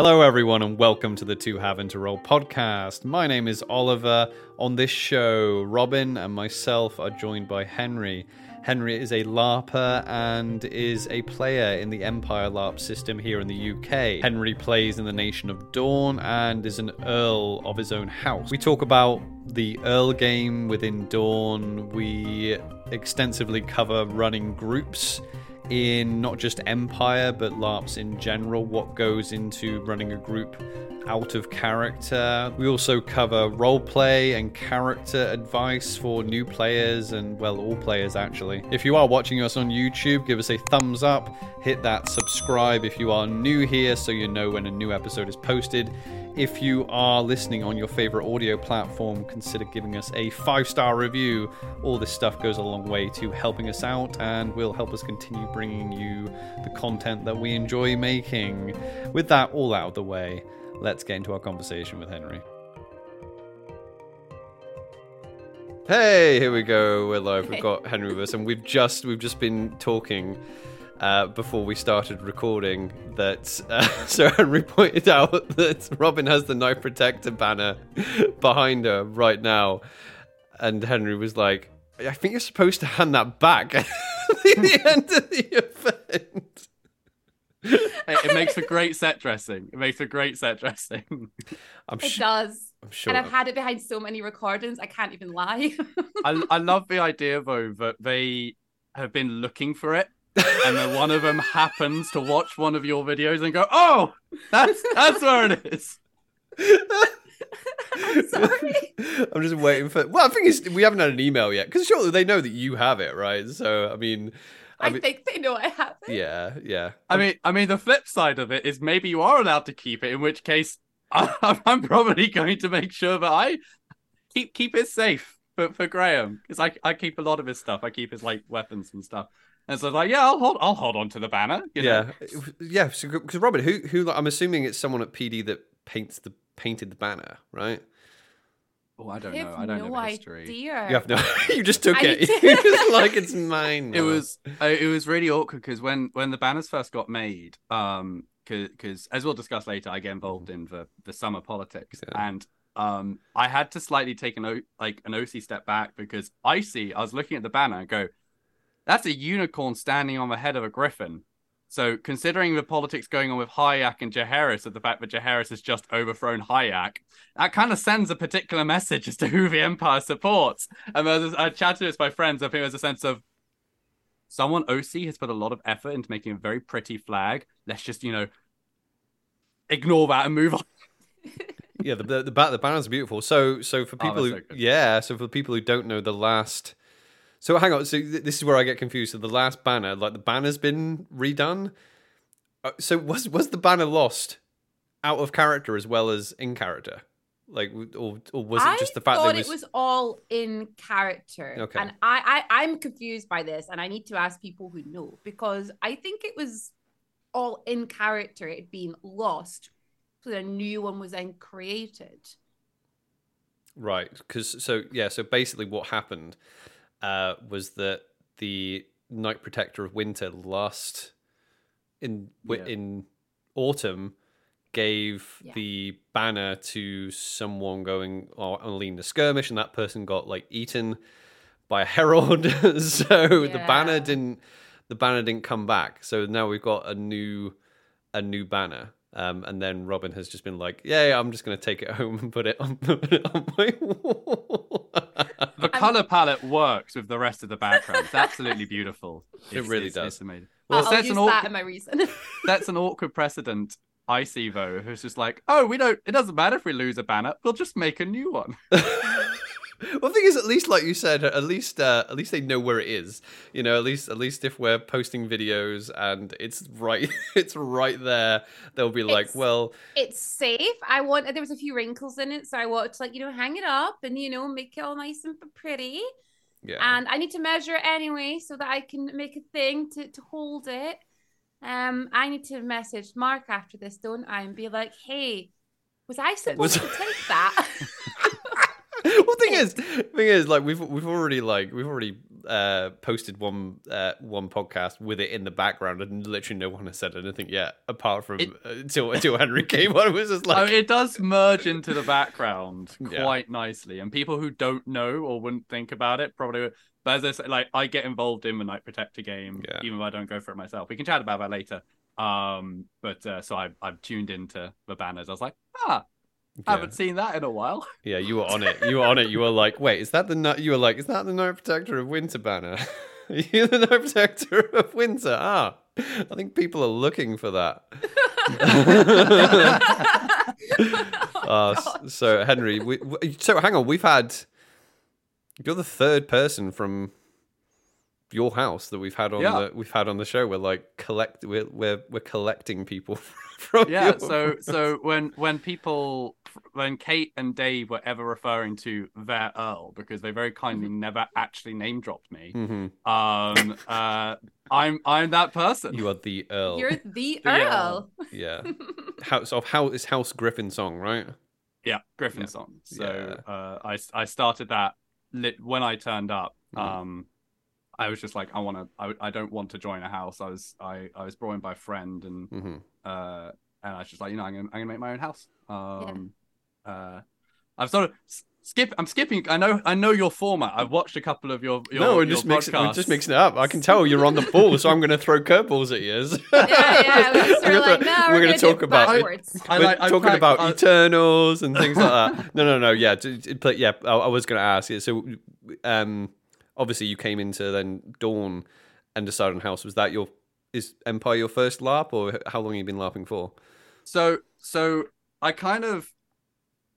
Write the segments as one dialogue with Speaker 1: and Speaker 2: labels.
Speaker 1: Hello, everyone, and welcome to the 2Have & 2Role podcast. My name is Oliver. On this show, Robin and myself are joined by Henry. Henry is a LARPer and is a player in the Empire LARP system here in the UK. Henry plays in the Nation of Dawn and is an Earl of his own house. We talk about the Earl game within Dawn. We extensively cover running groups in not just Empire, but LARPs in general, what goes into running a group out of character. We also cover roleplay and character advice for new players and, well, all players actually. If you are watching us on YouTube, give us a thumbs up, hit that subscribe if you are new here so you know when a new episode is posted. If you are listening on your favorite audio platform, consider giving us a five star review. All this stuff goes a long way to helping us out and will help us continue bringing you the content that we enjoy making. With that all out of the way, let's get into our conversation with Henry. Hey, here we go. We're live. We've got Henry with us, and we've just we've just been talking uh, before we started recording that uh, Sir Henry pointed out that Robin has the Knight Protector banner behind her right now, and Henry was like, "I think you're supposed to hand that back the end of the event."
Speaker 2: It, it makes for great set dressing. It makes for great set dressing.
Speaker 1: I'm
Speaker 3: It
Speaker 1: sh-
Speaker 3: does.
Speaker 1: I'm sure.
Speaker 3: And I've had it behind so many recordings, I can't even lie.
Speaker 2: I, I love the idea though that they have been looking for it, and then one of them happens to watch one of your videos and go, "Oh, that's that's where it is."
Speaker 3: I'm sorry.
Speaker 1: I'm just waiting for. Well, I think it's, we haven't had an email yet because surely they know that you have it, right? So I mean, I
Speaker 3: I
Speaker 1: mean,
Speaker 3: think they know I have it.
Speaker 1: yeah, yeah.
Speaker 2: I mean, I mean, the flip side of it is maybe you are allowed to keep it, in which case I, I'm probably going to make sure that I keep keep it safe for, for Graham because I I keep a lot of his stuff. I keep his like weapons and stuff. And so like, yeah, I'll hold I'll hold on to the banner. You know?
Speaker 1: yeah, yeah. Because Robert, who who? I'm assuming it's someone at PD that paints the painted the banner, right?
Speaker 2: Oh, I don't
Speaker 3: I
Speaker 2: know. I don't
Speaker 3: no
Speaker 2: know the history.
Speaker 3: idea.
Speaker 1: You have no. you just took
Speaker 3: I
Speaker 1: it.
Speaker 3: need to-
Speaker 1: it's like it's mine.
Speaker 2: It was uh, it was really awkward because when when the banners first got made, um, because as we'll discuss later, I get involved in the the summer politics,
Speaker 1: Yeah.
Speaker 2: and um, I had to slightly take an o- like an OC step back because I see I was looking at the banner and go, that's a unicorn standing on the head of a griffin. So considering the politics going on with Hayaak and Jaheris, and the fact that Jaheris has just overthrown Hayaak, that kind of sends a particular message as to who the Empire supports. And I chatted with my friends. I think there's a sense of someone OC has put a lot of effort into making a very pretty flag. Let's just you know ignore that and move on.
Speaker 1: yeah. The the, the, the banner's beautiful. So so for
Speaker 2: Oh,
Speaker 1: people
Speaker 2: that's
Speaker 1: who
Speaker 2: so
Speaker 1: yeah, so for people who don't know the last. So hang on. So th- this is where I get confused. So the last banner, like the banner's been redone. Uh, so was was the banner lost out of character as well as in character? Like, or or was it just the fact that
Speaker 3: it was all in character.
Speaker 1: Okay.
Speaker 3: And I, I, I'm confused by this, and I need to ask people who know because I think it was all in character. It being lost, so a new one was then created.
Speaker 1: Right, because so yeah, so basically what happened uh, was that the Night Protector of Winter last in
Speaker 2: Yeah.
Speaker 1: in autumn gave
Speaker 3: Yeah.
Speaker 1: the banner to someone going oh, on leading the skirmish, and that person got like eaten by a herald. so the banner didn't the banner didn't come back. So now we've got a new a new banner. Um, and then Robin has just been like, "Yeah, yeah I'm just going to take it home and put it on, put it on my wall."
Speaker 2: The color palette works with the rest of the background. It's absolutely beautiful.
Speaker 1: It
Speaker 2: It's-
Speaker 1: really
Speaker 2: it's-
Speaker 1: does.
Speaker 2: It's amazing.
Speaker 3: Well,
Speaker 2: Well,
Speaker 3: I'll use
Speaker 2: an
Speaker 3: that in my reason.
Speaker 2: that's an awkward precedent. I see though, who's just like, oh, we don't. It doesn't matter if we lose a banner. We'll just make a new one.
Speaker 1: well, the thing is, at least like you said, at least uh, at least they know where it is. You know, at least at least if we're posting videos and it's right, it's right there. They'll be like,
Speaker 3: It's-
Speaker 1: well,
Speaker 3: it's safe. I want there was a few wrinkles in it, so I wanted to like you know hang it up and you know make it all nice and pretty.
Speaker 1: yeah,
Speaker 3: And I need to measure it anyway so that I can make a thing to to hold it. Um, I need to message Mark after this, don't I, and be like, hey, was I supposed
Speaker 1: Was-
Speaker 3: to take that?
Speaker 1: well, thing is, thing is, like we've we've already like we've already uh, posted one uh, one podcast with it in the background, and literally no one has said anything yet, apart from
Speaker 2: It-
Speaker 1: uh, until until Henry came on. It was just like,
Speaker 2: it does merge into the background
Speaker 1: Yeah.
Speaker 2: quite nically, and people who don't know or wouldn't think about it probably. But as I say, like I get involved in the Night Protector game,
Speaker 1: Yeah.
Speaker 2: even if I don't go for it myself. We can chat about that later. Um, but uh, so I I've tuned into the banners. I was like, ah,
Speaker 1: yeah,
Speaker 2: haven't seen that in a while.
Speaker 1: yeah, you were on it. You were on it. You were like, wait, is that the night? You were like, is that the Night Protector of Winter banner? You're the Night Protector of Winter. Ah, I think people are looking for that. Uh, so Henry, we, we, so hang on, we've had you're the third person from your house that we've had on
Speaker 2: Yeah.
Speaker 1: the we've had on the show. We're like collect we're we're, we're collecting people from
Speaker 2: yeah.
Speaker 1: your-
Speaker 2: So so when when people when Kate and Dave were ever referring to their Earl because they very kindly never actually name dropped me.
Speaker 1: Mhm.
Speaker 2: Um, uh, I'm I'm that person.
Speaker 1: you are the Earl.
Speaker 3: You're the
Speaker 2: The
Speaker 3: Earl.
Speaker 1: yeah, house of how is House Griffenstone right?
Speaker 2: Yeah, Griffin
Speaker 1: Yeah.
Speaker 2: song. So uh, I I started that lit when I turned up.
Speaker 1: Mhm.
Speaker 2: Um, I was just like, I want to. I, I don't want to join a house. I was I I was brought in by a friend, and
Speaker 1: hmm
Speaker 2: uh, and I was just like, you know, I'm gonna I'm gonna make my own house. Um, uh, I've sort of skip. I'm skipping. I know I know your format. I've watched a couple of your. your
Speaker 1: no, we're just mixing. We're just mixing it up. I can tell you're on the ball, so I'm going to throw curveballs at you.
Speaker 3: Yeah, yeah.
Speaker 1: I'm
Speaker 3: We're
Speaker 1: gonna
Speaker 3: like, no,
Speaker 1: we're
Speaker 3: we're
Speaker 1: gonna
Speaker 3: gonna
Speaker 1: talk about it.
Speaker 3: backwards.
Speaker 2: I
Speaker 1: We're
Speaker 2: like- I
Speaker 1: talking
Speaker 2: crack-
Speaker 1: about
Speaker 2: I-
Speaker 1: Eternals and things like that. No, no, no. Yeah, d- d- but yeah, I, I was going to ask you. So, um, obviously, you came into then Dawn and decided on House. Was that your is Empire your first LARP, or how long have you been LARPing for?
Speaker 2: So so I kind of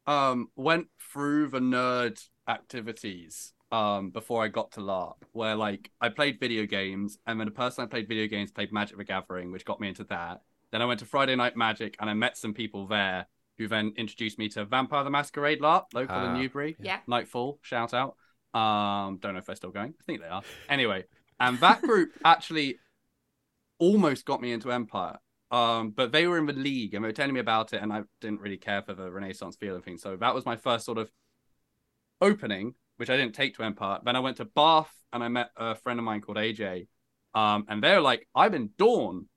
Speaker 2: um went through the nerd activities um before I got to LARP, where like I played video games, and then the person I played video games played Magic the Gathering, which got me into that. Then I went to Friday Night Magic, and I met some people there who then introduced me to Vampire the Masquerade LARP, local
Speaker 1: Ah,
Speaker 2: in Newbury.
Speaker 3: Yeah.
Speaker 2: Nightfall, shout out. Um, don't know if they're still going. I think they are. Anyway, and that group actually almost got me into Empire. Um, but they were in the league and they were telling me about it, and I didn't really care for the Renaissance feel and things. So that was my first sort of opening, which I didn't take to Empire. Then I went to Bath and I met a friend of mine called AJ. Um, and they're like, I'm in Dawn.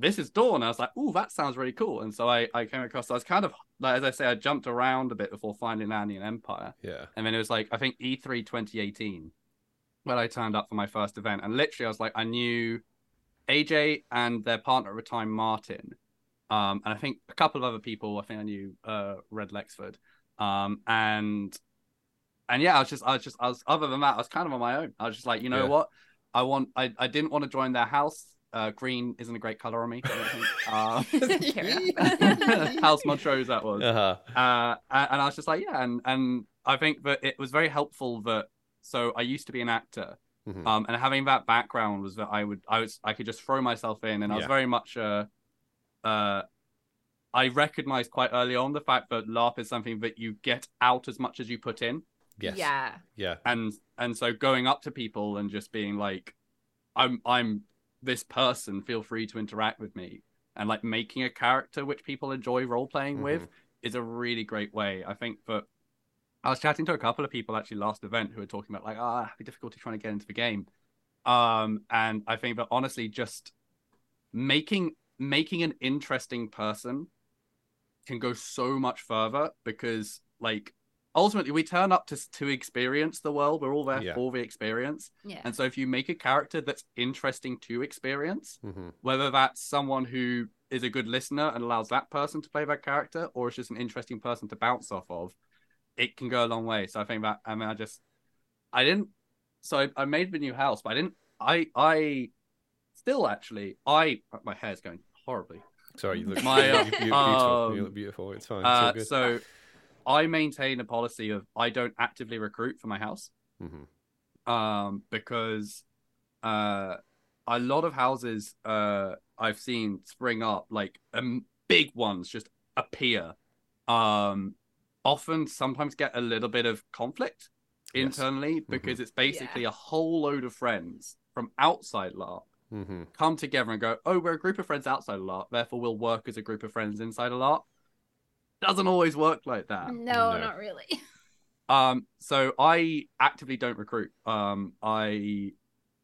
Speaker 2: This is Dawn. I was like, ooh, that sounds really cool. And so I, I came across, I was kind of, like, as I say, I jumped around a bit before finding Annie and Empire.
Speaker 1: Yeah,
Speaker 2: And then it was like, I think E E3 2018 when I turned up for my first event. And literally, I was like, I knew AJ and their partner at the time, Martin. Um, and I think a couple of other people, I think I knew uh, Red Lexford. Um, and and yeah, I was just, I was just, I was, other than that, I was kind of on my own. I was just like, you know
Speaker 1: Yeah.
Speaker 2: what? I want, I, I didn't want to join their house. Uh, green isn't a great color on me. I don't think.
Speaker 3: Fair
Speaker 2: Uh, house Montrose that was
Speaker 1: uh-huh.
Speaker 2: uh, and and I was just like, yeah, and and I think that it was very helpful that. So I used to be an actor,
Speaker 1: Mhm.
Speaker 2: um, and having that background was that I would, I was, I could just throw myself in, and I was
Speaker 1: Yeah.
Speaker 2: very much, uh, uh, I recognized quite early on the fact that LARP is something that you get out as much as you put in,
Speaker 1: yes,
Speaker 3: Yeah.
Speaker 1: yeah,
Speaker 2: and and so going up to people and just being like, I'm, I'm this person, feel free to interact with me, and like making a character which people enjoy role playing with is a really great way. I think that I was chatting to a couple of people actually last event who were talking about like, ah, oh, difficulty trying to get into the game. Um, and I think that honestly, just making making an interesting person can go so much further because like ultimately we turn up to to experience the world. We're all there
Speaker 1: Yeah.
Speaker 2: for the experience.
Speaker 3: Yeah.
Speaker 2: And so if you make a character that's interesting to experience,
Speaker 1: hmm
Speaker 2: whether that's someone who is a good listener and allows that person to play that character, or it's just an interesting person to bounce off of, it can go a long way. So I think that I mean I just I didn't so I, I made the new house, but I didn't I I still actually I my hair's going horribly.
Speaker 1: Sorry, you look,
Speaker 2: My,
Speaker 1: you,
Speaker 2: uh,
Speaker 1: you, you, beautiful.
Speaker 2: um,
Speaker 1: you look beautiful. It's fine. It's
Speaker 2: Uh,
Speaker 1: good.
Speaker 2: so I maintain a policy of I don't actively recruit for my house.
Speaker 1: Mhm.
Speaker 2: um, because uh, a lot of houses uh, I've seen spring up, like um, big ones just appear. Um, often, sometimes get a little bit of conflict
Speaker 1: Yes.
Speaker 2: internally because it's basically a whole load of friends from outside LARP
Speaker 1: Mhm.
Speaker 2: come together and go, "Oh, we're a group of friends outside a LARP, therefore we'll work as a group of friends inside a LARP." Doesn't always work like that.
Speaker 3: No,
Speaker 1: No.
Speaker 3: not really.
Speaker 2: Um, so I actively don't recruit. Um, I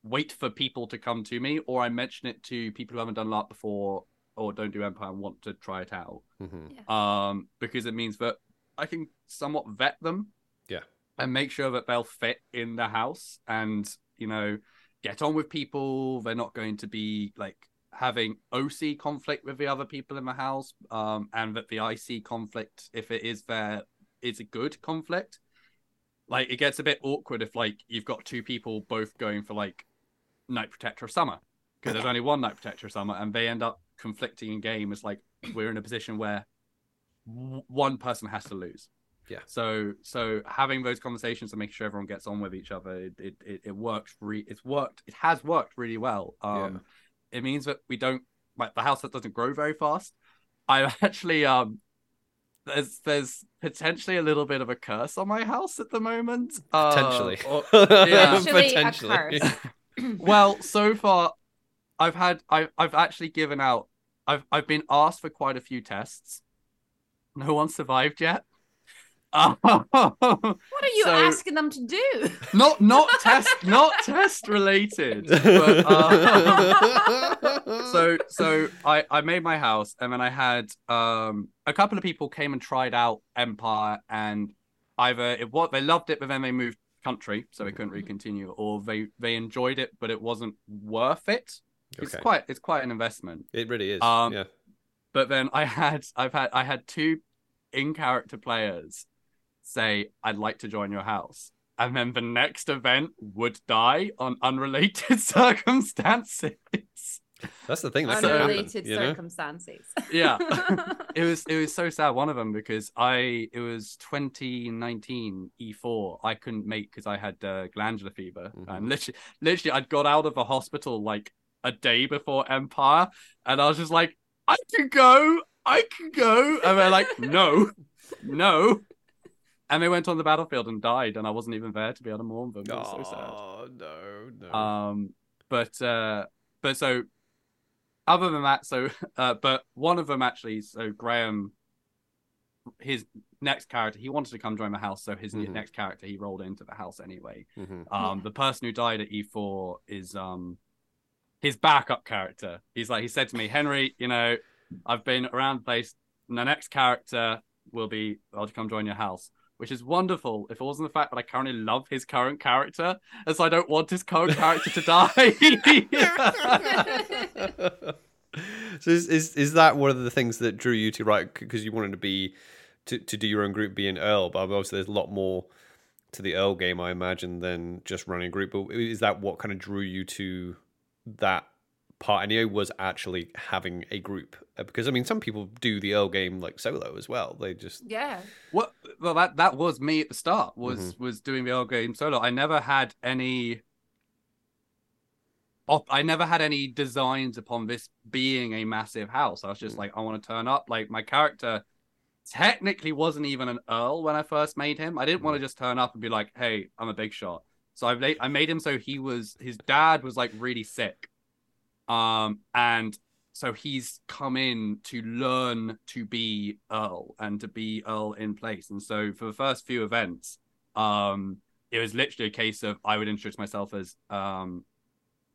Speaker 2: wait for people to come to me, or I mention it to people who haven't done LARP before or don't do Empire and want to try it out.
Speaker 1: Mhm.
Speaker 2: Um, because it means that I can somewhat vet them.
Speaker 1: Yeah.
Speaker 2: And make sure that they'll fit in the house and, you know, get on with people. They're not going to be like having OC conflict with the other people in the house. Um, and that the IC conflict, if it is there, is a good conflict. Like it gets a bit awkward if like you've got two people both going for like Night Protector of Summer. Because there's only one Night Protector of Summer, and they end up conflicting in game. It's like we're in a position where w- one person has to lose.
Speaker 1: Yeah.
Speaker 2: So so having those conversations and making sure everyone gets on with each other, it it, it, works. Re- it's worked. It has worked really well. Um, it means that we don't like the house that doesn't grow very fast. I'm actually um. There's there's potentially a little bit of a curse on my house at the moment. Uh,
Speaker 1: Potentially.
Speaker 2: or- yeah.
Speaker 3: Potentially a
Speaker 2: well, so far, I've had I've I've actually given out. I've I've been asked for quite a few tests. No one survived yet.
Speaker 3: What are you
Speaker 2: So-
Speaker 3: asking them to do?
Speaker 2: not not test not test related. But, uh, so so I I made my house and then I had um a couple of people came and tried out Empire and either it what they loved it but then they moved country so they couldn't really continue or they they enjoyed it but it wasn't worth it. It's
Speaker 1: Okay.
Speaker 2: quite it's quite an investment.
Speaker 1: It really is.
Speaker 2: Um,
Speaker 1: yeah.
Speaker 2: But then I had I've had I had two in character players say I'd like to join your house. And then the next event would die on unrelated circumstances.
Speaker 1: That's the thing. That could happen,
Speaker 3: Unrelated
Speaker 1: you know?
Speaker 3: circumstances.
Speaker 2: Yeah. it was it was so sad one of them because I it was 2019 E4 I couldn't make because I had uh, glandular fever
Speaker 1: Mhm.
Speaker 2: and literally literally I'd got out of the hospital like a day before Empire and I was just like I can go I can go and they're like no no and they went on the battlefield and died and I wasn't even there to be able to mourn them it was so sad
Speaker 1: Oh no, no.
Speaker 2: um, but uh, but so other than that, so uh, but one of them actually, so Graham, his next character, he wanted to come join the house, so his
Speaker 1: Mhm.
Speaker 2: next character he rolled into the house anyway.
Speaker 1: Mhm.
Speaker 2: Um,
Speaker 3: Yeah.
Speaker 2: the person who died at E4 is um his backup character. He's like he said to me, Henry, you know, I've been around the place. And the next character will be I'll come join your house. Which is wonderful. If it wasn't the fact that I currently love his current character, as I don't want his current character to die.
Speaker 1: so is, is is that one of the things that drew you to write because you wanted to be to, to do your own group be an Earl, but obviously there's a lot more to the Earl game, I imagine, than just running a group. But is that what kind of drew you to that part? Anyway, was actually having a group Uh, because I mean, some people do the Earl game like solo as well. They just
Speaker 3: yeah.
Speaker 2: What? Well, that that was me at the start. Was
Speaker 1: Mm-hmm.
Speaker 2: was doing the Earl game solo. I never had any. op- I never had any designs upon this being a massive house. I was just
Speaker 1: Mm.
Speaker 2: like, I want to turn up. Like my character technically wasn't even an earl when I first made him. I didn't want to just turn up and be like, "Hey, I'm a big shot." So I made I made him so he was his dad was like really sick, um, and so he's come in to learn to be Earl and to be Earl in place. And so for the first few events, um, it was literally a case of I would introduce myself as um,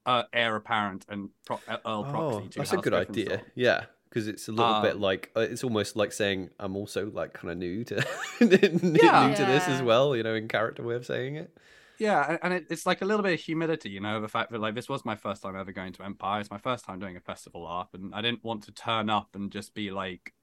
Speaker 2: uh, heir apparent and pro- uh, Earl proxy. to
Speaker 1: Oh, that's a
Speaker 2: House
Speaker 1: good idea.
Speaker 2: Griffenstone.
Speaker 1: Yeah, because it's a little bit
Speaker 2: Um,
Speaker 1: like uh, it's almost like saying I'm also like kind of new to new
Speaker 2: Yeah.
Speaker 1: to this as well. You know, in character way of saying it.
Speaker 2: Yeah, and it, it's like a little bit of humility, you know, the fact that like this was my first time ever going to Empire. It's my first time doing a festival arc, and I didn't want to turn up and just be like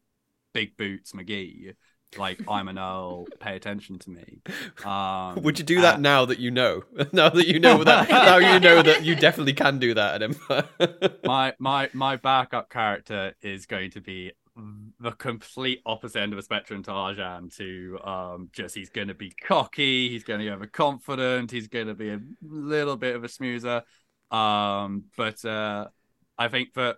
Speaker 2: Big Boots McGee, like I'm an Earl, pay attention to me. Um,
Speaker 1: Would you do that
Speaker 2: uh,
Speaker 1: now that you know? now that you know that now you know that you definitely can do that at Empire.
Speaker 2: my my my backup character is going to be the complete opposite end of the spectrum to Arjan. To um, just he's going to be cocky, he's going to be overconfident, he's going to be a little bit of a smoozer. Um, but uh, I think that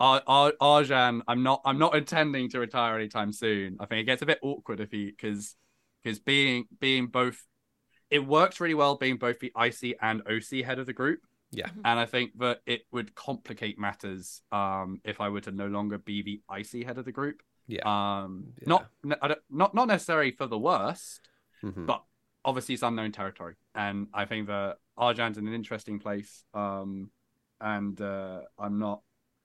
Speaker 2: Ar- Ar- Arjan, I'm not I'm not intending to retire anytime soon. I think it gets a bit awkward if he because because being being both. It works really well being both the IC and OC head of the group and I think that it would complicate matters um, if I were to no longer be the icy head of the group.
Speaker 1: yeah.
Speaker 2: Um,
Speaker 1: Yeah.
Speaker 2: not n- I don't- not not necessarily for the worst,
Speaker 1: Mhm.
Speaker 2: but obviously it's unknown territory, and I think that Arjan's in an interesting place. Um, and uh, I'm not,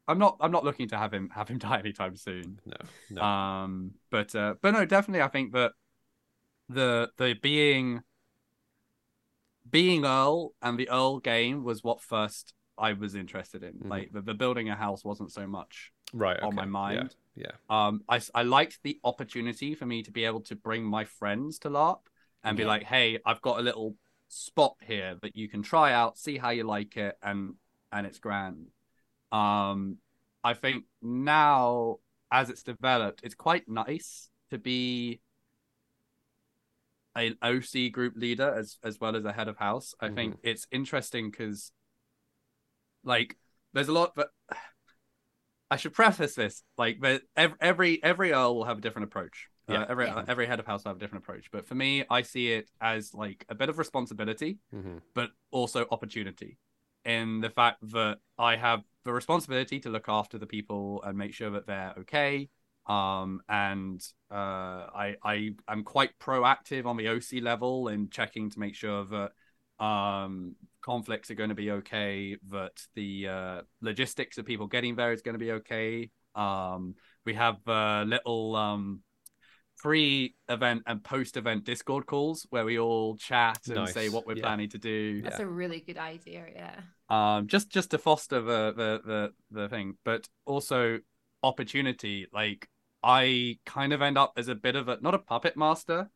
Speaker 2: I'm not, I'm not looking to have him have him die anytime soon.
Speaker 1: no, no.
Speaker 2: Um, but uh, but no, definitely, I think that the the being being Earl and the Earl game was what first I was interested in.
Speaker 1: Mhm.
Speaker 2: Like the, the building a house wasn't so much.
Speaker 1: right
Speaker 2: on my mind.
Speaker 1: Yeah, yeah.
Speaker 2: Um, I I liked the opportunity for me to be able to bring my friends to LARP and be like, hey, I've got a little spot here that you can try out, see how you like it, and and it's grand. Um, I think now as it's developed, it's quite nice to be an OC group leader as as well as a head of house. I think it's interesting because, like, there's a lot, but I should preface this like, but every every earl will have a different approach.
Speaker 1: Yeah.
Speaker 2: Uh, every
Speaker 3: Yeah.
Speaker 2: every head of house will have a different approach. But for me, I see it as like a bit of responsibility
Speaker 1: hmm
Speaker 2: but also opportunity in the fact that I have the responsibility to look after the people and make sure that they're okay. Um, and uh, I I am quite proactive on the OC level in checking to make sure that um, conflicts are going to be okay, that the uh, logistics of people getting there is going to be okay. Um, we have uh, little um, pre-event and post-event Discord calls where we all chat and
Speaker 1: Nice.
Speaker 2: say what we're
Speaker 1: Yeah.
Speaker 2: planning to do.
Speaker 3: That's a really good idea. Yeah.
Speaker 2: Um, just just to foster the the the the thing, but also opportunity. Like I kind of end up as a bit of a not a puppet master,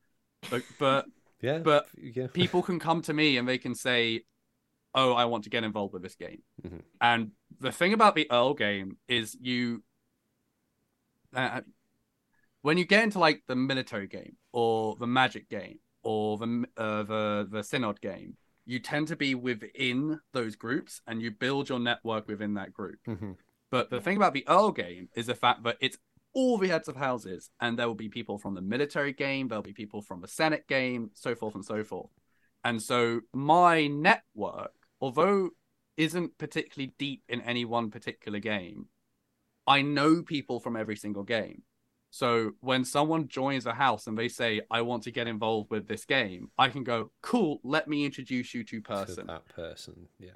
Speaker 2: but but
Speaker 1: yeah,
Speaker 2: but
Speaker 1: yeah,
Speaker 2: people can come to me and they can say, "Oh, I want to get involved with this game."
Speaker 1: Mhm.
Speaker 2: And the thing about the Earl game is you, uh, when you get into like the military game or the Magic game or the uh, the the Synod game, you tend to be within those groups and you build your network within that group.
Speaker 1: Mhm.
Speaker 2: But the thing about the Earl game is the fact that it's all the heads of houses, and there will be people from the military game, there'll be people from the Senate game, so forth and so forth. And so my network, although isn't particularly deep in any one particular game, I know people from every single game. So when someone joins a house and they say, I want to get involved with this game, I can go, cool, let me introduce you to
Speaker 1: to
Speaker 2: person
Speaker 1: that person. Yeah,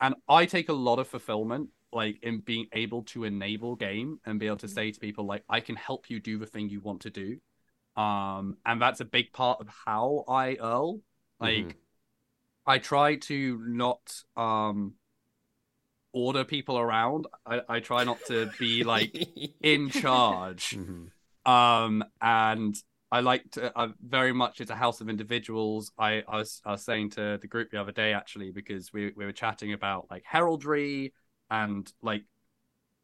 Speaker 2: and I take a lot of fulfillment like in being able to enable game and be able to say to people like I can help you do the thing you want to do. Um and that's a big part of how I earl. Like
Speaker 1: Mhm.
Speaker 2: I try to not um order people around. I, I try not to be like in charge
Speaker 1: Mhm.
Speaker 2: um and i like to uh, very much it's a house of individuals I, I was i was saying to the group the other day actually because we, we were chatting about like heraldry and like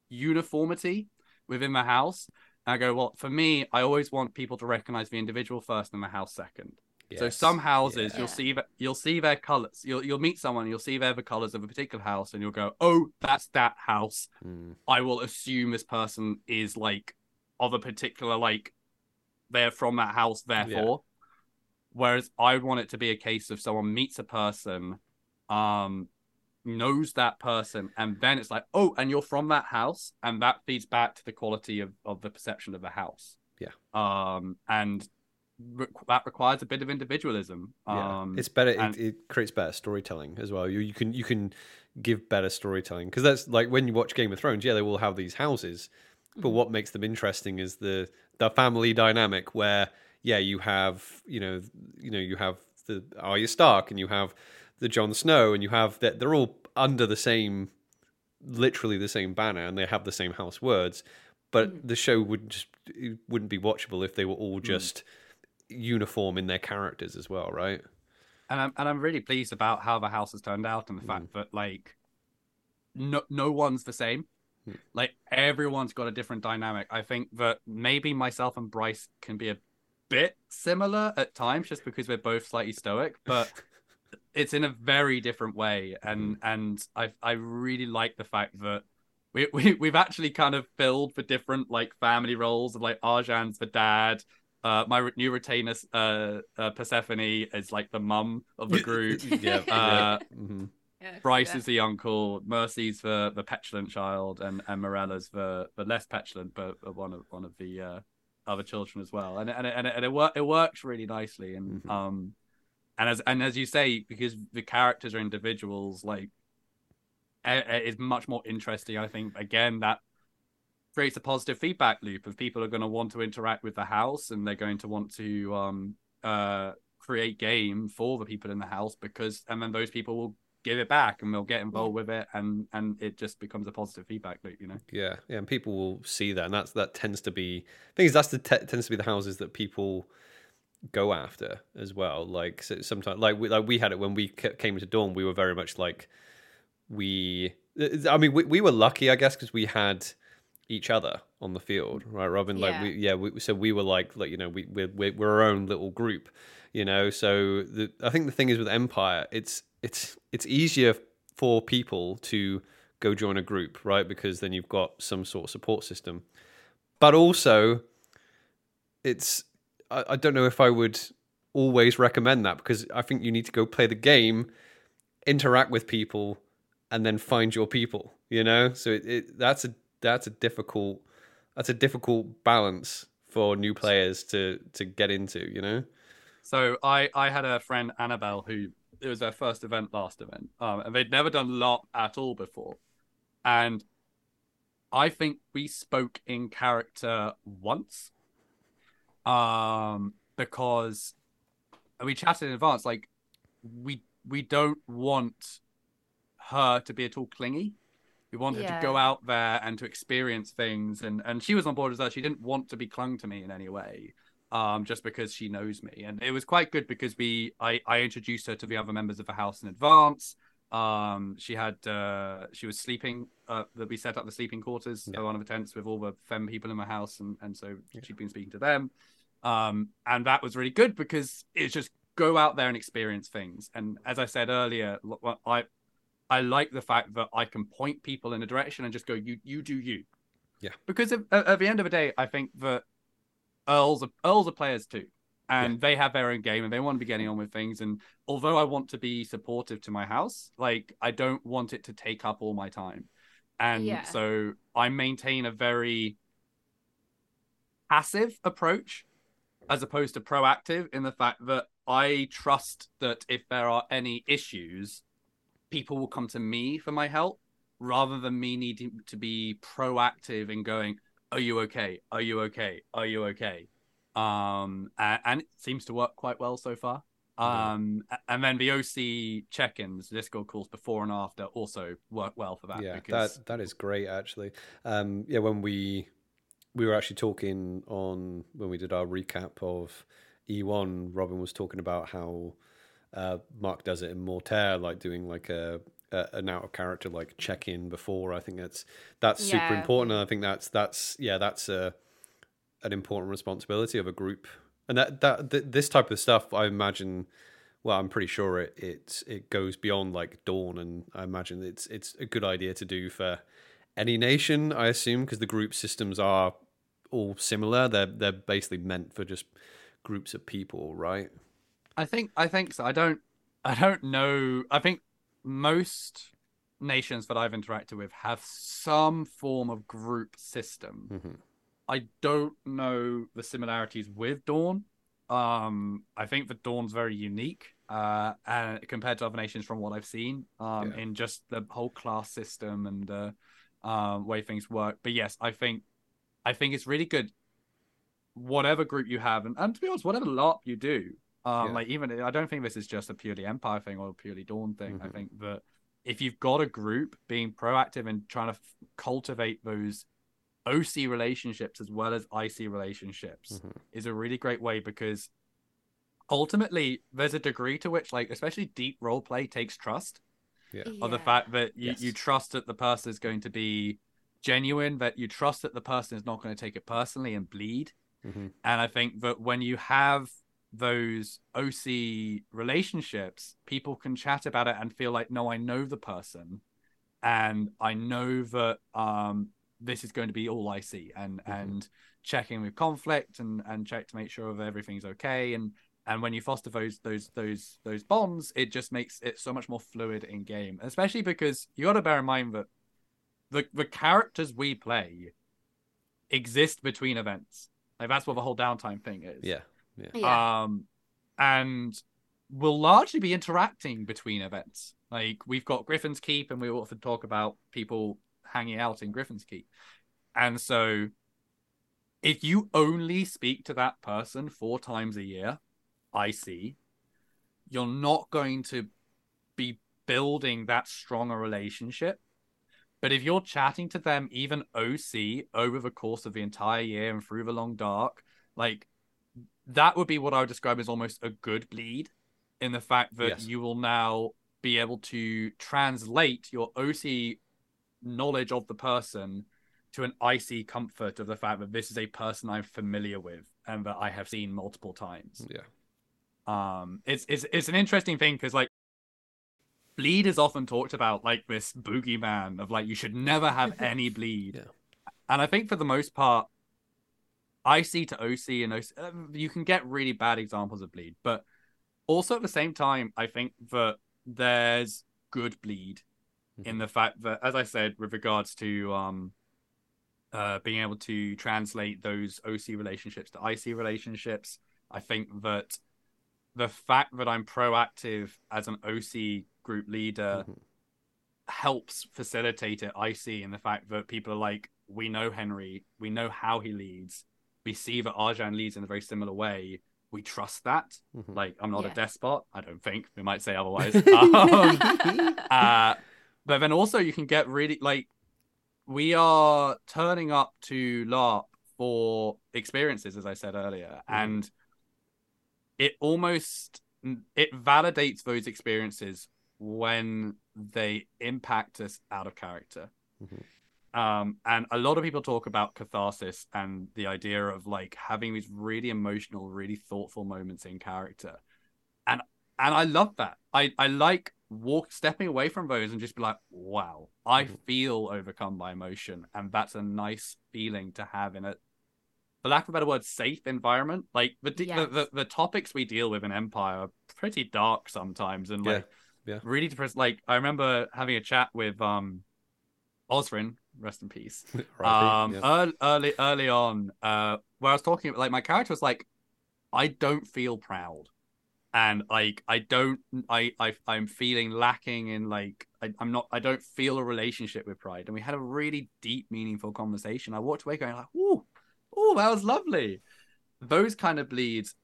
Speaker 2: uniformity within the house and i go well for me i always want people to recognize the individual first and the house second so some houses
Speaker 1: Yeah.
Speaker 2: you'll see that you'll see their colors you'll you'll meet someone you'll see their the colors of a particular house and you'll go oh that's that house
Speaker 1: Mm.
Speaker 2: I will assume this person is like of a particular like they're from that house, therefore. Whereas I want it to be a case of someone meets a person, um, knows that person, and then it's like, oh, and you're from that house, and that feeds back to the quality of, of the perception of the house.
Speaker 1: Yeah.
Speaker 2: Um, and re- that requires a bit of individualism.
Speaker 1: Yeah,
Speaker 2: Um,
Speaker 1: it's better.
Speaker 2: and-
Speaker 1: it, it creates better storytelling as well. You, you can you can give better storytelling because that's like when you watch Game of Thrones. Yeah, they will have these houses, but what makes them interesting is the the family dynamic where yeah you have you know you know you have the Arya Stark and you have the Jon Snow and you have that they're all under the same literally the same banner and they have the same house words but mm. the show would just it wouldn't be watchable if they were all mm. just uniform in their characters as well right
Speaker 2: and I'm and I'm really pleased about how the house has turned out and the fact mm. that like no no one's the same.
Speaker 1: Hmm.
Speaker 2: Like everyone's got a different dynamic. I think that maybe myself and Bryce can be a bit similar at times just because we're both slightly stoic, but it's in a very different way. And and I I really like the fact that we, we we've actually kind of filled the different like family roles of like Arjan's the dad. Uh, my new retainer, uh, uh, Persephone, is like the mum of the group.
Speaker 1: yeah,
Speaker 2: Uh,
Speaker 1: hmm
Speaker 3: Yeah,
Speaker 2: Bryce
Speaker 3: yeah.
Speaker 2: is the uncle, Mercy's the the petulant child, and and Morella's the the less petulant, but one of one of the uh, other children as well, and and and it, and it, wor- it works really nicely, and
Speaker 1: Mhm.
Speaker 2: um, and as and as you say, because the characters are individuals, like it's much more interesting. I think again that creates a positive feedback loop of people are going to want to interact with the house, and they're going to want to um uh create game for the people in the house because, and then those people will give it back and they'll get involved with it, and and it just becomes a positive feedback loop, you know.
Speaker 1: Yeah, yeah, and people will see that, and that's that tends to be things. That's the te- tends to be the houses that people go after as well. Like so sometimes, like we, like we had it when we came to Dawn. We were very much like we. I mean, we, we were lucky, I guess, because we had each other on the field, right, Robin? Like
Speaker 3: Yeah.
Speaker 1: we, yeah, we, so we were like, like you know, we we're, we're we're our own little group, you know. So the I think the thing is with Empire, it's it's it's easier for people to go join a group, right? Because then you've got some sort of support system. But also, it's I, I don't know if I would always recommend that because I think you need to go play the game, interact with people, and then find your people. You know, so it, it that's a that's a difficult that's a difficult balance for new players to to get into. You know.
Speaker 2: So I I had a friend Annabelle who it was their first event last event, um, and they'd never done LARP at all before, and I think we spoke in character once, um, because we chatted in advance. Like we we don't want her to be at all clingy. We want her to go out there and to experience things, and and she was on board as well. She didn't want to be clung to me in any way um, just because she knows me. And it was quite good because we I, I introduced her to the other members of the house in advance. Um, she had uh, she was sleeping. Uh, that we set up the sleeping quarters
Speaker 1: Yeah.
Speaker 2: at one of the tents with all the femme people in the house, and and so she'd been speaking to them. Um, and that was really good because it's just go out there and experience things. And as I said earlier, I I like the fact that I can point people in a direction and just go, you you do you.
Speaker 1: Yeah.
Speaker 2: Because at, at the end of the day, I think that Earls are Earls are players too, and they have their own game and they want to be getting on with things. And although I want to be supportive to my house, like I don't want it to take up all my time. And
Speaker 3: Yeah.
Speaker 2: so I maintain a very passive approach as opposed to proactive in the fact that I trust that if there are any issues, people will come to me for my help rather than me needing to be proactive in going, Are you okay? Are you okay? Are you okay? Um, and, and it seems to work quite well so far. Um, a- and then the OC check-ins, Discord calls before and after also work well for that.
Speaker 1: yeah
Speaker 2: because
Speaker 1: that that is great actually um yeah when we we were actually talking on when we did our recap of e1 robin was talking about how uh mark does it in mortaire like doing like a, a an out of character like check in before. I think that's that's super important and i think that's that's yeah that's a an important responsibility of a group. And that that th- this type of stuff i imagine well i'm pretty sure it it it goes beyond like dawn and i imagine it's it's a good idea to do for any nation i assume because the group systems are all similar they're they're basically meant for just groups of people right
Speaker 2: I think I think so. I don't I don't know. I think most nations that I've interacted with have some form of group system.
Speaker 1: mm-hmm.
Speaker 2: I don't know the similarities with Dawn. Um, I think that Dawn's very unique, uh, and compared to other nations from what I've seen, um,
Speaker 1: Yeah.
Speaker 2: in just the whole class system and uh, um, way things work. But yes, I think, I think it's really good. Whatever group you have, and, and to be honest, whatever LARP you do, um,
Speaker 1: Yeah.
Speaker 2: like even I don't think this is just a purely Empire thing or a purely Dawn thing. I
Speaker 1: Mhm.
Speaker 2: think that if you've got a group being proactive and trying to f- cultivate those OC relationships as well as IC relationships
Speaker 1: Mhm.
Speaker 2: is a really great way because ultimately there's a degree to which like especially deep role play takes trust yeah, of the fact that you, you trust that the person is going to be genuine that you trust that the person is not going to take it personally and bleed
Speaker 1: Mm-hmm.
Speaker 2: and i think that when you have those oc relationships people can chat about it and feel like no i know the person and i know that um this is going to be all i see and
Speaker 1: Mhm.
Speaker 2: and checking with conflict and and check to make sure that everything's okay and and when you foster those those those those bonds it just makes it so much more fluid in game especially because you got to bear in mind that the the characters we play exist between events Like that's what the whole downtime thing is.
Speaker 1: Yeah. Yeah.
Speaker 3: Yeah.
Speaker 2: Um, and we'll largely be interacting between events. Like we've got Griffin's Keep, and we often talk about people hanging out in Griffin's Keep. And so, if you only speak to that person four times a year, I see, you're not going to be building that strong a relationship. But if you're chatting to them, even OC, over the course of the entire year and through the long dark, like that would be what I would describe as almost a good bleed in the fact that
Speaker 1: Yes.
Speaker 2: you will now be able to translate your OC knowledge of the person to an icy comfort of the fact that this is a person I'm familiar with and that I have seen multiple times.
Speaker 1: Yeah.
Speaker 2: Um, it's it's it's an interesting thing because like bleed is often talked about like this boogeyman of like you should never have any bleed,
Speaker 1: Yeah.
Speaker 2: and I think for the most part, IC to OC and OC, uh, you can get really bad examples of bleed, but also at the same time, I think that there's good bleed in the fact that, as I said, with regards to um, uh, being able to translate those OC relationships to IC relationships, I think that the fact that I'm proactive as an OC group leader
Speaker 1: Mhm.
Speaker 2: helps facilitate it. I see in the fact that people are like, we know Henry, we know how he leads, we see that Arjan leads in a very similar way. We trust that.
Speaker 1: Mhm.
Speaker 2: Like, I'm not
Speaker 3: Yeah.
Speaker 2: a despot. I don't think we might say otherwise. um, uh, but then also you can get really like we are turning up to LARP for experiences, as I said earlier,
Speaker 1: Mhm.
Speaker 2: and it almost it validates those experiences when they impact us out of character.
Speaker 1: Mhm.
Speaker 2: Um, and a lot of people talk about catharsis and the idea of like having these really emotional, really thoughtful moments in character. And and I love that. I, I like walk stepping away from those and just be like, wow, I
Speaker 1: Mhm.
Speaker 2: feel overcome by emotion. And that's a nice feeling to have in a for lack of a better word, safe environment. Like the, the,
Speaker 3: Yes.
Speaker 2: the the topics we deal with in Empire are pretty dark sometimes and like
Speaker 1: Yeah.
Speaker 2: really depressed. Like I remember having a chat with um Osrin, rest in peace.
Speaker 1: R.I.P.,
Speaker 2: Um
Speaker 1: yeah.
Speaker 2: early, early early on, uh where I was talking about like my character was like, I don't feel proud. And like I don't I, I I'm feeling lacking in like I, I'm not I don't feel a relationship with pride. And we had a really deep, meaningful conversation. I walked away going like, ooh, ooh, that was lovely. Those kind of bleeds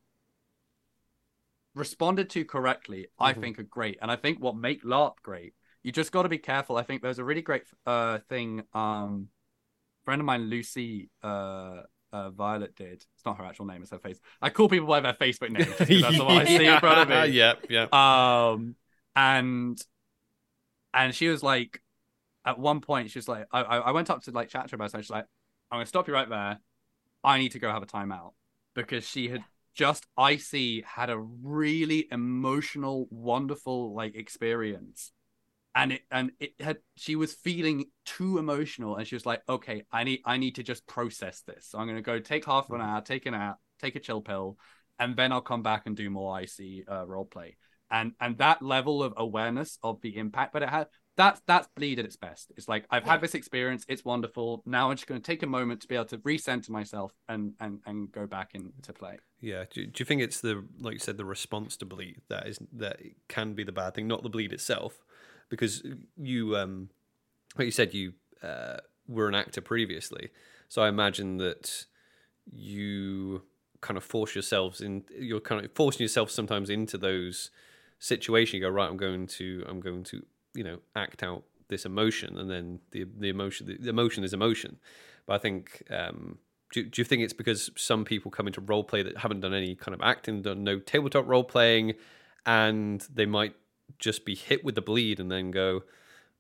Speaker 2: responded to correctly, I
Speaker 1: Mhm.
Speaker 2: think are great. And I think what make LARP great, you just got to be careful. I think there's a really great uh thing. Um, friend of mine, Lucy, uh, uh, Violet did. It's not her actual name; it's her face. I call people by their Facebook name. that's what I see in front of me.
Speaker 1: Yep, yep.
Speaker 2: Um, and and she was like, at one point, she was like, I I I went up to like chat to her about it. She's like, I'm gonna stop you right there. I need to go have a timeout because she had just icy had a really emotional, wonderful like experience. And it and it had she was feeling too emotional and she was like, okay, I need I need to just process this. So I'm gonna go take half an hour, take an hour, take a chill pill, and then I'll come back and do more icy uh, role play. And and that level of awareness of the impact that it had, that's that's bleed at its best. It's like I've
Speaker 3: Yeah.
Speaker 2: had this experience, it's wonderful. Now I'm just gonna take a moment to be able to recenter myself and and and go back into play.
Speaker 1: Yeah. Do, do you think it's the like you said the response to bleed that is that it can be the bad thing, not the bleed itself? Because you, um, like you said, you uh, were an actor previously, so I imagine that you kind of force yourselves in. You're kind of forcing yourself sometimes into those situations. You go right. I'm going to. I'm going to. You know, act out this emotion, and then the the emotion. The, emotion is emotion. But I think um, do, do you think it's because some people come into role play that haven't done any kind of acting, done no tabletop role playing, and they might just be hit with the bleed and then go,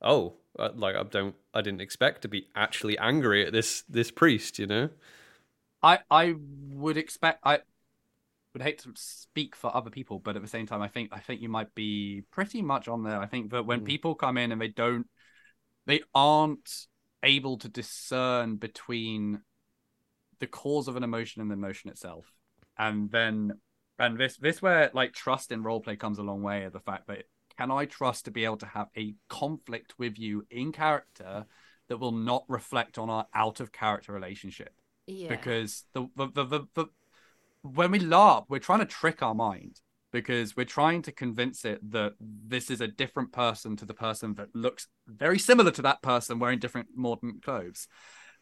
Speaker 1: "Oh, uh, like I don't, I didn't expect to be actually angry at this this priest," you know?
Speaker 2: I I would expect I would hate to speak for other people, but at the same time, I think I think you might be pretty much on there. I think that when
Speaker 1: Mm.
Speaker 2: people come in and they don't, they aren't able to discern between the cause of an emotion and the emotion itself, and then and this this where like trust in roleplay comes a long way. Of the fact that can I trust to be able to have a conflict with you in character that will not reflect on our out of character relationship
Speaker 3: Yeah.
Speaker 2: because the the, the the the when we LARP, we're trying to trick our mind because we're trying to convince it that this is a different person to the person that looks very similar to that person wearing different modern clothes.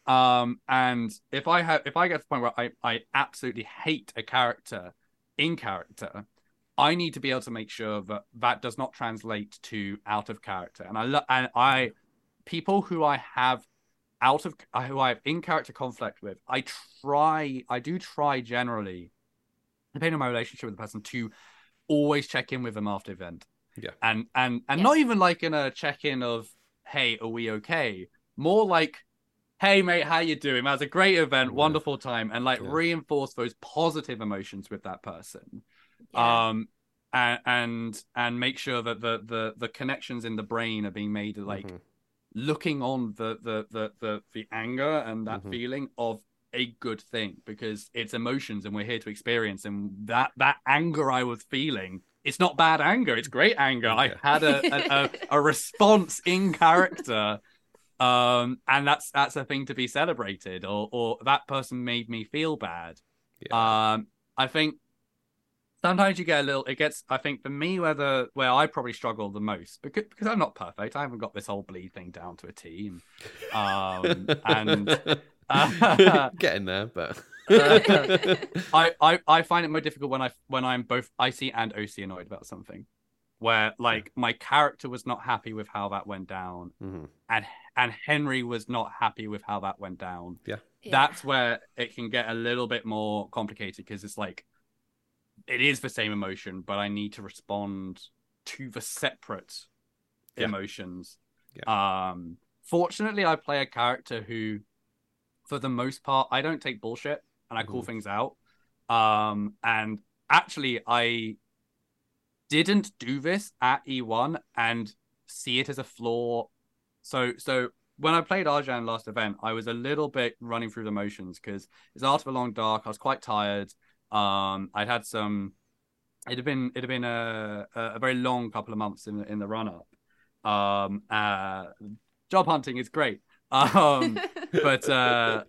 Speaker 2: Um, and if I have if I get to the point where I, I absolutely hate a character in character, I need to be able to make sure that that does not translate to out of character. And I lo- and I people who I have out of who I have in character conflict with, I try I do try generally, depending on my relationship with the person, to always check in with them after event.
Speaker 1: Yeah.
Speaker 2: And and and
Speaker 3: Yeah.
Speaker 2: not even like in a check in of hey, are we okay? More like hey mate how you doing that was a great event
Speaker 1: Yeah.
Speaker 2: wonderful time and like
Speaker 1: Yeah.
Speaker 2: reinforce those positive emotions with that person
Speaker 3: Yeah.
Speaker 2: um and and and make sure that the the the connections in the brain are being made like
Speaker 1: Mhm.
Speaker 2: Looking on the the the the, the anger and that
Speaker 1: Mhm.
Speaker 2: feeling of a good thing because it's emotions and we're here to experience and that that anger i was feeling it's not bad anger it's great anger i had a, a, a, a response in character um and that's that's a thing to be celebrated or or that person made me feel bad
Speaker 1: Yeah.
Speaker 2: um, I think sometimes you get a little. It gets. I think for me, where the where I probably struggle the most because because I'm not perfect. I haven't got this whole bleed thing down to a T. and, Um, and uh,
Speaker 1: getting there, but
Speaker 2: I, I I find it more difficult when I when I'm both IC and OC annoyed about something, where like my character was not happy with how that went down,
Speaker 1: Mhm.
Speaker 2: and and Henry was not happy with how that went down.
Speaker 3: Yeah.
Speaker 2: that's where it can get a little bit more complicated because it's like it is the same emotion, but I need to respond to the separate
Speaker 1: Yeah.
Speaker 2: emotions. Um, fortunately, I play a character who, for the most part, I don't take bullshit and I call
Speaker 1: Mhm.
Speaker 2: things out. Um, and actually, I didn't do this at E1 and see it as a flaw. So, so when I played Arjan last event, I was a little bit running through the motions because it's after the long dark. I was quite tired. Um, I'd had some. It had been it had been a a very long couple of months in the, in the run up. Um, uh, job hunting is great. Um, but uh,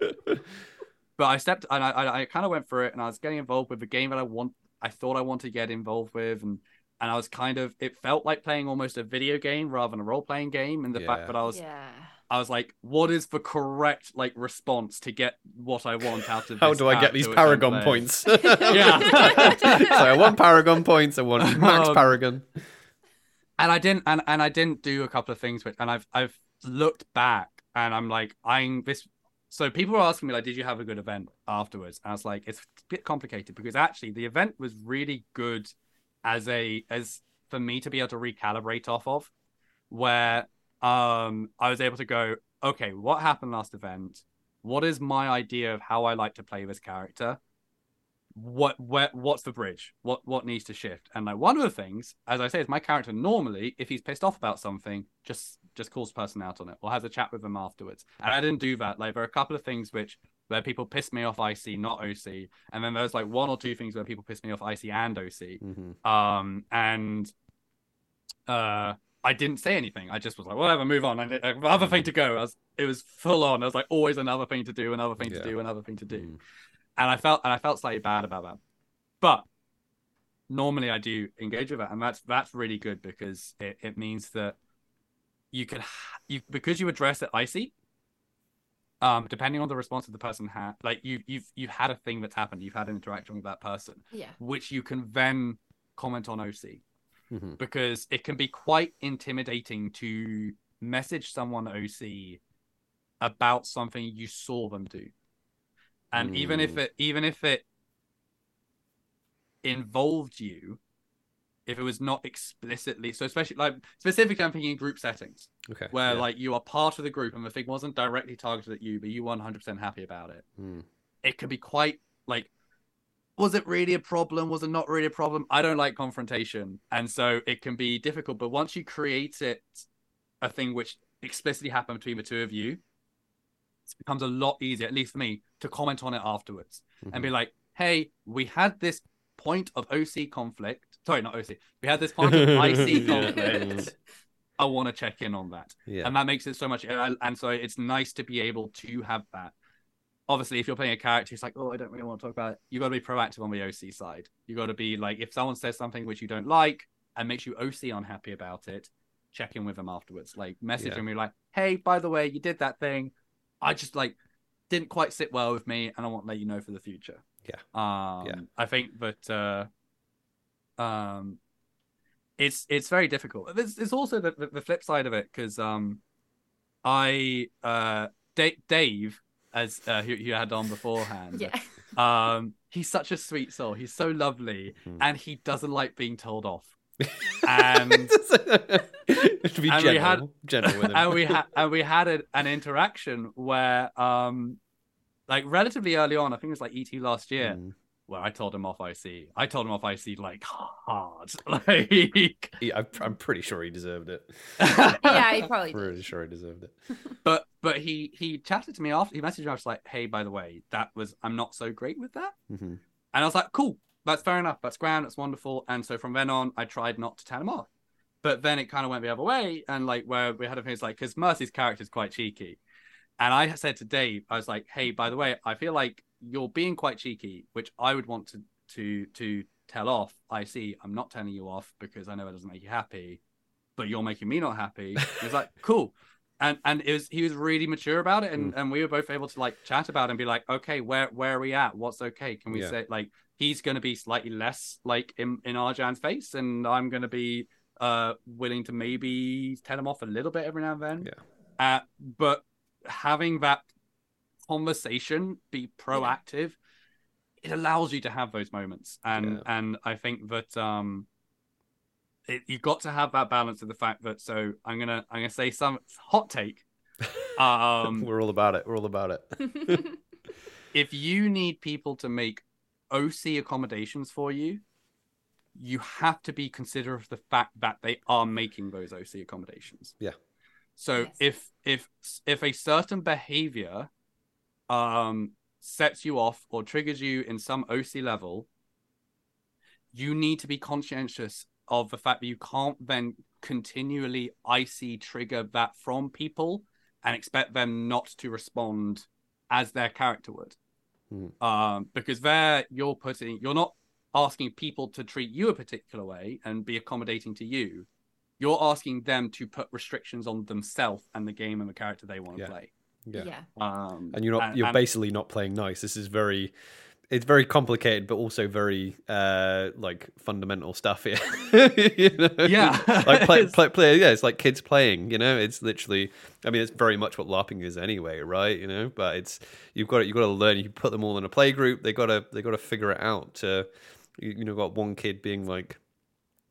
Speaker 2: but I stepped and I I, I kind of went through it and I was getting involved with a game that I want. I thought I wanted to get involved with and. And I was kind of, it felt like playing almost a video game rather than a role playing game. And the
Speaker 1: Yeah.
Speaker 2: fact that I was
Speaker 3: yeah.
Speaker 2: I was like, what is the correct like response to get what I want out of this?
Speaker 1: How do I get these Paragon points?
Speaker 2: Yeah.
Speaker 1: so I want Paragon points. I want max
Speaker 2: Um,
Speaker 1: Paragon.
Speaker 2: And I didn't and, and I didn't do a couple of things which and I've I've looked back and I'm like, I'm this so people were asking me like, did you have a good event afterwards? And I was like, it's a bit complicated because actually the event was really good as a as for me to be able to recalibrate off of, where um I was able to go, okay, what happened last event? What is my idea of how I like to play this character? What where what's the bridge? What what needs to shift? And like one of the things, as I say, is my character normally, if he's pissed off about something, just just calls the person out on it or has a chat with them afterwards. And I didn't do that. Like there are a couple of things which where people piss me off IC, not OC. And then there's like one or two things where people piss me off IC and OC.
Speaker 1: Mhm.
Speaker 2: Um, and uh, I didn't say anything. I just was like, whatever, move on. And uh, other thing to go. I was, it was full on. I was like, always another thing to do, another thing
Speaker 1: Yeah.
Speaker 2: to do, another thing to do.
Speaker 1: Mm.
Speaker 2: And I felt, and I felt slightly bad about that. But normally I do engage with that, and that's that's really good because it, it means that you can ha- you because you address it IC. Um, depending on the response that the person had, like you you've you've had a thing that's happened, you've had an interaction with that person,
Speaker 3: Yeah.
Speaker 2: which you can then comment on OC
Speaker 1: Mhm.
Speaker 2: because it can be quite intimidating to message someone OC about something you saw them do. And even if
Speaker 1: Mm.
Speaker 2: it even if it involved you, if it was not explicitly so especially like specifically I'm thinking in group settings
Speaker 1: Okay.
Speaker 2: where
Speaker 1: yeah.
Speaker 2: like you are part of the group and the thing wasn't directly targeted at you, but you were 100% happy about it
Speaker 1: Mm.
Speaker 2: it can be quite like was it really a problem? Was it not really a problem? I don't like confrontation and so it can be difficult but once you create it a thing which explicitly happened between the two of you it becomes a lot easier at least for me to comment on it afterwards and be mm-hmm. like hey we had this point of oc conflict. Sorry not oc we had this point of ic conflict. I want to check in on that.
Speaker 1: Yeah.
Speaker 2: and that makes it so much and and so it's nice to be able to have that obviously if you're playing a character it's like, oh, I don't really want to talk about it, You've got to be proactive on the OC side. You've got to be like, if someone says something which you don't like and makes you OC unhappy about it, check in with them afterwards. Like message
Speaker 1: Yeah.
Speaker 2: them, be like, hey, by the way, you did that thing. I just like didn't quite sit well with me, and I want to let you know for the future.
Speaker 1: Yeah.
Speaker 2: Um,
Speaker 1: Yeah.
Speaker 2: I think that uh, um, it's it's very difficult. There's, there's also the, the, the flip side of it because um, I uh, Da- Dave as uh, who you had on beforehand.
Speaker 3: Yeah.
Speaker 2: Um, he's such a sweet soul. He's so lovely,
Speaker 1: Mhm.
Speaker 2: and he doesn't like being told off. And
Speaker 1: to be
Speaker 2: and we
Speaker 1: general,
Speaker 2: had-
Speaker 1: general with him.
Speaker 2: and we had and we had a, an interaction where um, like relatively early on, I think it was like ET last year,
Speaker 1: Mm.
Speaker 2: Where I told him off IC. I told him off IC like hard, like.
Speaker 1: He- I'm, I'm pretty sure he deserved it.
Speaker 3: yeah, he probably did.
Speaker 1: Pretty sure he deserved it.
Speaker 2: But but he he chatted to me after he messaged me. I was like, hey, by the way, that was I'm not so great with that.
Speaker 1: Mhm.
Speaker 2: And I was like, cool, that's fair enough. That's grand. That's wonderful. And so from then on, I tried not to tell him off. But then it kind of went the other way. And like, where we had a thing, it's like, because Mercy's character is quite cheeky. And I said to Dave, I was like, hey, by the way, I feel like you're being quite cheeky, which I would want to to to tell off. I see, I'm not telling you off because I know it doesn't make you happy, but you're making me not happy. It's like, cool. And and it was he was really mature about it, and, and we were both able to like chat about it and be like, okay, where where are we at? What's okay? Can we
Speaker 1: Yeah.
Speaker 2: say like he's gonna be slightly less like in in Arjan's face, and I'm gonna be uh willing to maybe tell him off a little bit every now and then.
Speaker 1: Yeah.
Speaker 2: Uh, but having that conversation be proactive, it allows you to have those moments, and
Speaker 1: Yeah.
Speaker 2: and I think that um. It, you've got to have that balance of the fact that so I'm gonna I'm gonna say some hot take. Um,
Speaker 1: We're all about it. We're all about it.
Speaker 2: if you need people to make OC accommodations for you, you have to be considerate of the fact that they are making those OC accommodations.
Speaker 1: Yeah.
Speaker 2: So
Speaker 3: Yes.
Speaker 2: if if if a certain behavior um sets you off or triggers you in some OC level, you need to be conscientious of the fact that you can't then continually IC trigger that from people and expect them not to respond as their character would.
Speaker 1: Mhm.
Speaker 2: Um, because there you're putting, you're not asking people to treat you a particular way and be accommodating to you. You're asking them to put restrictions on themselves and the game and the character they want to
Speaker 1: Yeah.
Speaker 2: play.
Speaker 1: Yeah.
Speaker 3: yeah.
Speaker 2: Um,
Speaker 1: And you're not.
Speaker 2: and-
Speaker 1: you're
Speaker 2: and-
Speaker 1: basically not playing nice. This is very. It's very complicated, but also very uh like fundamental stuff here. you know?
Speaker 2: Yeah.
Speaker 1: like play, play, play. Yeah, it's like kids playing. You know, it's literally. I mean, it's very much what LARPing is anyway, right? You know, but it's you've got to, you've got to learn. You put them all in a play group. They got to they got to figure it out. To you, you know, got one kid being like,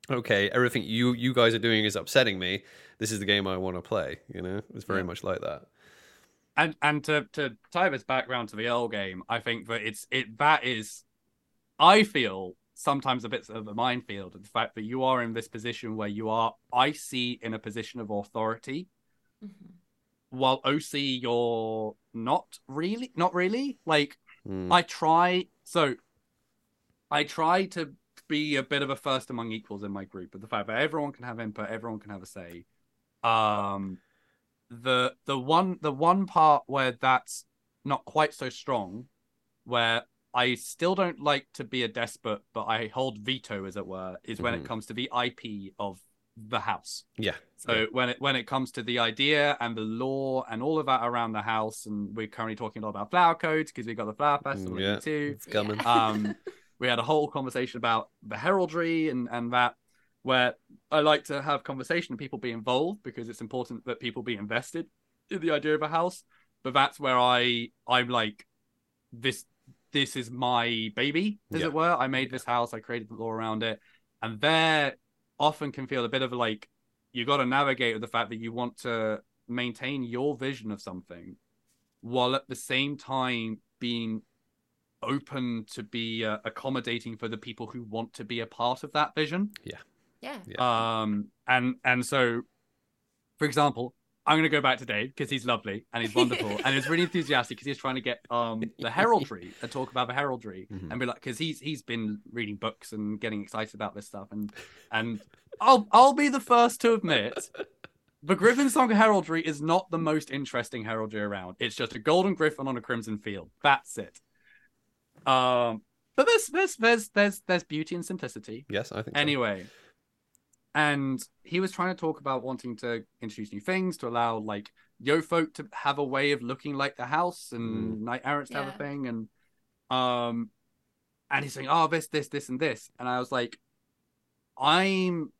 Speaker 1: okay, everything you you guys are doing is upsetting me. This is the game I want to play. You know, it's very
Speaker 2: Yeah.
Speaker 1: much like that.
Speaker 2: And and to to tie this back round to the L game, I think that it's it that is, I feel sometimes a bit of a minefield. The fact that you are in this position where you are, I see in a position of authority,
Speaker 3: Mhm.
Speaker 2: while OC you're not really, not really. Like
Speaker 1: Mm.
Speaker 2: I try, so I try to be a bit of a first among equals in my group, but the fact that everyone can have input, everyone can have a say. Um, the the one the one part where that's not quite so strong, where I still don't like to be a despot, but I hold veto, as it were, is when
Speaker 1: Mhm.
Speaker 2: it comes to the IP of the house.
Speaker 1: yeah.
Speaker 2: So
Speaker 1: Yeah.
Speaker 2: when it when it comes to the idea and the lore and all of that around the house, and we're currently talking a lot about flower codes because we got the flower festival
Speaker 1: Mm, yeah.
Speaker 2: too.
Speaker 1: It's coming.
Speaker 2: Um, we had a whole conversation about the heraldry and and that, where I like to have conversation and people be involved because it's important that people be invested in the idea of a house. But that's where I I'm like this this is my baby, as
Speaker 1: Yeah.
Speaker 2: it were. I made this house, I created the lore around it, and there often can feel a bit of like you got to navigate with the fact that you want to maintain your vision of something while at the same time being open to be uh, accommodating for the people who want to be a part of that vision
Speaker 3: Yeah.
Speaker 1: Yeah.
Speaker 2: um and and so for example i'm going to go back to dave because he's lovely and he's wonderful and he's really enthusiastic because he's trying to get um the heraldry and talk about the heraldry
Speaker 1: Mhm.
Speaker 2: and be like because he's he's been reading books and getting excited about this stuff and and i'll i'll be the first to admit the Griffenstone heraldry is not the most interesting heraldry around. It's just a golden griffin on a crimson field. That's it. Um, but there's there's there's there's there's beauty and simplicity.
Speaker 1: Yes, I think. so.
Speaker 2: Anyway, and he was trying to talk about wanting to introduce new things to allow like yo folk to have a way of looking like the house and knight errants to have a thing. And um and he's saying oh this this this and this. And i was like i'm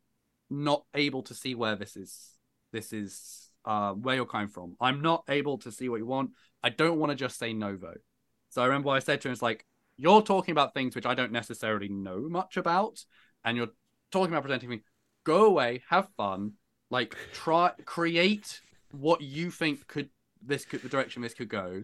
Speaker 2: not able to see where this is this is uh where you're coming from. I'm not able to see what you want. I don't want to just say no novo so i remember what i said to him is like you're talking about things which i don't necessarily know much about and you're talking about presenting me go away have fun like try create what you think could this could the direction this could go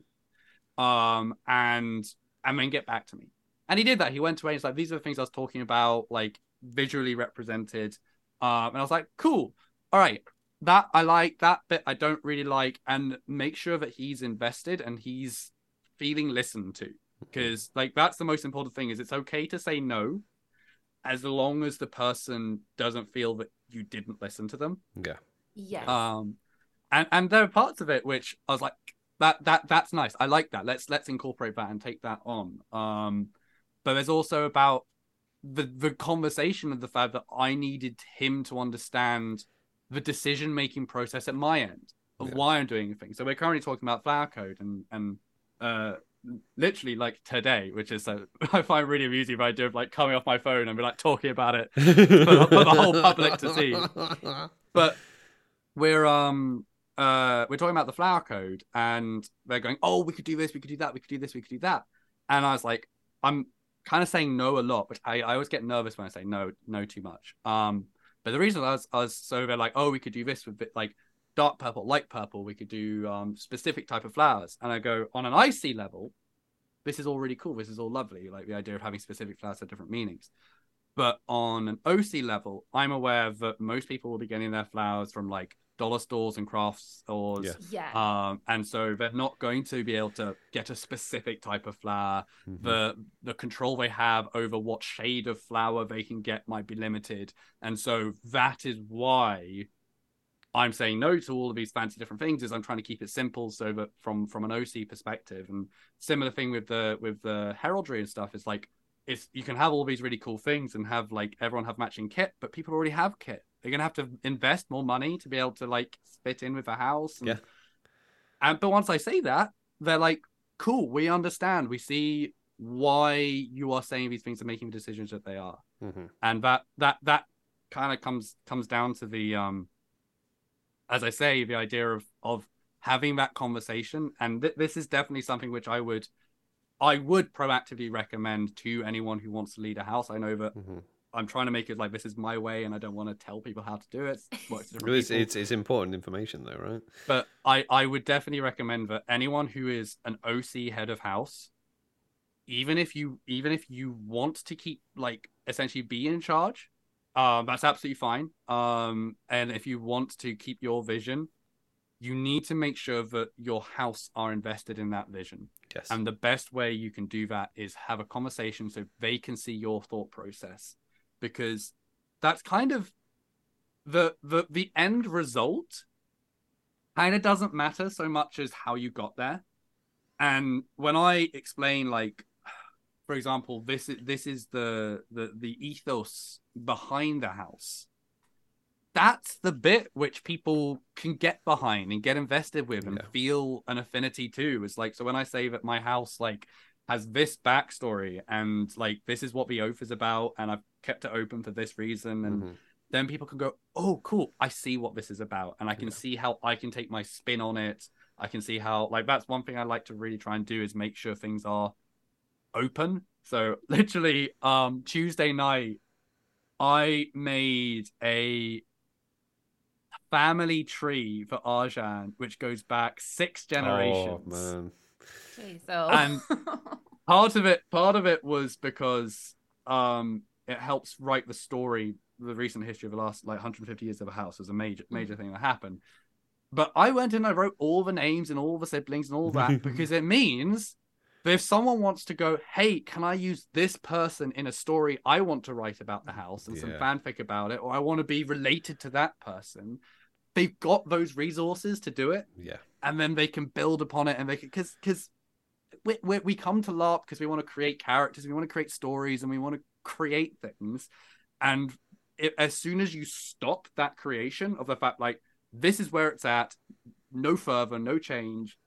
Speaker 2: um and and then get back to me. And he did that. He went away he's like these are the things i was talking about like visually represented um and i was like cool. All right. That i like that bit i don't really like and make sure that he's invested and he's feeling listened to because like that's the most important thing is it's okay to say no as long as the person doesn't feel that you didn't listen to them
Speaker 1: Yeah.
Speaker 3: Yes.
Speaker 2: um and and there are parts of it which i was like that that that's nice i like that let's let's incorporate that and take that on um but there's also about the the conversation of the fact that i needed him to understand the decision making process at my end of
Speaker 1: Yeah.
Speaker 2: why i'm doing things so we're currently talking about flower code and and uh literally like today which is uh, i find really amusing the idea of like coming off my phone and be like talking about it
Speaker 1: for,
Speaker 2: for the whole public to see. but we're um uh we're talking about the flower code and they're going oh we could do this we could do that we could do this we could do that. And i was like i'm kind of saying no a lot but i, I always get nervous when i say no no too much. Um but the reason I was, I was so they're like oh we could do this with it like dark purple light purple we could do um specific type of flowers. And i go on an IC level this is all really cool this is all lovely like the idea of having specific flowers have different meanings but on an OC level, I'm aware that most people will be getting their flowers from like dollar stores and craft stores.
Speaker 1: Yeah.
Speaker 3: yeah.
Speaker 2: Um, and so they're not going to be able to get a specific type of flower.
Speaker 1: Mhm.
Speaker 2: The the control they have over what shade of flower they can get might be limited. And so that is why I'm saying no to all of these fancy different things is I'm trying to keep it simple so that from from an OC perspective and similar thing with the with the heraldry and stuff is like it's you can have all these really cool things and have like everyone have matching kit, but people already have kit. They're gonna have to invest more money to be able to like fit in with a house. And,
Speaker 1: Yeah.
Speaker 2: And but once I say that, they're like, cool, we understand. We see why you are saying these things and making the decisions that they are.
Speaker 1: Mhm.
Speaker 2: And that that that kind of comes comes down to the um as I say, the idea of of having that conversation. And th- this is definitely something which I would I would proactively recommend to anyone who wants to lead a house. I know that
Speaker 1: Mhm.
Speaker 2: I'm trying to make it like this is my way, and I don't want to tell people how to do it. It works for different
Speaker 1: Well, it's, it's it's important information though, right?
Speaker 2: But I I would definitely recommend that anyone who is an OC head of house, even if you even if you want to keep like essentially be in charge, um, that's absolutely fine. Um, and if you want to keep your vision, you need to make sure that your house are invested in that vision.
Speaker 1: Yes.
Speaker 2: And the best way you can do that is have a conversation so they can see your thought process. Because that's kind of the the the end result kind of doesn't matter so much as how you got there. And when I explain like for example, this is this is the the the ethos behind the house. That's the bit which people can get behind and get invested with and
Speaker 1: Yeah.
Speaker 2: feel an affinity to. It's like so when I say that my house like has this backstory and like this is what the oath is about and I've kept it open for this reason and
Speaker 1: Mhm.
Speaker 2: then people can go, oh, cool, I see what this is about, and I can
Speaker 1: Yeah.
Speaker 2: see how I can take my spin on it. I can see how, like, that's one thing I like to really try and do is make sure things are open. So, literally, um, Tuesday night, I made a family tree for Arjan, which goes back six generations.
Speaker 1: Oh man.
Speaker 3: Okay, so
Speaker 2: And- part of it part of it was because um it helps write the story the recent history of the last like 150 years of a house. Was a major major thing that happened. But i went in and i wrote all the names and all the siblings and all that because it means that if someone wants to go hey can i use this person in a story i want to write about the house and some fanfic about it or i want to be related to that person they've got those resources to do it,
Speaker 1: Yeah.
Speaker 2: and then they can build upon it, and they can because because we, we we come to LARP because we want to create characters, we want to create stories, and we want to create things, and it, as soon as you stop that creation of the fact like this is where it's at, no further, no change.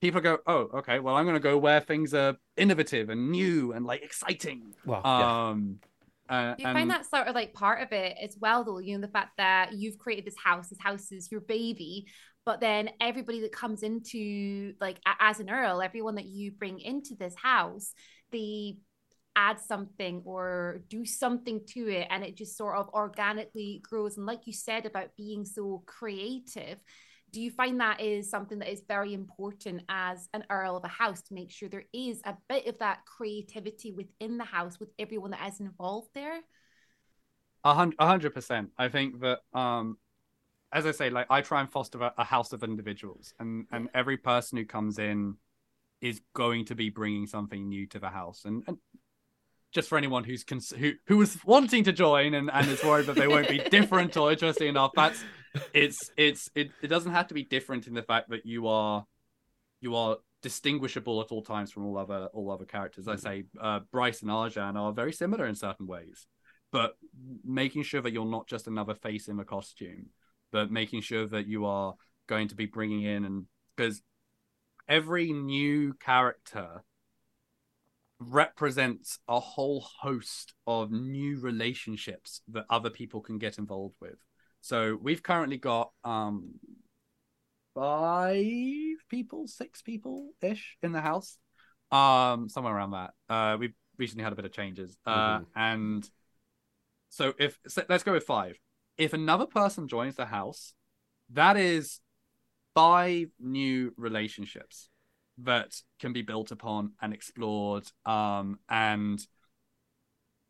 Speaker 2: People go, oh, okay. Well, I'm going to go where things are innovative and new and like exciting.
Speaker 1: Well, yeah.
Speaker 2: Um, uh,
Speaker 3: You
Speaker 2: and-
Speaker 3: find that sort of like part of it as well, though. You know, the fact that you've created this house, this house is your baby, but then everybody that comes into like a- as an earl, everyone that you bring into this house, they add something or do something to it, and it just sort of organically grows. And like you said about being so creative. Do you find that is something that is very important as an earl of a house to make sure there is a bit of that creativity within the house with everyone that is involved there?
Speaker 2: A hundred percent. I think that, um, as I say, like I try and foster a, a house of individuals, and and every person who comes in is going to be bringing something new to the house, and and just for anyone who's cons- who who was wanting to join and and is worried that they won't be different or interesting enough, that's it's it's it, it doesn't have to be different in the fact that you are you are distinguishable at all times from all other all other characters. I say uh, Bryce and Arjan are very similar in certain ways, but making sure that you're not just another face in a costume, but making sure that you are going to be bringing in and because every new character represents a whole host of new relationships that other people can get involved with. So we've currently got um five people, six people ish in the house. Um somewhere around that. Uh we've recently had a bit of changes. Uh
Speaker 1: Mhm.
Speaker 2: and so if so let's go with five. If another person joins the house, that is five new relationships that can be built upon and explored um and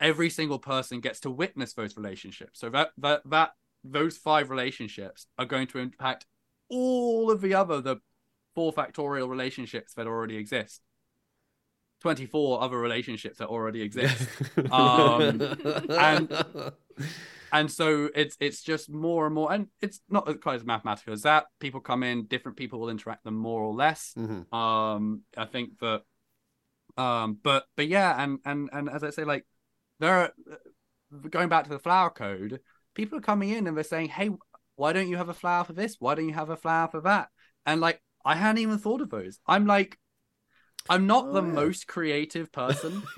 Speaker 2: every single person gets to witness those relationships so that that that those five relationships are going to impact all of the other the four factorial relationships that already exist. 24 other relationships that already exist. Um, and- and so it's it's just more and more and it's not as quite as mathematical as that. People come in different people will interact them more or less.
Speaker 1: Mhm.
Speaker 2: um i think that um but but yeah and and and as i say like there are going back to the flower code people are coming in and they're saying hey why don't you have a flower for this? Why don't you have a flower for that? And like i hadn't even thought of those. I'm like i'm not
Speaker 1: Oh,
Speaker 2: the
Speaker 1: yeah.
Speaker 2: most creative person.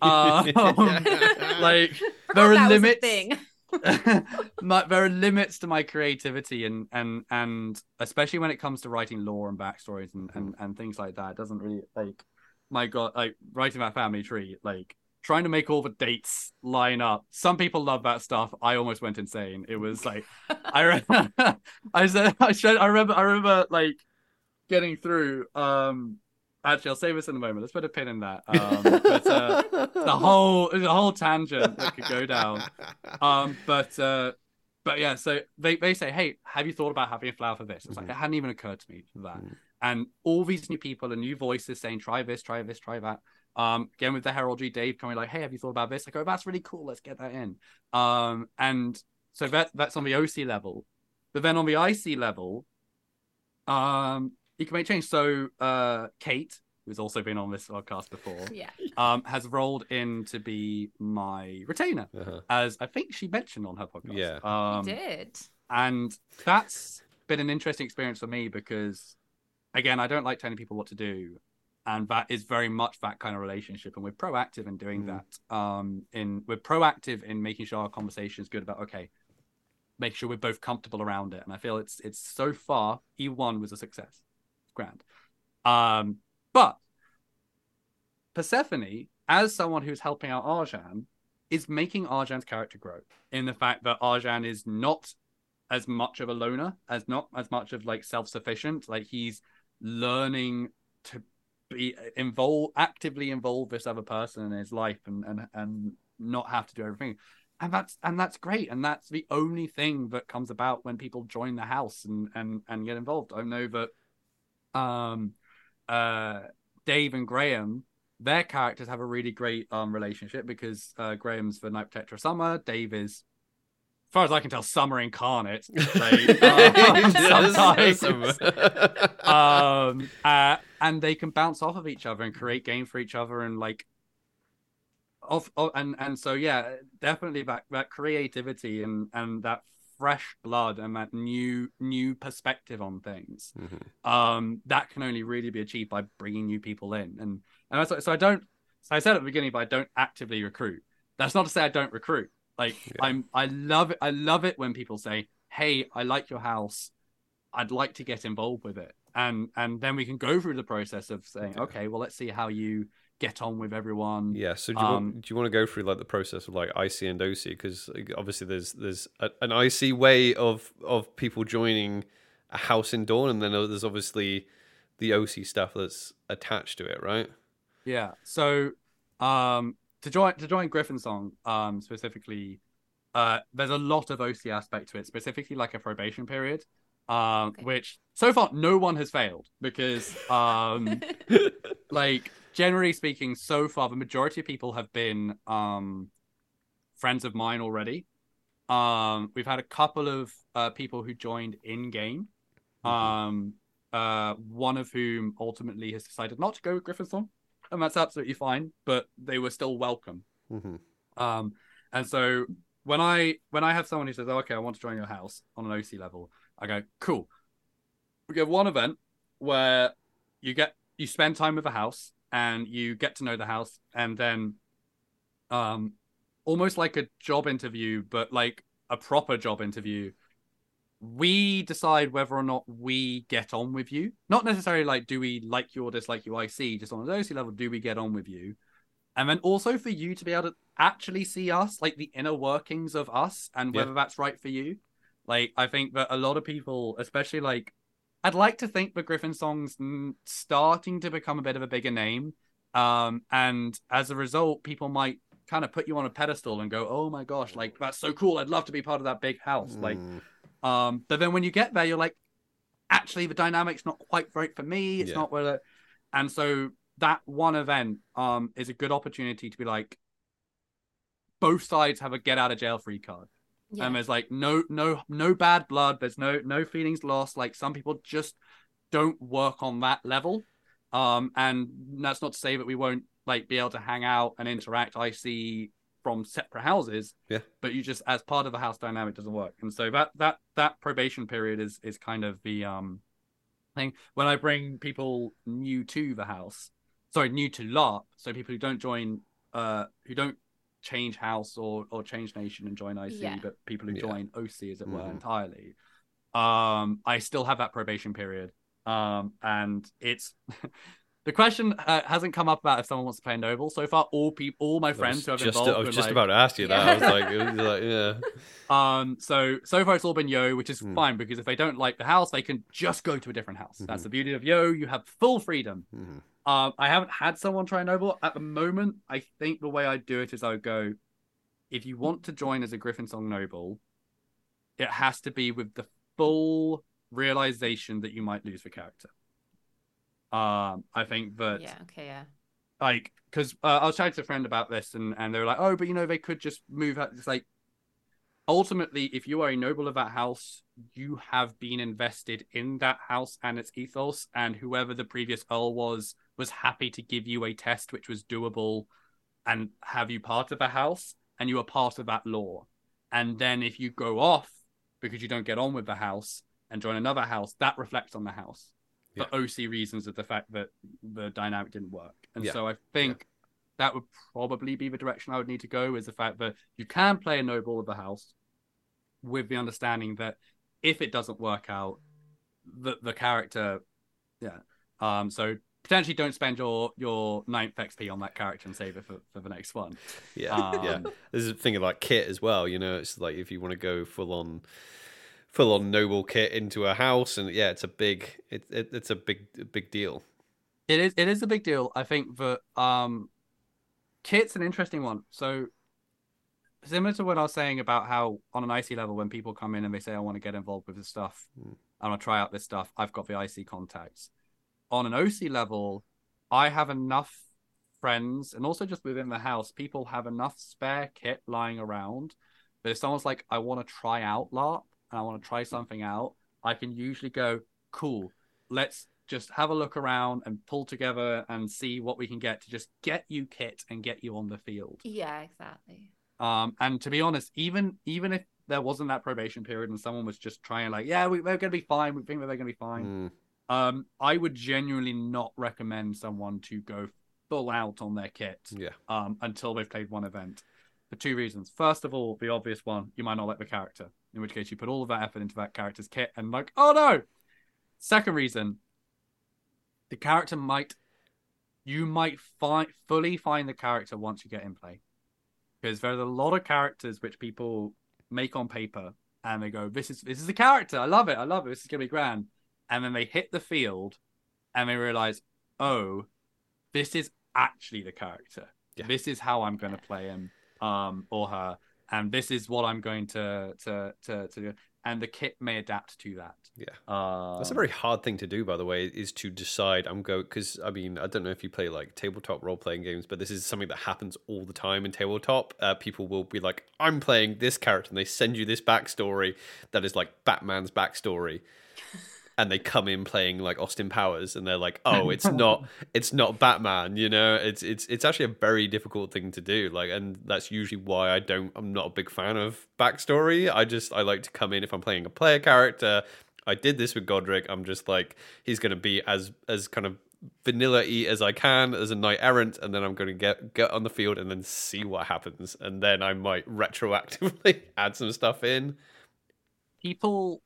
Speaker 2: Um, like there are
Speaker 3: that was a
Speaker 2: limits
Speaker 3: thing.
Speaker 2: my, there are limits to my creativity and and and especially when it comes to writing lore and backstories and and, and things like that it doesn't really like my god like writing that family tree like trying to make all the dates line up. Some people love that stuff. I almost went insane. It was like i re- i said i said i remember i remember like getting through um actually i'll save this in a moment. Let's put a pin in that. Um but uh the whole the whole tangent that could go down. Um but uh but yeah so they, they say hey have you thought about having a flower for this? It's like
Speaker 1: Mhm.
Speaker 2: it hadn't even occurred to me for that.
Speaker 1: Mhm.
Speaker 2: and all these new people and new voices saying try this try this try that um again with the heraldry dave coming like hey have you thought about this i go that's really cool let's get that in um and so that that's on the oc level but then on the ic level um you can make change so uh kate who's also been on this podcast before
Speaker 3: yeah.
Speaker 2: um, has rolled in to be my retainer,
Speaker 1: Uh-huh.
Speaker 2: as I think she mentioned on her podcast.
Speaker 1: Yeah.
Speaker 2: Um,
Speaker 3: you did.
Speaker 2: and that's been an interesting experience for me because, again, I don't like telling people what to do, and that is very much that kind of relationship. And we're proactive in doing
Speaker 1: Mhm.
Speaker 2: that. Um, in we're proactive in making sure our conversation is good about okay, make sure we're both comfortable around it. And I feel it's it's so far E one was a success, grand. Um, but Persephone, as someone who's helping out Arjan, is making Arjan's character grow in the fact that Arjan is not as much of a loner, as not as much of like self-sufficient. Like he's learning to be involved, actively involve this other person in his life, and and and not have to do everything. And that's and that's great, and that's the only thing that comes about when people join the house and and and get involved. I know that, um, uh, Dave and Graham their characters have a really great um relationship because uh, Graham's the Night Protector of Summer, Dave is far as I can tell, summer incarnate. Right? Um, sometimes. um, uh, and they can bounce off of each other and create game for each other and like off, off and and so yeah, definitely that that creativity and and that fresh blood and that new new perspective on things
Speaker 1: Mhm.
Speaker 2: um that can only really be achieved by bringing new people in and and so, so i don't so i said at the beginning but i don't actively recruit that's not to say i don't recruit like
Speaker 1: Yeah.
Speaker 2: i'm i love it i love it when people say hey i like your house i'd like to get involved with it and and then we can go through the process of saying
Speaker 1: Okay.
Speaker 2: okay well let's see how you get on with everyone
Speaker 1: Yeah. So do you,
Speaker 2: Um,
Speaker 1: want, do you want to go through like the process of like IC and OC because obviously there's there's a, an IC way of of people joining a house in Dawn, and then there's obviously the OC stuff that's attached to it, right?
Speaker 2: Yeah. So, um, to join to join Griffenstone, um, specifically, uh, there's a lot of OC aspect to it, specifically like a probation period, um,
Speaker 3: Okay.
Speaker 2: which so far no one has failed because, um, like generally speaking, so far the majority of people have been um friends of mine already. Um, we've had a couple of uh, people who joined in game.
Speaker 1: Mhm.
Speaker 2: Um, uh, one of whom ultimately has decided not to go with Griffenstone, and that's absolutely fine. But they were still welcome.
Speaker 1: hmm
Speaker 2: Um, and so when I when I have someone who says, oh, "Okay, I want to join your house on an OC level," I go, "Cool." We have one event where you get you spend time with a house and you get to know the house, and then, um, almost like a job interview, but like a proper job interview. We decide whether or not we get on with you. Not necessarily like, do we like you or dislike you? I see. Just on an OC level, do we get on with you? and then also for you to be able to actually see us like the inner workings of us and
Speaker 1: Yeah.
Speaker 2: whether that's right for you like i think that a lot of people especially like i'd like to think that Griffenstone's starting to become a bit of a bigger name um and as a result people might kind of put you on a pedestal and go oh my gosh like that's so cool i'd love to be part of that big house like
Speaker 1: Mm.
Speaker 2: Um, but then when you get there, you're like, actually, the dynamic's not quite right for me. It's
Speaker 1: Yeah.
Speaker 2: not whether, and so that one event um is a good opportunity to be like, both sides have a get out of jail free card,
Speaker 3: yeah.
Speaker 2: and there's like no no no bad blood. There's no no feelings lost. Like some people just don't work on that level, um, and that's not to say that we won't like be able to hang out and interact. I see from separate houses Yeah. but you just as part of the house dynamic doesn't work and so that that that probation period is is kind of the um thing when i bring people new to the house sorry new to larp so people who don't join uh who don't change house or or change nation and join ic
Speaker 3: Yeah.
Speaker 2: but people who
Speaker 1: Yeah.
Speaker 2: join oc as it were
Speaker 1: Mhm.
Speaker 2: entirely um i still have that probation period um and it's the question uh, hasn't come up about if someone wants to play noble so far all people all my friends who have
Speaker 1: just,
Speaker 2: involved
Speaker 1: I was just
Speaker 2: like,
Speaker 1: about to ask you that. I was like, it was like, yeah.
Speaker 2: Um, so so far it's all been Yo, which is
Speaker 1: Hmm.
Speaker 2: fine because if they don't like the house, they can just go to a different house. That's
Speaker 1: Mhm.
Speaker 2: the beauty of Yo. You have full freedom.
Speaker 1: Mhm.
Speaker 2: Um, I haven't had someone try Noble at the moment. I think the way I do it is I would go, if you want to join as a Griffenstone Noble, it has to be with the full realization that you might lose the character. Um, I think that
Speaker 3: yeah. Okay. Yeah.
Speaker 2: like because uh, I was chatting to a friend about this, and and they were like, oh, but you know, they could just move out. It's like ultimately, if you are a noble of that house, you have been invested in that house and its ethos, and whoever the previous earl was was happy to give you a test which was doable, and have you part of the house, and you are part of that law. And then if you go off because you don't get on with the house and join another house, that reflects on the house for OC reasons of the fact that the dynamic didn't work. And
Speaker 1: Yeah.
Speaker 2: so I think that would probably be the direction I would need to go is the fact that you can play a noble of the house with the understanding that if it doesn't work out, the the character yeah. Um so potentially don't spend your your ninth XP on that character and save it for, for the next one.
Speaker 1: Yeah, yeah.
Speaker 2: Um,
Speaker 1: There's a thing of like kit as well. You know, it's like if you want to go full on, full on noble kit into a house, and yeah, it's a big, it, it it's a big, big deal.
Speaker 2: It is it is a big deal. I think that um kit's an interesting one. So similar to what I was saying about how on an IC level when people come in and they say I want to get involved with this stuff,
Speaker 1: Mm.
Speaker 2: I want to try out this stuff, I've got the IC contacts. On an OC level, I have enough friends and also just within the house, people have enough spare kit lying around But if someone's like, I want to try out LARP and I want to try something out, I can usually go, cool, let's just have a look around and pull together and see what we can get to just get you kit and get you on the field.
Speaker 3: Yeah, exactly.
Speaker 2: Um, and to be honest, even even if there wasn't that probation period and someone was just trying like, yeah, we, are gonna be fine, we think that they're gonna be fine.
Speaker 1: Mm,
Speaker 2: Um, I would genuinely not recommend someone to go full out on their kit
Speaker 1: yeah.
Speaker 2: um, until they've played one event for two reasons. First of all, the obvious one, you might not like the character, in which case you put all of that effort into that character's kit and like, oh no. Second reason, the character might, you might find fully find the character once you get in play, because there's a lot of characters which people make on paper and they go, this is this is the character, I love it, I love it, this is gonna be grand, and then they hit the field and they realize, oh, this is actually the character.
Speaker 1: Yeah.
Speaker 2: This is how I'm going to play him um, or her, and this is what I'm going to to to to do. And the kit may adapt to that.
Speaker 1: Yeah.
Speaker 2: Um,
Speaker 1: That's a very hard thing to do, by the way, is to decide. I'm go because I mean I don't know if you play like tabletop role playing games, but this is something that happens all the time in tabletop. Uh, people will be like, "I'm playing this character," and they send you this backstory that is like Batman's backstory, and they come in playing like Austin Powers, and they're like, "Oh, it's not, it's not Batman," you know. It's it's it's actually a very difficult thing to do. Like, and that's usually why I don't. I'm not a big fan of backstory. I just I like to come in if I'm playing a player character. I did this with Godric. I'm just like he's going to be as as kind of vanilla y as I can as a knight errant, and then I'm going to get get on the field and then see what happens, and then I might retroactively add some stuff in.
Speaker 2: people,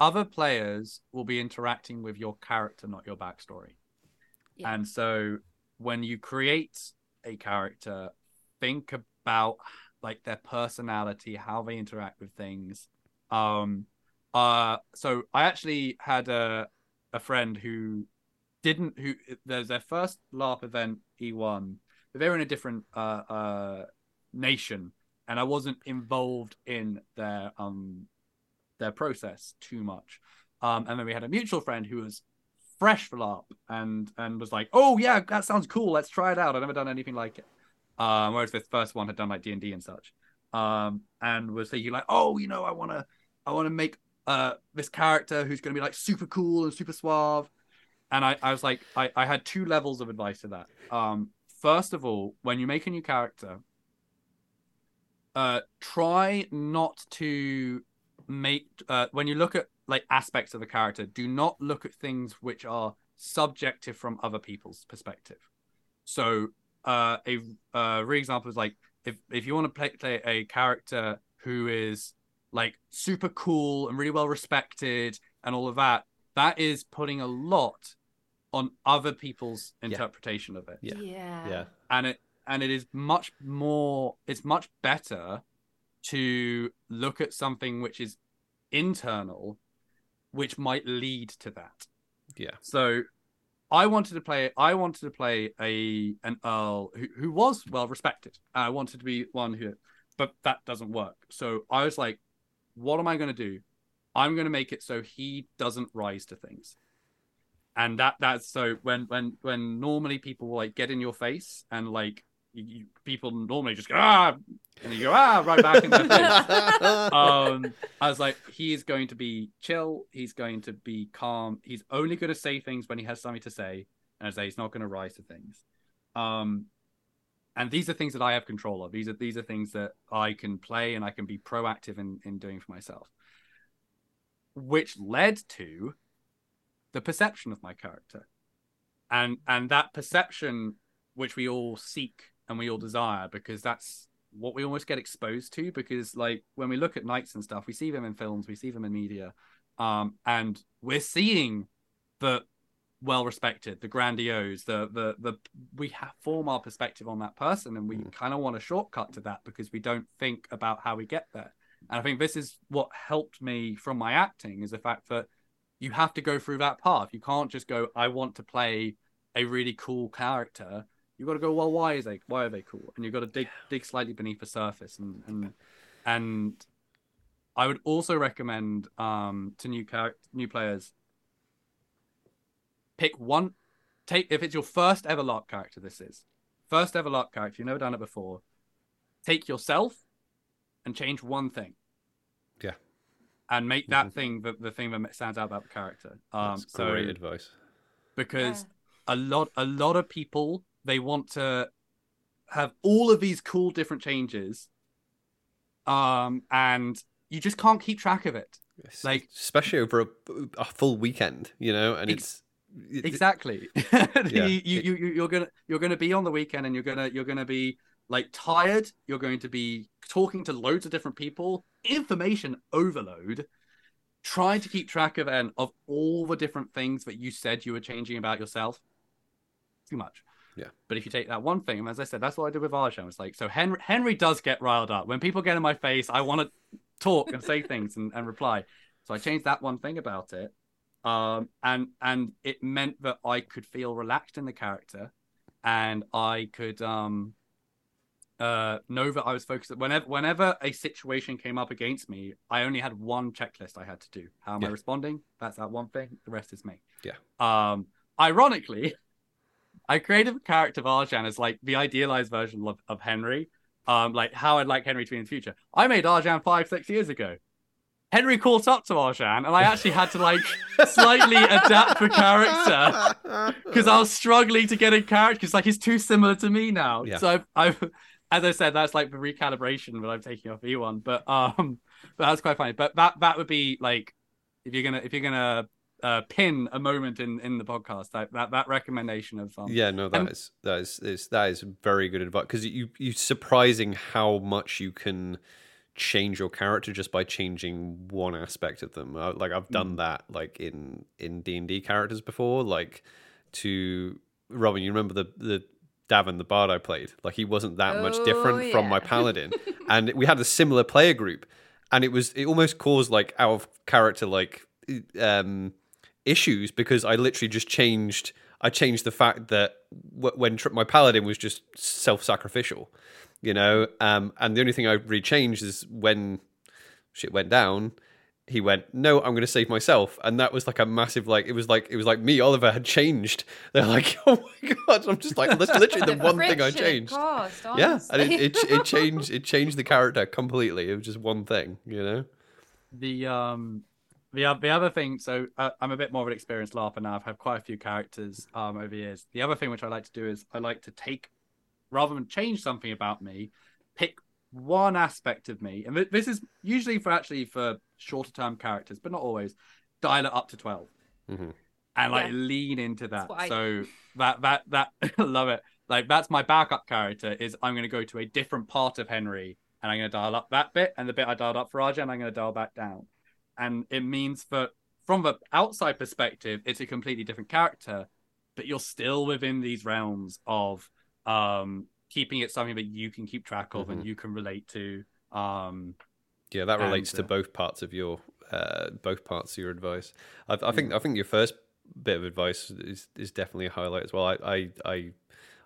Speaker 2: other players will be interacting with your character, not your backstory.
Speaker 3: Yeah.
Speaker 2: And so when you create a character, think about like their personality, how they interact with things. Um uh so I actually had a a friend who didn't who there's their first LARP event E1, but they were in a different uh uh nation and I wasn't involved in their um their process too much. Um and then we had a mutual friend who was fresh for LARP and and was like, "Oh yeah, that sounds cool. Let's try it out. I've never done anything like it." Um, whereas this first one had done like D and D and such, um, and was thinking like, "Oh, you know, I want to, I want to make uh this character who's going to be like super cool and super suave." And I, I was like, I, I had two levels of advice to that. Um, first of all, when you make a new character, uh, try not to make uh, when you look at like aspects of a character do not look at things which are subjective from other people's perspective so uh a uh real example is like if if you want to play, play a character who is like super cool and really well respected and all of that that is putting a lot on other people's interpretation of it
Speaker 1: Yeah.
Speaker 3: Yeah.
Speaker 1: Yeah,
Speaker 2: and it and it is much more it's much better to look at something which is internal which might lead to that.
Speaker 1: Yeah,
Speaker 2: so i wanted to play i wanted to play a an earl who, who was well respected. I wanted to be one who but that doesn't work. So i was like what am i going to do? I'm going to make it so he doesn't rise to things. And that that's so when when when normally people will like get in your face and like you, you, people normally just go ah and you go ah right back in their face. Um i was like he is going to be chill. He's going to be calm. He's only going to say things when he has something to say and I say he's not going to rise to things. Um and these are things that i have control of. These are these are things that i can play and i can be proactive in in doing for myself. Which led to the perception of my character. And and that perception which we all seek and we all desire because that's what we almost get exposed to because like when we look at knights and stuff we see them in films we see them in media um and we're seeing the well respected the grandiose the the the we have form our perspective on that person and we
Speaker 1: Mm.
Speaker 2: kind of want a shortcut to that because we don't think about how we get there and i think this is what helped me from my acting is the fact that you have to go through that path you can't just go i want to play a really cool character you got to go well why is they why are they cool and you've got to dig dig slightly beneath the surface and and and i would also recommend um to new character new players pick one take if it's your first ever larp character this is first ever larp character you've never done it before take yourself and change one thing.
Speaker 1: Yeah.
Speaker 2: And make that
Speaker 1: Mhm.
Speaker 2: thing the, the thing that stands out about the character. Um,
Speaker 1: That's
Speaker 2: so
Speaker 1: great advice.
Speaker 2: because a lot a lot of people they want to have all of these cool different changes um and you just can't keep track of it. Like-
Speaker 1: especially over a, a full weekend, you know, and
Speaker 2: Ex-
Speaker 1: it's it-
Speaker 2: exactly.
Speaker 1: Yeah,
Speaker 2: you, you, you you're gonna you're gonna be on the weekend and you're gonna you're gonna be like tired. You're going to be talking to loads of different people information overload trying to keep track of and of all the different things that you said you were changing about yourself. Too much
Speaker 1: Yeah.
Speaker 2: but if you take that one thing and as i said that's what i did with Arjan. it's like so henry henry does get riled up. When people get in my face i want to talk and say things and, and reply. So i changed that one thing about it um and and it meant that i could feel relaxed in the character and i could um uh know that i was focused. Whenever whenever a situation came up against me i only had one checklist i had to do. How am i responding? That's that one thing. The rest is me.
Speaker 1: Yeah.
Speaker 2: um ironically i created a character of arjan as like the idealized version of, of henry um like how i'd like henry to be in the future i made arjan five six years ago henry caught up to arjan and i actually had to like slightly adapt the character because I was struggling to get in character because like he's too similar to me now.
Speaker 1: Yeah.
Speaker 2: So I've, I've, as I said, that's like the recalibration that I'm taking off E1. But um, but that's quite funny. But that that would be like if you're gonna if you're gonna uh pin a moment in in the podcast that that, that recommendation of um
Speaker 1: yeah, no, that
Speaker 2: um,
Speaker 1: is that is, is that is very good advice because you you surprising how much you can change your character just by changing one aspect of them. Uh, like I've
Speaker 2: Mm.
Speaker 1: done that like in in D and D characters before, like to Robin. You remember the the Davin, the bard I played? Like he wasn't that much
Speaker 3: Oh,
Speaker 1: different from my paladin, and we had a similar player group, and it was it almost caused like out of character like um issues because I literally just changed. I changed the fact that w- when tr- my paladin was just self-sacrificial, you know, um, and the only thing I really changed is when shit went down. He went, no, I'm going to save myself, and that was like a massive, like it was like it was like me, Oliver had changed. They're like, oh my god, I'm just like that's literally the one thing I changed.
Speaker 3: caused,
Speaker 1: Yeah, and it, it it changed it changed the character completely. It was just one thing, you know.
Speaker 2: the um the oth- the other thing so uh, i'm a bit more of an experienced larper now. I've had quite a few characters um over the years. The other thing which i like to do is i like to take rather than change something about me pick one aspect of me. And th- this is usually for actually for shorter term characters but not always dial it up to 12
Speaker 1: Mhm.
Speaker 2: and like
Speaker 3: Yeah.
Speaker 2: lean into that.
Speaker 3: What I
Speaker 2: so that that that love it. Like that's my backup character is i'm going to go to a different part of henry and i'm going to dial up that bit and the bit i dialed up for Arjan, i'm going to dial back down and it means that from the outside perspective it's a completely different character but you're still within these realms of um keeping it something that you can keep track of and you can relate to um
Speaker 1: Yeah, that relates
Speaker 2: And,
Speaker 1: to
Speaker 2: uh,
Speaker 1: both parts of your uh, both parts of your advice. I, I think I think your first bit of advice is is definitely a highlight as well. I I I,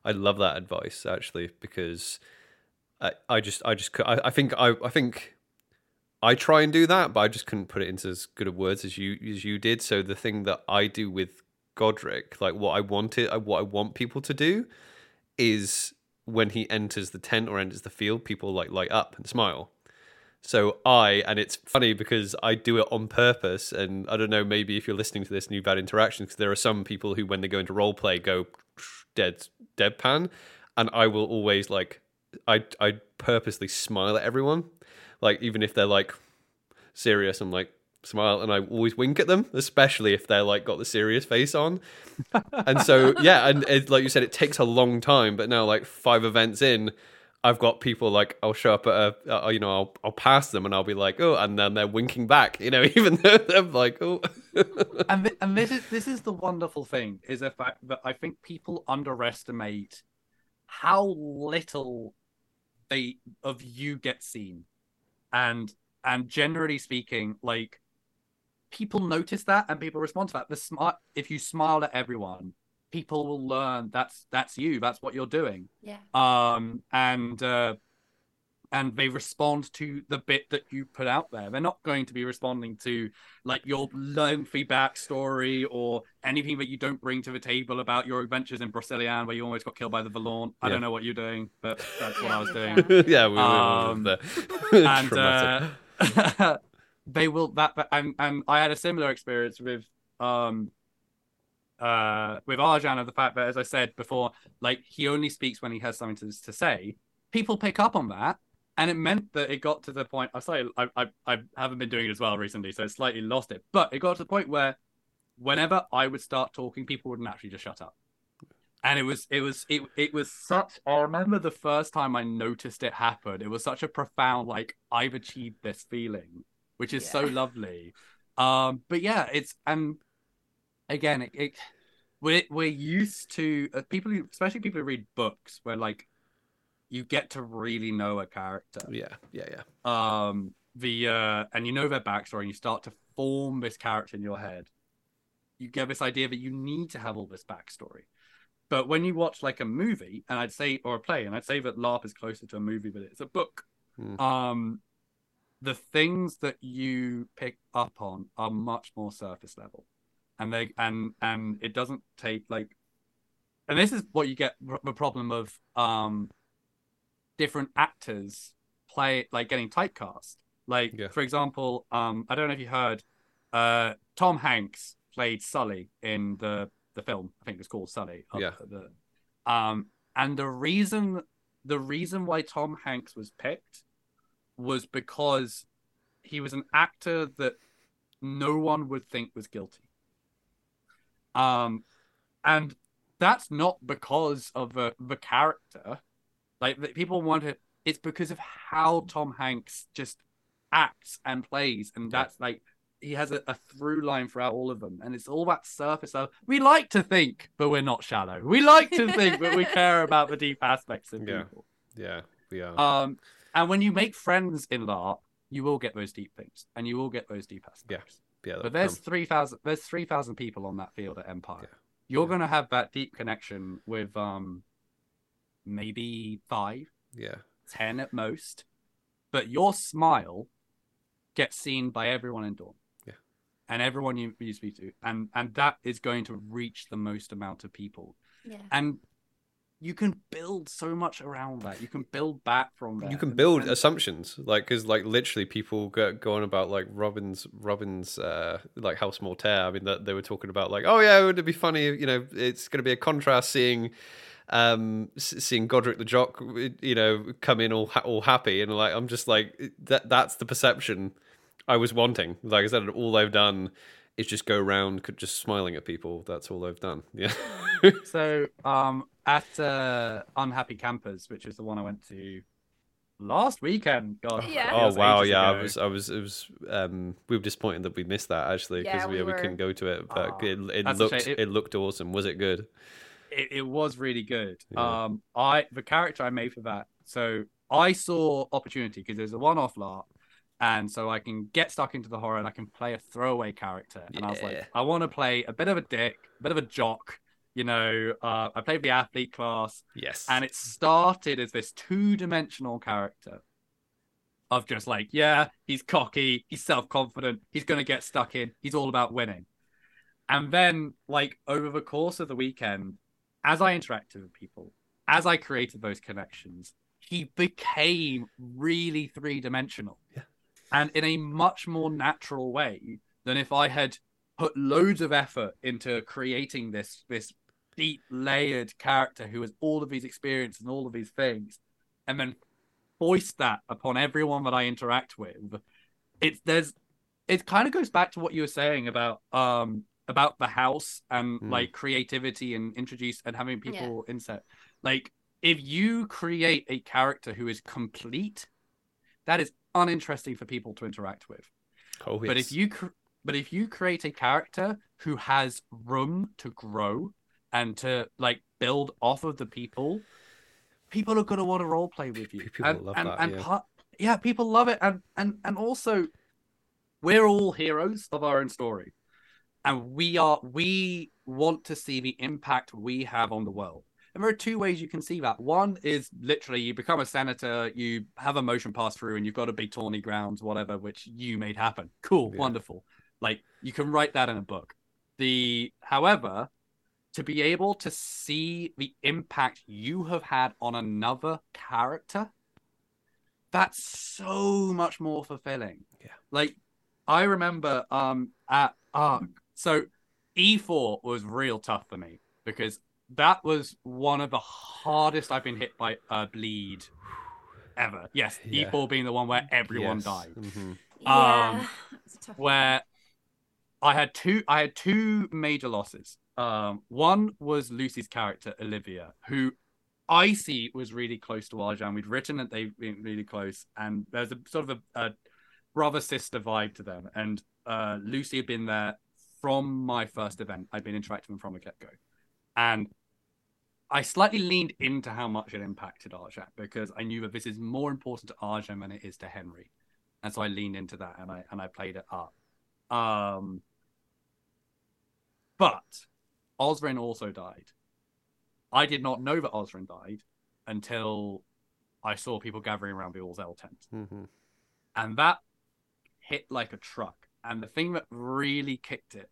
Speaker 1: I love that advice actually because I, I just I just I, I think I I think I try and do that, but I just couldn't put it into as good of words as you as you did. So the thing that I do with Godric, like what I wanted, uh, what I want people to do, is when he enters the tent or enters the field, people like light up and smile. So I, and it's funny because I do it on purpose. And I don't know, maybe if you're listening to this new bad interactions, because there are some people who, when they go into role play, go dead, deadpan, and I will always like, I, I purposely smile at everyone, like even if they're like serious, I'm like smile, and I always wink at them, especially if they're like got the serious face on. and so yeah, and it, like you said, it takes a long time, but now like five events in. I've got people like I'll show up at a, uh, you know, I'll I'll pass them and I'll be like, oh, and then they're winking back, you know, even though they're like, oh,
Speaker 2: and th- and this is this is the wonderful thing is the fact that I think people underestimate how little they of you get seen, and and generally speaking, like people notice that and people respond to that. The smart if you smile at everyone, people will learn that's that's you, that's what you're doing
Speaker 3: yeah.
Speaker 2: um and uh and they respond to the bit that you put out there. They're not going to be responding to like your lengthy backstory or anything that you don't bring to the table about your adventures in Broceliande where you almost got killed by the Vallorn. I don't know what you're doing, but that's what I was doing.
Speaker 1: yeah, we, were
Speaker 2: Um,
Speaker 1: we,
Speaker 2: and uh, they will that that- and and I had a similar experience with um uh with Arjan of the fact that as I said before, like he only speaks when he has something to, to say. People pick up on that. And it meant that it got to the point. I slightly, I, I, I haven't been doing it as well recently, so I slightly lost it. But it got to the point where, whenever I would start talking, people would naturally just shut up and it was it was it it was such i remember the first time i noticed it happen it was such a profound like i've achieved this feeling which is so lovely um but yeah it's and again it, it we're we're used to uh, people who especially people who read books where like you get to really know a character
Speaker 1: yeah, yeah, yeah.
Speaker 2: um the uh and you know their backstory and you start to form this character in your head you get this idea that you need to have all this backstory but when you watch like a movie and i'd say or a play and i'd say that larp is closer to a movie but it's a book
Speaker 1: Hmm.
Speaker 2: um the things that you pick up on are much more surface level and they and and it doesn't take like and this is what you get the problem of um different actors play like getting typecast. Like
Speaker 1: Yeah.
Speaker 2: for example um i don't know if you heard uh tom hanks played sully in the the film. I think it's called sully. Of
Speaker 1: Yeah.
Speaker 2: the um and the reason the reason why tom hanks was picked was because he was an actor that no one would think was guilty. Um and that's not because of the the character like the, people wanted it's because of how tom hanks just acts and plays and that's like he has a, a through line throughout all of them and it's all that surface of we like to think but we're not shallow we like to think but we care about the deep aspects of
Speaker 1: Yeah.
Speaker 2: people
Speaker 1: Yeah, we are.
Speaker 2: um and when you make friends in larp you will get those deep things and you will get those deep aspects
Speaker 1: yeah,
Speaker 2: but there's
Speaker 1: come.
Speaker 2: three thousand. There's three thousand people on that field at Empire.
Speaker 1: Yeah.
Speaker 2: You're
Speaker 1: Yeah.
Speaker 2: gonna have that deep connection with um, maybe five,
Speaker 1: yeah,
Speaker 2: ten at most. But your smile gets seen by everyone in Dawn.
Speaker 1: Yeah.
Speaker 2: And everyone you, you speak to, and and that is going to reach the most amount of people.
Speaker 3: Yeah.
Speaker 2: And you can build so much around that. You can build back from that.
Speaker 1: you can build
Speaker 2: and-
Speaker 1: assumptions like because like literally people go, go on about like robin's robin's uh like house mortaire i mean that they were talking about like oh yeah it would it be funny you know it's going to be a contrast seeing um seeing godric the jock you know come in all ha- all happy and like i'm just like that that's the perception i was wanting like i said all they've done is just go around just smiling at people that's all they've done yeah
Speaker 2: So, um, at uh, Unhappy Campers, which is the one I went to last weekend. God,
Speaker 3: Yeah.
Speaker 1: Oh wow,
Speaker 2: ages
Speaker 1: yeah, I was, I was, it was. Um, we were disappointed that we missed that actually because
Speaker 3: Yeah,
Speaker 1: we,
Speaker 3: we
Speaker 1: we
Speaker 3: were.
Speaker 1: couldn't go to it, but
Speaker 2: Oh,
Speaker 1: it, it looked, it,
Speaker 2: It-
Speaker 1: looked awesome. Was it good?
Speaker 2: It, it was really good.
Speaker 1: Yeah.
Speaker 2: Um, I the character I made for that. So I saw opportunity because there's a one-off LARP, and so I can get stuck into the horror and I can play a throwaway character. And I was like, I want to play a bit of a dick, a bit of a jock. You know, uh, I played the athlete class.
Speaker 1: Yes.
Speaker 2: and it started as this two-dimensional character of just like yeah he's cocky he's self-confident he's gonna get stuck in he's all about winning and then like over the course of the weekend as i interacted with people as i created those connections he became really three-dimensional
Speaker 1: Yeah.
Speaker 2: and in a much more natural way than if i had put loads of effort into creating this this deep layered character who has all of these experiences and all of these things and then foist that upon everyone that I interact with. It's there's it kind of goes back to what you were saying about um about the house and
Speaker 1: Mm.
Speaker 2: like creativity and introduce and having people inset. Like if you create a character who is complete, that is uninteresting for people to interact with.
Speaker 1: oh,
Speaker 2: But if you cr- but if you create a character who has room to grow and to like build off of the people, people are gonna want to role play with you.
Speaker 1: People
Speaker 2: and,
Speaker 1: love
Speaker 2: and,
Speaker 1: that,
Speaker 2: and
Speaker 1: yeah.
Speaker 2: part- yeah, people love it, and and and also, we're all heroes of our own story, and we are we want to see the impact we have on the world. And there are two ways you can see that. One is literally you become a senator, you have a motion pass through, and you've got a big tawny grounds, whatever, which you made happen. Cool,
Speaker 1: Yeah.
Speaker 2: wonderful. Like you can write that in a book. The however, to be able to see the impact you have had on another character, that's so much more fulfilling.
Speaker 1: Yeah.
Speaker 2: Like I remember um at Arc, so E4 was real tough for me because that was one of the hardest I've been hit by a bleed ever. Yes,
Speaker 1: Yeah.
Speaker 2: E4 being the one where everyone
Speaker 1: Yes.
Speaker 2: died
Speaker 1: Mhm.
Speaker 3: Yeah,
Speaker 2: Um,
Speaker 3: it's a tough one.
Speaker 2: where I had two I had two major losses. Um, one was Lucy's character Olivia, who I see was really close to Arjan. We'd written that they've been really close, and there's a sort of a, a brother sister vibe to them. And uh, Lucy had been there from my first event. I'd been interacting with from the get go, and I slightly leaned into how much it impacted Arjan because I knew that this is more important to Arjan than it is to Henry, and so I leaned into that and I and I played it up. Um, but Osrin also died. I did not know that Osrin died until I saw people gathering around the All-Zell tent.
Speaker 1: Mhm.
Speaker 2: And that hit like a truck. And the thing that really kicked it,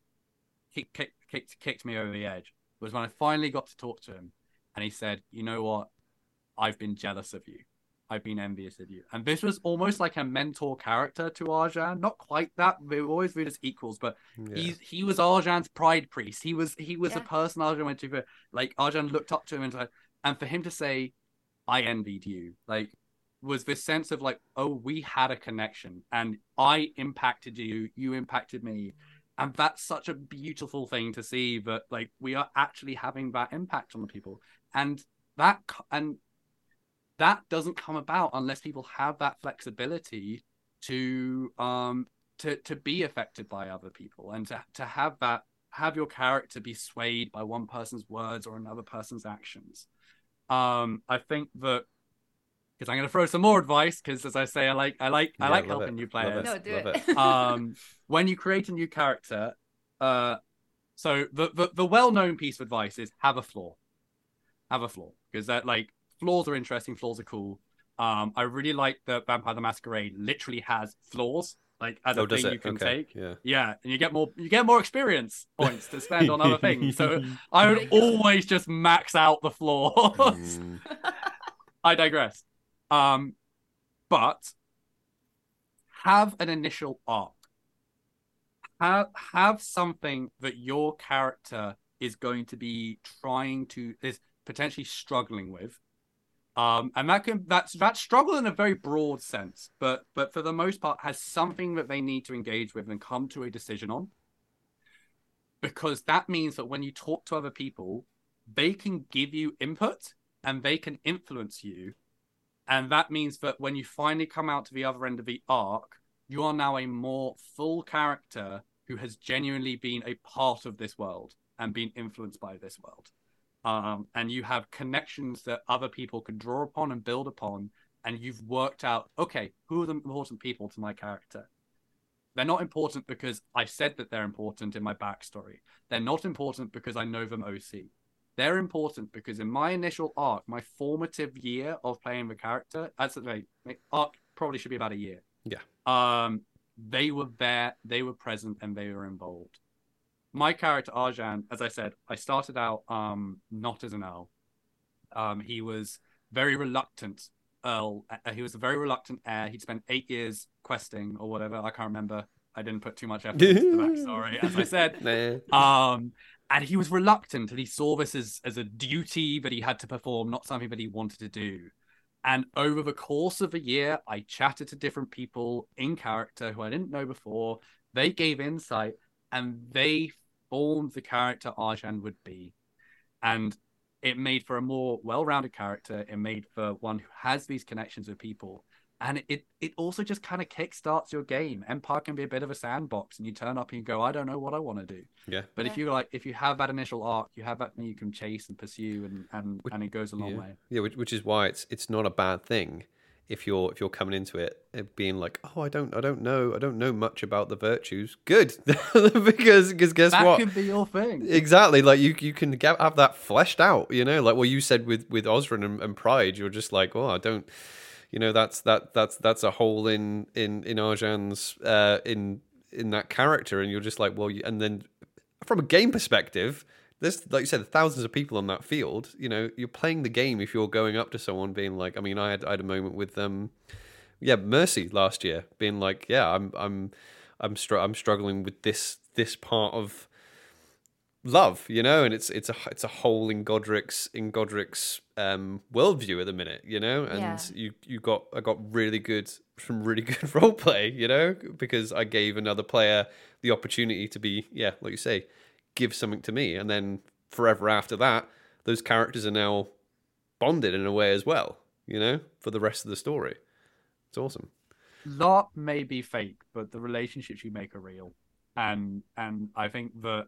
Speaker 2: kicked, kicked, kicked, kicked me over the edge was when I finally got to talk to him and he said, You know what? I've been jealous of you. I've been envious of you. And this was almost like a mentor character to Arjan. Not quite that. We were always viewed as equals, but
Speaker 1: Yeah.
Speaker 2: He's he was Arjan's pride priest. He was he was a
Speaker 3: Yeah.
Speaker 2: person Arjan went to. For, like Arjan looked up to him and like, and for him to say, "I envied you," like was this sense of like, oh, we had a connection, and I impacted you, you impacted me, and that's such a beautiful thing to see that like we are actually having that impact on the people, and that and that doesn't come about unless people have that flexibility to um to to be affected by other people and to to have that have your character be swayed by one person's words or another person's actions. Um, I think that because I'm going to throw some more advice because as I say, I like I like I
Speaker 1: Yeah,
Speaker 2: like helping
Speaker 1: it,
Speaker 2: new
Speaker 1: love
Speaker 2: players.
Speaker 1: it.
Speaker 3: no, do
Speaker 1: love
Speaker 3: it.
Speaker 2: um, when you create a new character, uh, so the, the the well-known piece of advice is have a flaw, have a flaw because that like flaws are interesting, flaws are cool. Um, I really like that Vampire the Masquerade literally has flaws, like as
Speaker 1: Oh,
Speaker 2: a thing
Speaker 1: it?
Speaker 2: you can
Speaker 1: okay.
Speaker 2: take.
Speaker 1: Yeah.
Speaker 2: Yeah, and you get more you get more experience points to spend on other things. So I would
Speaker 3: There you go.
Speaker 2: always just max out the flaws.
Speaker 1: Mm,
Speaker 2: I digress. Um, but have an initial arc. Have have something that your character is going to be trying to is potentially struggling with. Um, and that can that's that struggle in a very broad sense, but but for the most part has something that they need to engage with and come to a decision on. Because that means that when you talk to other people, they can give you input and they can influence you. And that means that when you finally come out to the other end of the arc, you are now a more full character who has genuinely been a part of this world and been influenced by this world. Um, and you have connections that other people can draw upon and build upon. And you've worked out, okay, who are the important people to my character? They're not important because I said that they're important in my backstory. They're not important because I know them OC. They're important because in my initial arc, my formative year of playing the character, that's like arc probably should be about a year.
Speaker 1: Yeah.
Speaker 2: Um, they were there, they were present, and they were involved. My character Arjan, as I said, I started out um not as an Earl. Um, he was very reluctant Earl. Uh, he was a very reluctant heir. He'd spent eight years questing or whatever. I can't remember. I didn't put too much effort into the backstory, as I said.
Speaker 1: Nah.
Speaker 2: Um, and he was reluctant, and he saw this as as a duty that he had to perform, not something that he wanted to do. And over the course of a year, I chatted to different people in character who I didn't know before. They gave insight, and they formed the character Arjan would be. And it made for a more well-rounded character. It made for one who has these connections with people. And it it also just kind of kickstarts your game. Empire can be a bit of a sandbox, and you turn up and you go, I don't know what I want to do.
Speaker 1: Yeah.
Speaker 2: But if you like, if you have that initial arc, you have that thing you can chase and pursue, and and
Speaker 1: Which-
Speaker 2: and it goes a long
Speaker 1: yeah.
Speaker 2: way.
Speaker 1: Yeah, which, which is why it's it's not a bad thing if you're if you're coming into it, it being like, oh, I don't I don't know I don't know much about the virtues. Good, because because guess
Speaker 2: that
Speaker 1: what?
Speaker 2: That could be your thing.
Speaker 1: Exactly, like you you can get, have that fleshed out. You know, like what you said with with Osrin and, and Pride. You're just like, oh, I don't. You know, that's that that's that's a hole in in in Arjan's uh, in in that character, and you're just like, well, and then from a game perspective, there's like you said, thousands of people on that field. You know, you're playing the game if you're going up to someone being like, I mean, I had I had a moment with um, yeah, Mercy last year, being like, yeah, I'm I'm I'm str- I'm struggling with this this part of love, you know, and it's it's a it's a hole in Godric's in Godric's um worldview at the minute, you know, and
Speaker 3: Yeah.
Speaker 1: you you got I got really good some really good role play, you know, because I gave another player the opportunity to be yeah, like you say, give something to me, and then forever after that, those characters are now bonded in a way as well, you know, for the rest of the story. It's awesome.
Speaker 2: LARP may be fake, but the relationships you make are real. And and I think that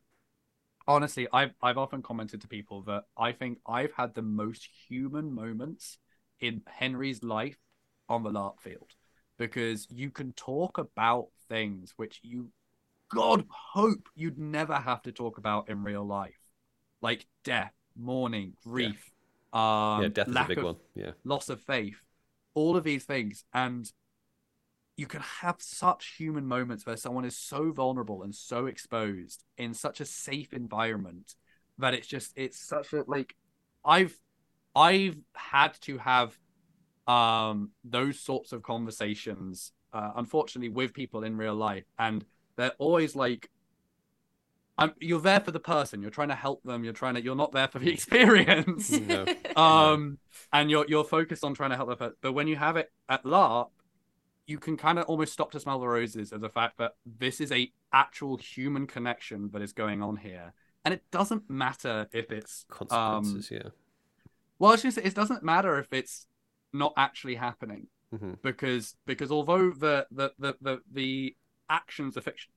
Speaker 2: honestly, I've I've often commented to people that I think I've had the most human moments in Henry's life on the LARP field. Because you can talk about things which you God hope you'd never have to talk about in real life. Like death, mourning, grief, um
Speaker 1: yeah, death is a big
Speaker 2: of
Speaker 1: one. Yeah.
Speaker 2: loss of faith, all of these things. And you can have such human moments where someone is so vulnerable and so exposed in such a safe environment that it's just it's such a like I've I've had to have um those sorts of conversations uh, unfortunately with people in real life and they're always like I'm, you're there for the person you're trying to help them you're trying to you're not there for the experience
Speaker 1: No.
Speaker 2: um and you're you're focused on trying to help the person but when you have it at larp you can kind of almost stop to smell the roses of the fact that this is a actual human connection that is going on here. And it doesn't matter if it's um
Speaker 1: Consequences, yeah.
Speaker 2: well it's just it doesn't matter if it's not actually happening
Speaker 1: hmm
Speaker 2: because because although the the the the, the actions the fiction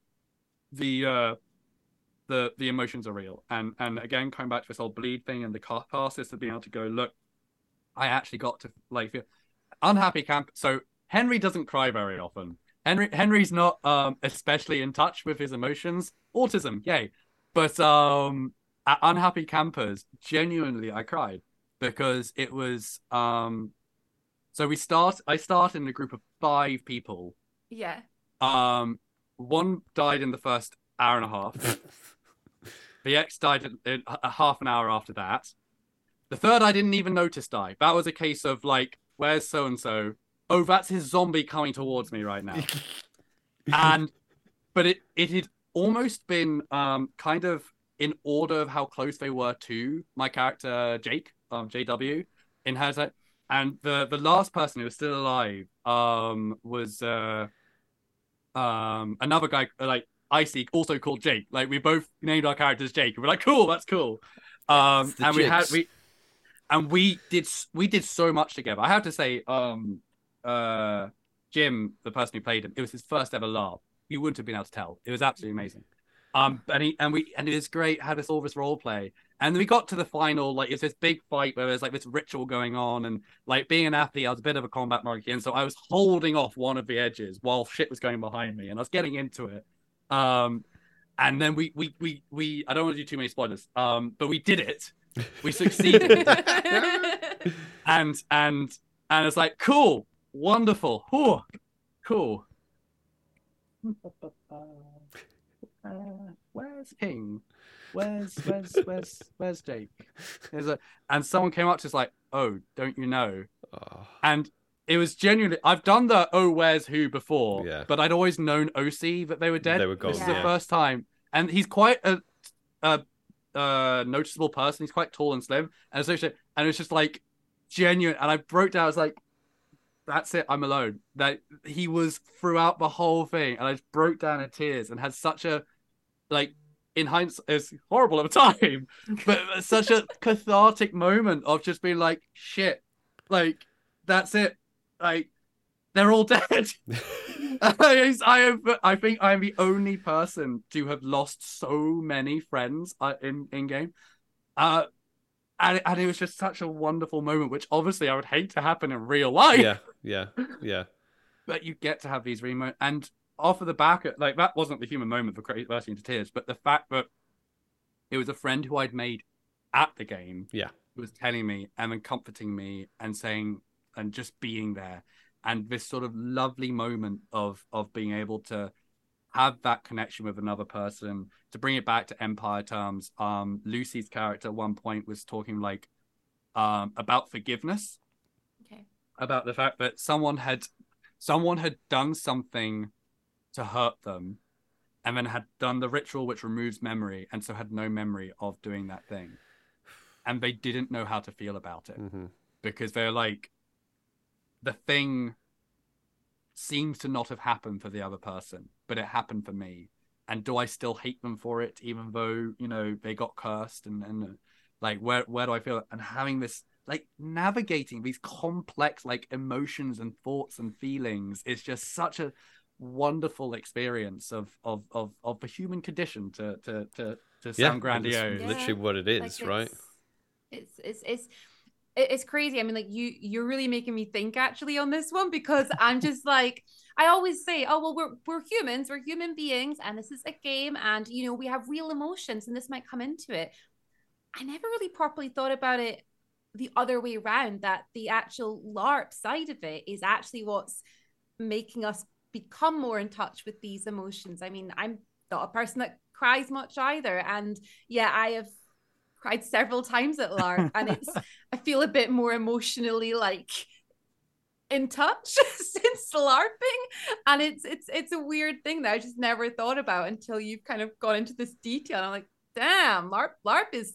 Speaker 2: the uh the the emotions are real. And and again coming back to this whole bleed thing and the catharsis to being able to go look i actually got to like feel unhappy camp. So henry doesn't cry very often henry henry's not um especially in touch with his emotions autism yay but um at unhappy campers genuinely i cried because it was um so we start i start in a group of five people
Speaker 3: yeah.
Speaker 2: um, one died in the first hour and a half. the ex died in, in a half an hour after that. The third I didn't even notice die. That was a case of like, where's so and so? Oh, that's his zombie coming towards me right now. and but it it had almost been um kind of in order of how close they were to my character Jake, um JW, in her side. And the the last person who was still alive um was uh um another guy uh, like Icy, also called Jake. Like we both named our characters Jake, and we're like, cool, that's cool. Um, and we had we, and we did we did so much together. I have to say, um, uh, Jim, the person who played him, it was his first ever larp. You wouldn't have been able to tell. It was absolutely amazing. Um, and he and we and it was great. Had this all this role play, and we got to the final. Like it's this big fight where there's like this ritual going on, and like being an athlete, I was a bit of a combat monkey, and so I was holding off one of the edges while shit was going behind me, and I was getting into it. Um, and then we we we we I don't want to do too many spoilers. Um, but we did it. We succeeded, and and and it's like cool, wonderful, Whew, cool. Uh, where's King? Where's where's where's where's Jake? There's a and someone came up to us like, oh, don't you know?
Speaker 1: Oh,
Speaker 2: And it was genuinely I've done the oh where's who before,
Speaker 1: Yeah.
Speaker 2: but I'd always known OC that they were dead.
Speaker 1: They were gone,
Speaker 2: This is
Speaker 3: yeah.
Speaker 2: the first time, and he's quite a, a, a noticeable person. He's quite tall and slim, and so and it's just like genuine. And I broke down. I was like, "That's it. I'm alone." That he was throughout the whole thing, and I just broke down in tears and had such a like. In hindsight, it's horrible at the time, but such a cathartic moment of just being like, "Shit, like that's it." Like they're all dead. I, I am. I think I'm the only person to have lost so many friends uh, in in game. Uh, and, and it was just such a wonderful moment, which obviously I would hate to happen in real life.
Speaker 1: Yeah, yeah, yeah.
Speaker 2: but you get to have these remote and off of the back of, like that wasn't the human moment for bursting into tears, but the fact that it was a friend who I'd made at the game,
Speaker 1: Yeah.
Speaker 2: who was telling me and then comforting me and saying and just being there, and this sort of lovely moment of of being able to have that connection with another person. To bring it back to Empire terms, um, Lucy's character at one point was talking like um about forgiveness
Speaker 3: Okay.
Speaker 2: about the fact that someone had someone had done something to hurt them and then had done the ritual which removes memory and so had no memory of doing that thing and they didn't know how to feel about it
Speaker 1: hmm
Speaker 2: because they're like the thing seems to not have happened for the other person but it happened for me. And do i still hate them for it even though you know they got cursed and and uh, like where where do i feel? And having this like navigating these complex like emotions and thoughts and feelings is just such a wonderful experience of of of, of the human condition to to to to
Speaker 1: Yeah,
Speaker 2: sound grandiose
Speaker 1: It's literally what it is,
Speaker 3: Like,
Speaker 1: right?
Speaker 3: It's it's it's it- it's crazy. I mean, like you you're really making me think actually on this one because I'm just like I always say, oh well, we're we're humans, we're human beings, and this is a game, and you know we have real emotions, and this might come into it. I never really properly thought about it the other way around. That the actual LARP side of it is actually what's making us become more in touch with these emotions. I mean, I'm not a person that cries much either, and yeah, I have cried several times at LARP, and it's I feel a bit more emotionally like in touch since LARPing, and it's it's it's a weird thing that I just never thought about until you've kind of gone into this detail. And I'm like, damn, LARP LARP is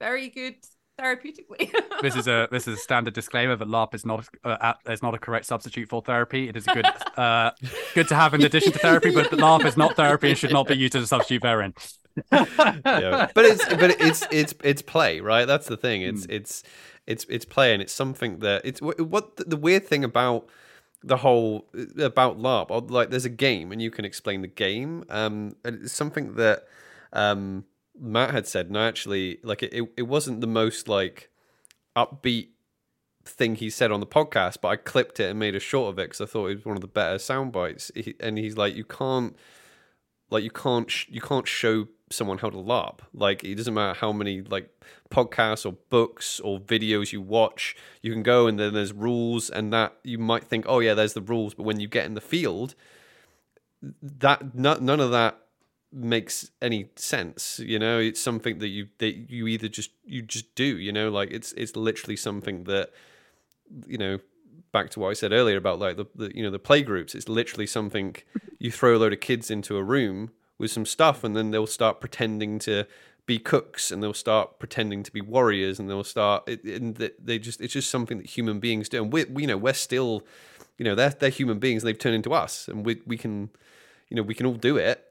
Speaker 3: very good therapeutically.
Speaker 2: this is a this is a standard disclaimer that LARP is not uh, is not a correct substitute for therapy. It is a good uh, good to have in addition to therapy, but LARP is not therapy and should not be used as a substitute therein.
Speaker 1: Yeah. But it's but it's it's it's play, right? That's the thing. It's
Speaker 2: Mm.
Speaker 1: it's it's it's play, and it's something that it's what the weird thing about the whole about LARP. or, Like, there's a game, and you can explain the game. Um, it's something that um Matt had said, and I actually like it. It, it wasn't the most like upbeat thing he said on the podcast, but I clipped it and made a short of it because I thought it was one of the better sound bites. He, and he's like, you can't like you can't sh- you can't show someone how to larp. Like it doesn't matter how many like podcasts or books or videos you watch you can go and then there's rules and that you might think oh yeah there's the rules but when you get in the field that no, none of that makes any sense you know? It's something that you that you either just you just do you know? Like it's it's literally something that you know back to what I said earlier about like the, the you know the play groups it's literally something you throw a load of kids into a room with some stuff and then they'll start pretending to be cooks and they'll start pretending to be warriors and they'll start it, and they- just it's just something that human beings do. And we you know we're still you know they're they're human beings and they've turned into us and we we can you know we can all do it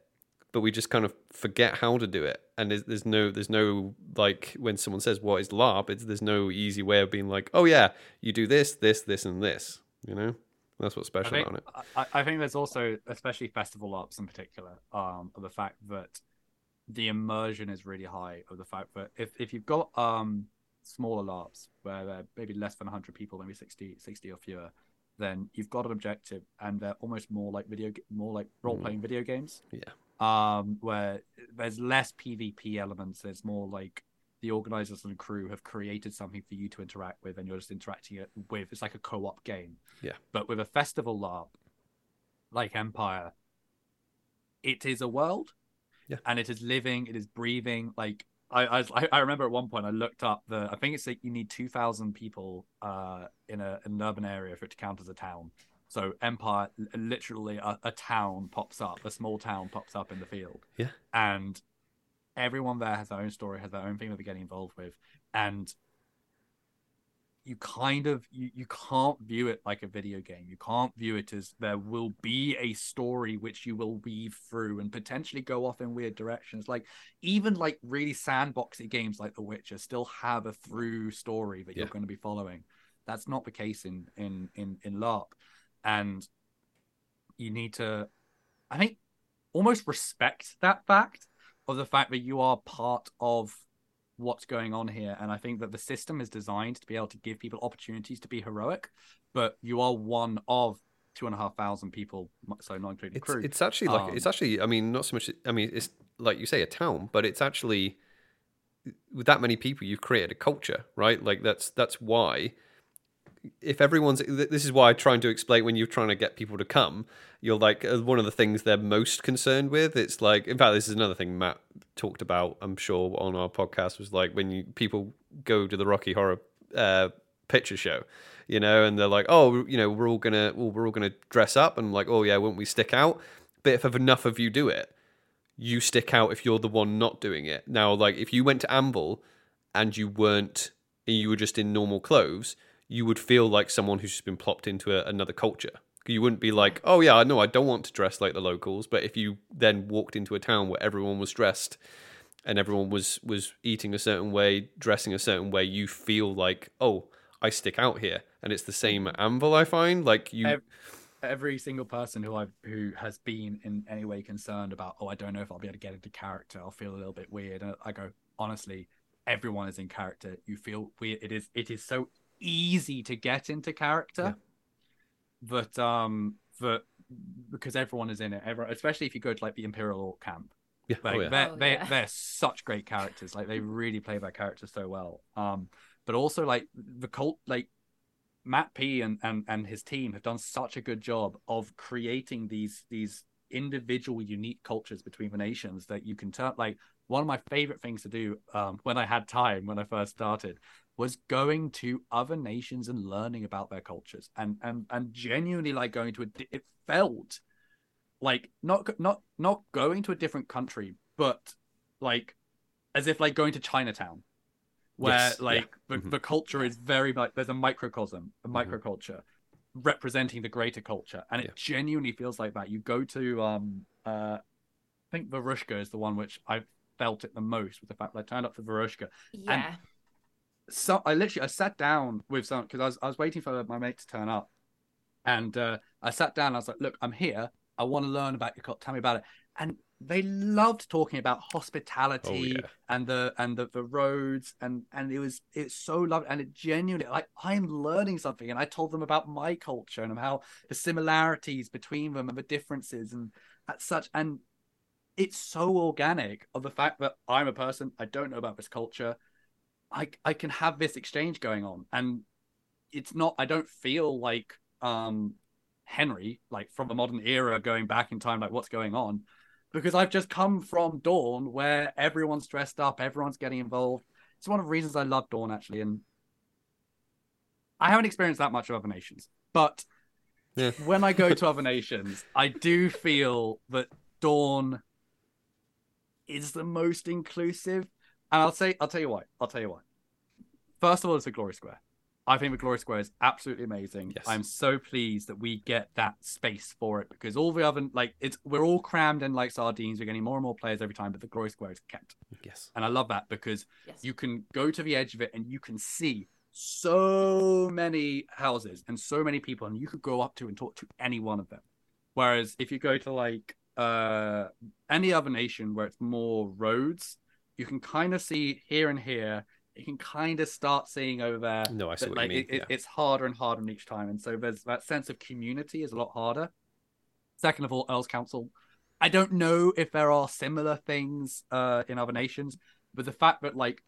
Speaker 1: but we just kind of forget how to do it. And there's, there's no there's no like when someone says what is larp? it's there's no easy way of being like oh yeah you do this this this and this you know that's what's special
Speaker 2: think,
Speaker 1: about it
Speaker 2: I, I think there's also, especially festival LARPs in particular, um, of the fact that the immersion is really high. Of the fact that if, if you've got um smaller LARPs where they're maybe less than 100 people, maybe 60, 60 or fewer, then you've got an objective, and they're almost more like video, more like role playing video games.
Speaker 1: Yeah.
Speaker 2: Um, where there's less PvP elements. There's more like the organizers and crew have created something for you to interact with, and you're just interacting it with. It's like a co-op game.
Speaker 1: Yeah.
Speaker 2: But with a festival LARP, like Empire, it is a world.
Speaker 1: Yeah.
Speaker 2: And it is living. It is breathing. Like I, I, I remember at one point I looked up the. I think it's like you need two thousand people uh in a in an urban area for it to count as a town. So Empire, literally a, a town pops up, a small town pops up in the field.
Speaker 1: Yeah.
Speaker 2: And everyone there has their own story, has their own thing that they're getting involved with, and you kind of you, you can't view it like a video game. You can't view it as there will be a story which you will weave through and potentially go off in weird directions. Like even like really sandboxy games like the witcher still have a through story that you're going to be following. That's not the case in in in in larp. And you need to i think almost respect that fact of the fact that you are part of what's going on here. And I think that the system is designed to be able to give people opportunities to be heroic, but you are one of two and a half thousand people, so not including
Speaker 1: It's
Speaker 2: crew.
Speaker 1: it's actually like
Speaker 2: Um,
Speaker 1: it's actually I mean not so much I mean it's like you say a town, but it's actually with that many people you've created a culture, right? Like that's that's why if everyone's this is why I'm trying to explain when you're trying to get people to come, you're like uh, one of the things they're most concerned with. It's like in fact this is another thing Matt talked about. I'm sure on our podcast was like when you people go to the Rocky Horror uh, Picture Show, you know, and they're like, oh, you know, we're all gonna well, we're all gonna dress up, and like, oh yeah, won't we stick out? But if enough of you do it, you stick out if you're the one not doing it. Now, like if you went to Amble and you weren't, you were just in normal clothes, you would feel like someone who's just been plopped into a, another culture. You wouldn't be like, oh yeah, know I don't want to dress like the locals. But if you then walked into a town where everyone was dressed and everyone was was eating a certain way, dressing a certain way, you feel like, oh, I stick out here. And it's the same Anvil, I find. Like you,
Speaker 2: Ev- every single person who I who has been in any way concerned about, oh, I don't know if I'll be able to get into character. I'll feel a little bit weird. And I go, honestly, everyone is in character. You feel weird. It is it is so easy to get into character, but um, but because everyone is in it, everyone, especially if you go to like the Imperial Orc camp.
Speaker 1: yeah,
Speaker 2: Like
Speaker 1: oh, yeah.
Speaker 2: they're
Speaker 3: Oh,
Speaker 2: they
Speaker 3: yeah.
Speaker 2: they're such great characters. Like they really play their characters so well. Um, but also like the cult like Matt P and, and and his team have done such a good job of creating these these individual unique cultures between the nations that you can turn like one of my favorite things to do um, when I had time when I first started was going to other nations and learning about their cultures and and and genuinely like going to a di- it felt like not not not going to a different country but like as if like going to Chinatown where
Speaker 1: Yes, yeah.
Speaker 2: like the,
Speaker 1: Mhm.
Speaker 2: the culture is very like there's a microcosm a
Speaker 1: Mhm.
Speaker 2: microculture representing the greater culture and it
Speaker 1: Yeah.
Speaker 2: genuinely feels like that you go to um uh i think varushka is the one which i felt it the most with the fact that i turned up for varushka
Speaker 3: Yeah.
Speaker 2: So I literally I sat down with some because I was I was waiting for my mate to turn up, and uh, I sat down. I was like, "Look, I'm here. I want to learn about your cult. Tell me about it." And they loved talking about hospitality
Speaker 1: Oh, yeah.
Speaker 2: and the and the, the roads and and it was it's so lovely and it genuinely like I'm learning something. And I told them about my culture and how the similarities between them and the differences and at such and it's so organic of the fact that I'm a person I don't know about this culture. I I can have this exchange going on, and it's not. I don't feel like um Henry, like from the modern era, going back in time, like what's going on, because I've just come from Dawn, where everyone's dressed up, everyone's getting involved. It's one of the reasons I love Dawn actually, and I haven't experienced that much of other nations, but
Speaker 1: Yeah.
Speaker 2: when I go to other nations, I do feel that Dawn is the most inclusive. And I'll say, I'll tell you why. I'll tell you why. First of all, it's the Glory Square. I think the Glory Square is absolutely amazing.
Speaker 1: Yes.
Speaker 2: I'm so pleased that we get that space for it because all the other like it's we're all crammed in like sardines. We're getting more and more players every time, but the Glory Square is kept,
Speaker 1: Yes.
Speaker 2: and I love that because
Speaker 3: Yes.
Speaker 2: you can go to the edge of it and you can see so many houses and so many people and you could go up to and talk to any one of them whereas if you go to like uh any other nation where it's more roads you can kind of see here and here you can kind of start seeing over there
Speaker 1: No, I see
Speaker 2: that,
Speaker 1: what
Speaker 2: like
Speaker 1: you mean.
Speaker 2: it, it- it's harder and harder each time and so there's that sense of community is a lot harder second of all earl's council i don't know if there are similar things uh in other nations but the fact that like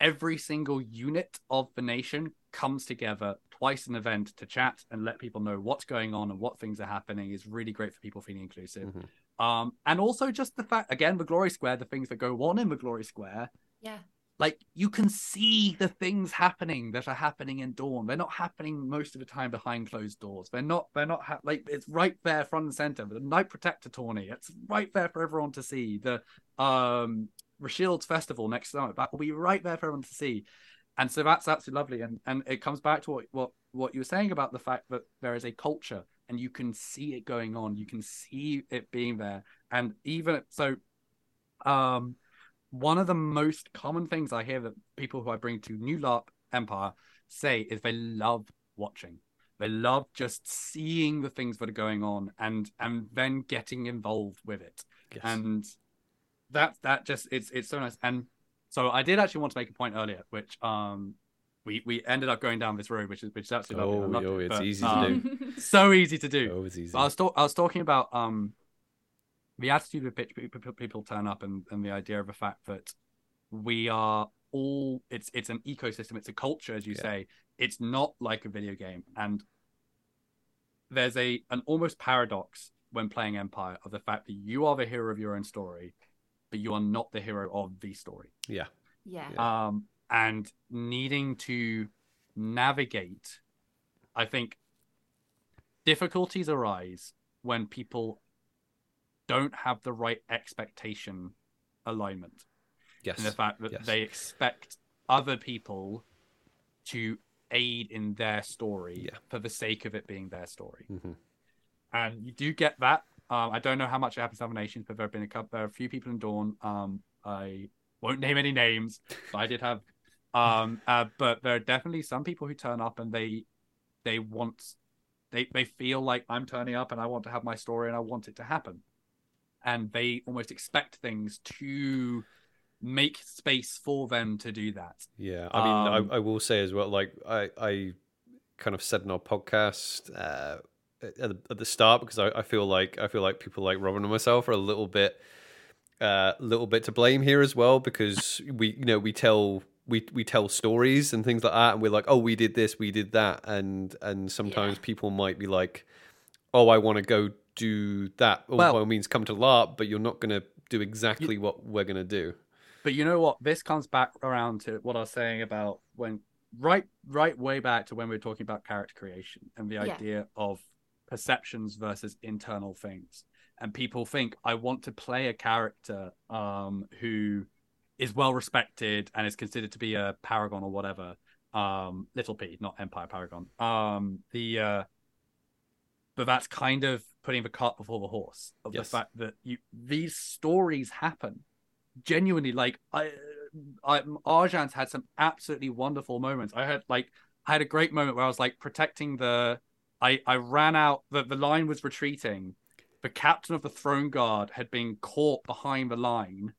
Speaker 2: every single unit of the nation comes together twice an event to chat and let people know what's going on and what things are happening is really great for people feeling inclusive
Speaker 1: Mhm.
Speaker 2: Um and also just the fact again the glory square the things that go on in the glory square.
Speaker 3: Yeah.
Speaker 2: like you can see the things happening that are happening in dawn. They're not happening most of the time behind closed doors. They're not they're not ha- like it's right there front and center. The knight protector tourney it's right there for everyone to see. The um Rashield's festival next summer that will be right there for everyone to see. And so that's absolutely lovely. And and it comes back to what what what you were saying about the fact that there is a culture and you can see it going on you can see it being there and even so um one of the most common things I hear that people who I bring to New LARP Empire say is they love watching. They love just seeing the things that are going on and and then getting involved with it.
Speaker 1: Yes.
Speaker 2: And that that just it's it's so nice. And So I did actually want to make a point earlier, which um we we ended up going down this road, which is which is absolutely lovely. I
Speaker 1: Oh,
Speaker 2: loved
Speaker 1: oh,
Speaker 2: it,
Speaker 1: it's
Speaker 2: but,
Speaker 1: easy to
Speaker 2: um,
Speaker 1: do.
Speaker 2: So easy to do.
Speaker 1: Oh, it's easy.
Speaker 2: But I was talk- I was talking about um the attitude with which pe- pe- people turn up and, and the idea of the fact that we are all it's it's an ecosystem, it's a culture, as you
Speaker 1: Yeah.
Speaker 2: say. It's not like a video game. And there's a an almost paradox when playing Empire of the fact that you are the hero of your own story, but you are not the hero of the story
Speaker 1: yeah.
Speaker 3: yeah.
Speaker 2: um, and needing to navigate. I think difficulties arise when people don't have the right expectation alignment.
Speaker 1: Yes.
Speaker 2: In the fact that
Speaker 1: Yes.
Speaker 2: they expect other people to aid in their story
Speaker 1: Yeah.
Speaker 2: for the sake of it being their story
Speaker 1: Mhm.
Speaker 2: and you do get that. Um, I don't know how much it happens in other nations, but there have been a couple, there are a few people in Dawn. Um, I won't name any names, but I did have. Um, uh, but there are definitely some people who turn up and they, they want, they they feel like I'm turning up and I want to have my story and I want it to happen, and they almost expect things to make space for them to do that.
Speaker 1: Yeah, I mean,
Speaker 2: Um,
Speaker 1: I, I will say as well, like I, I kind of said in our podcast uh, at, the, at the start because I, I feel like I feel like people like Robin and myself are a little bit, uh, little bit to blame here as well because we, you know, we tell we we tell stories and things like that, and we're like, oh, we did this, we did that, and and sometimes
Speaker 3: Yeah.
Speaker 1: people might be like, oh, I want to go do that. Or
Speaker 2: Well-
Speaker 1: by all means, come to LARP, but you're not going to do exactly what we're going to do.
Speaker 2: But you know what? This comes back around to what I was saying about when right right way back to when we were talking about character creation and the
Speaker 3: Yeah.
Speaker 2: idea of perceptions versus internal things. And people think I want to play a character um who is well respected and is considered to be a paragon or whatever. Um little P, not Empire Paragon. Um the uh but that's kind of putting the cart before the horse of
Speaker 1: Yes.
Speaker 2: the fact that you these stories happen genuinely like I, I Arjan's had some absolutely wonderful moments. I had like I had a great moment where I was like protecting the I I ran out the the line was retreating. The captain of the throne guard had been caught behind the line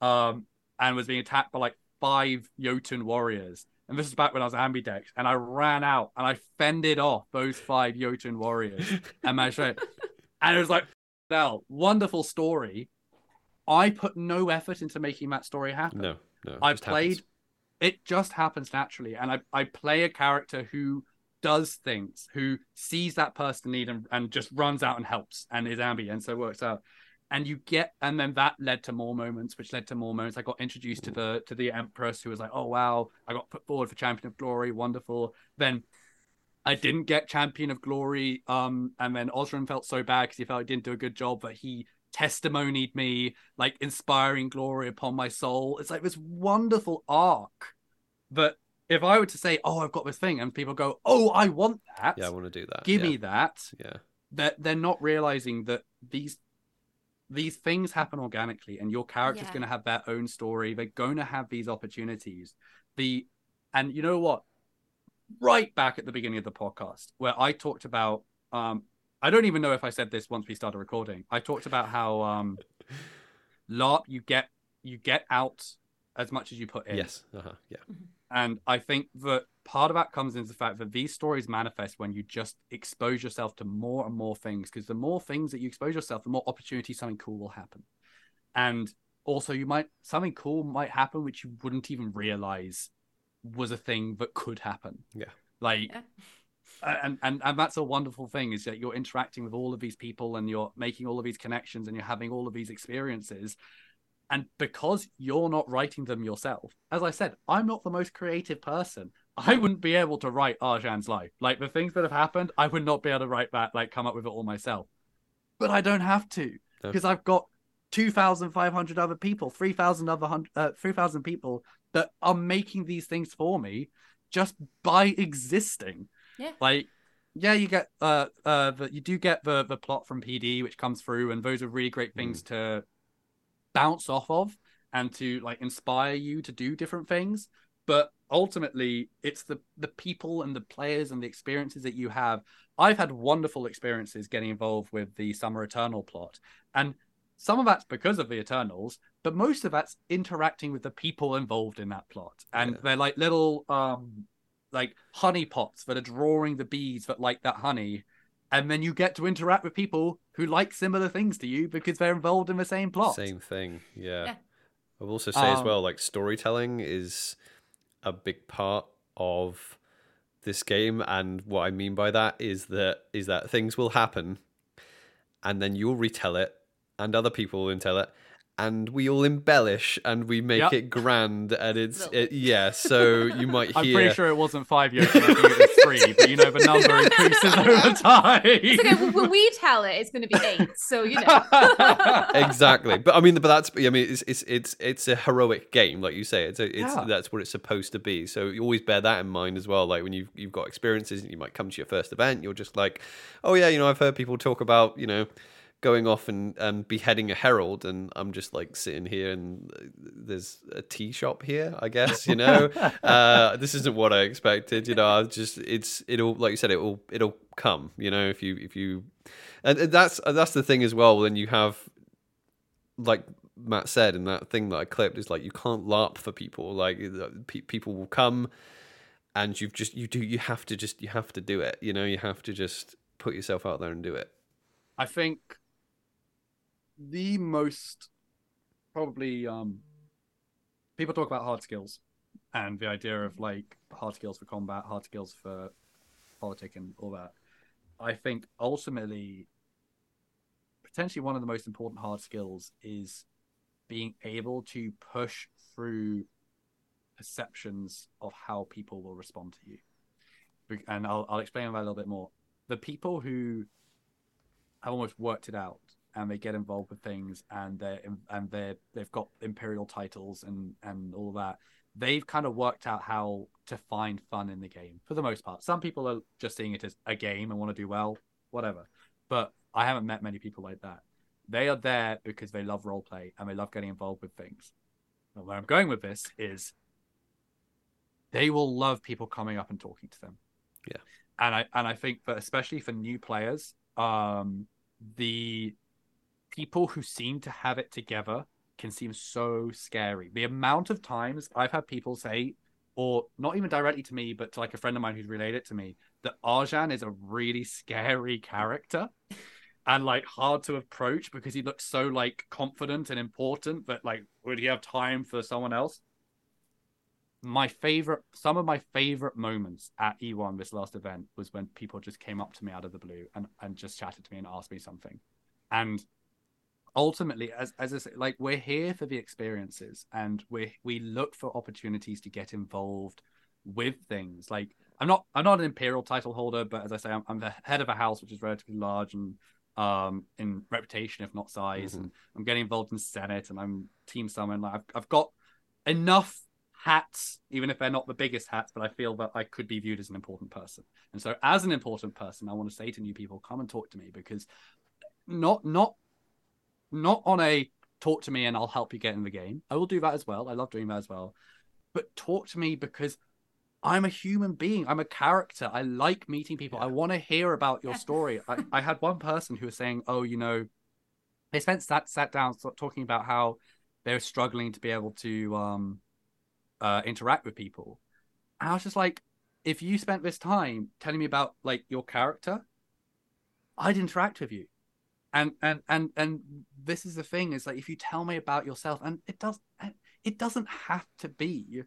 Speaker 2: um and was being attacked by like five Jotun warriors. And this is back when I was ambidex and I ran out and I fended off those five Jotun warriors and managed to and it was like now wonderful story. I put no effort into making that story happen.
Speaker 1: No, no.
Speaker 2: I played
Speaker 1: happens.
Speaker 2: it just happens naturally. And I, I play a character who does things, who sees that person need and, and just runs out and helps and is ambient, and so it works out. And you get and then that led to more moments, which led to more moments. I got introduced to the to the Empress who was like, Oh wow, I got put forward for Champion of Glory, wonderful. Then I didn't get Champion of Glory. Um, and then Osram felt so bad because he felt I didn't do a good job, but he testimonied me, like inspiring glory upon my soul. It's like this wonderful arc. But if I were to say, "Oh, I've got this thing," and people go, "Oh, I want that,"
Speaker 1: Yeah, I want to do that.
Speaker 2: give
Speaker 1: yeah.
Speaker 2: me that.
Speaker 1: Yeah.
Speaker 2: That they're not realizing that these these things happen organically, and your character's
Speaker 3: Yeah.
Speaker 2: going to have their own story. They're going to have these opportunities. The and you know what? Right back at the beginning of the podcast, where I talked about, um, I don't even know if I said this once we started recording. I talked about how um, LARP you get you get out as much as you put in.
Speaker 1: Yes. Uh-huh. Yeah.
Speaker 2: And I think that part of that comes into the fact that these stories manifest when you just expose yourself to more and more things. Because the more things that you expose yourself, the more opportunity something cool will happen. And also, you might something cool might happen which you wouldn't even realize was a thing that could happen.
Speaker 1: Yeah.
Speaker 2: Like,
Speaker 3: Yeah.
Speaker 2: and and and that's a wonderful thing is that you're interacting with all of these people and you're making all of these connections and you're having all of these experiences and because you're not writing them yourself as i said i'm not the most creative person. I wouldn't be able to write arjan's life. Like the things that have happened i would not be able to write that like come up with it all myself. But i don't have to because i've got 2500 other people 3000 other uh, 3000 people that are making these things for me just by existing.
Speaker 3: Yeah.
Speaker 2: like yeah you get uh uh the, you do get the the plot from pd which comes through and those are really great things to bounce off of and to like inspire you to do different things but ultimately it's the the people and the players and the experiences that you have i've had wonderful experiences getting involved with the summer eternal plot and some of that's because of the Eternals, but most of that's interacting with the people involved in that plot. And
Speaker 1: Yeah.
Speaker 2: they're like little um like honey pots that are drawing the bees that like that honey. And then you get to interact with people who like similar things to you because they're involved in the same plot.
Speaker 1: Same thing. Yeah.
Speaker 3: Yeah.
Speaker 1: I will also say as
Speaker 2: Um,
Speaker 1: well, like storytelling is a big part of this game, and what I mean by that is that is that things will happen, and then you'll retell it, and other people will tell it, and we all embellish and we make
Speaker 2: Yep.
Speaker 1: it grand, and it's
Speaker 3: No.
Speaker 1: it, yeah. So you might hear I'm
Speaker 2: pretty sure it wasn't five years ago, I think it was three, but you know the number increases over time.
Speaker 3: It's okay. When, when we tell it, it's going to be eight. So you know.
Speaker 1: exactly but i mean but that's i mean it's it's it's it's a heroic game like you say it's a, it's
Speaker 2: Yeah.
Speaker 1: that's what it's supposed to be so you always bear that in mind as well like when you've you've got experiences and you might come to your first event you're just like oh yeah you know i've heard people talk about you know going off and and beheading a herald and i'm just like sitting here and uh, there's a tea shop here i guess you know uh this isn't what i expected you know i just it's it'll like you said it'll it'll come you know if you if you and and that's that's the thing as well then you have like Matt said in that thing that I clipped is like you can't LARP for people. Like uh, pe- people will come, and you've just you do you have to just you have to do it. You know you have to just put yourself out there and do it.
Speaker 2: I think the most probably um people talk about hard skills and the idea of like hard skills for combat, hard skills for politics, and all that. I think ultimately potentially one of the most important hard skills is being able to push through perceptions of how people will respond to you. And I'll I'll explain that a little bit more. The people who have almost worked it out and they get involved with things and they're and they're they've got imperial titles and and all that. They've kind of worked out how to find fun in the game for the most part. Some people are just seeing it as a game and want to do well whatever. But i haven't met many people like that. They are there because they love role play and they love getting involved with things. And where i'm going with this is they will love people coming up and talking to them.
Speaker 1: Yeah.
Speaker 2: and i and i think that especially for new players um the people who seem to have it together can seem so scary. The amount of times I've had people say, or not even directly to me, but to like a friend of mine who's relayed it to me, that Arjan is a really scary character and like hard to approach because he looks so like confident and important that like would he have time for someone else? My favorite, some of my favorite moments at E1 this last event was when people just came up to me out of the blue and, and just chatted to me and asked me something. And ultimately as as I say, like we're here for the experiences and we we look for opportunities to get involved with things like i'm not i'm not an imperial title holder but as i say i'm, I'm the head of a house which is relatively large and um in reputation if not size
Speaker 1: Mhm.
Speaker 2: and i'm getting involved in senate and i'm team summon like I've, I've got enough hats even if they're not the biggest hats but i feel that i could be viewed as an important person and so as an important person i want to say to new people come and talk to me because not not not on a talk to me and I'll help you get in the game. I will do that as well. I love doing that as well. But talk to me because I'm a human being. I'm a character. I like meeting people. I want to hear about your story. I, I had one person who was saying, "Oh, you know," they spent sat sat down talking about how they were struggling to be able to um uh interact with people. And I was just like, if you spent this time telling me about like your character, I'd interact with you and and and and this is the thing is like if you tell me about yourself and it does it doesn't have to be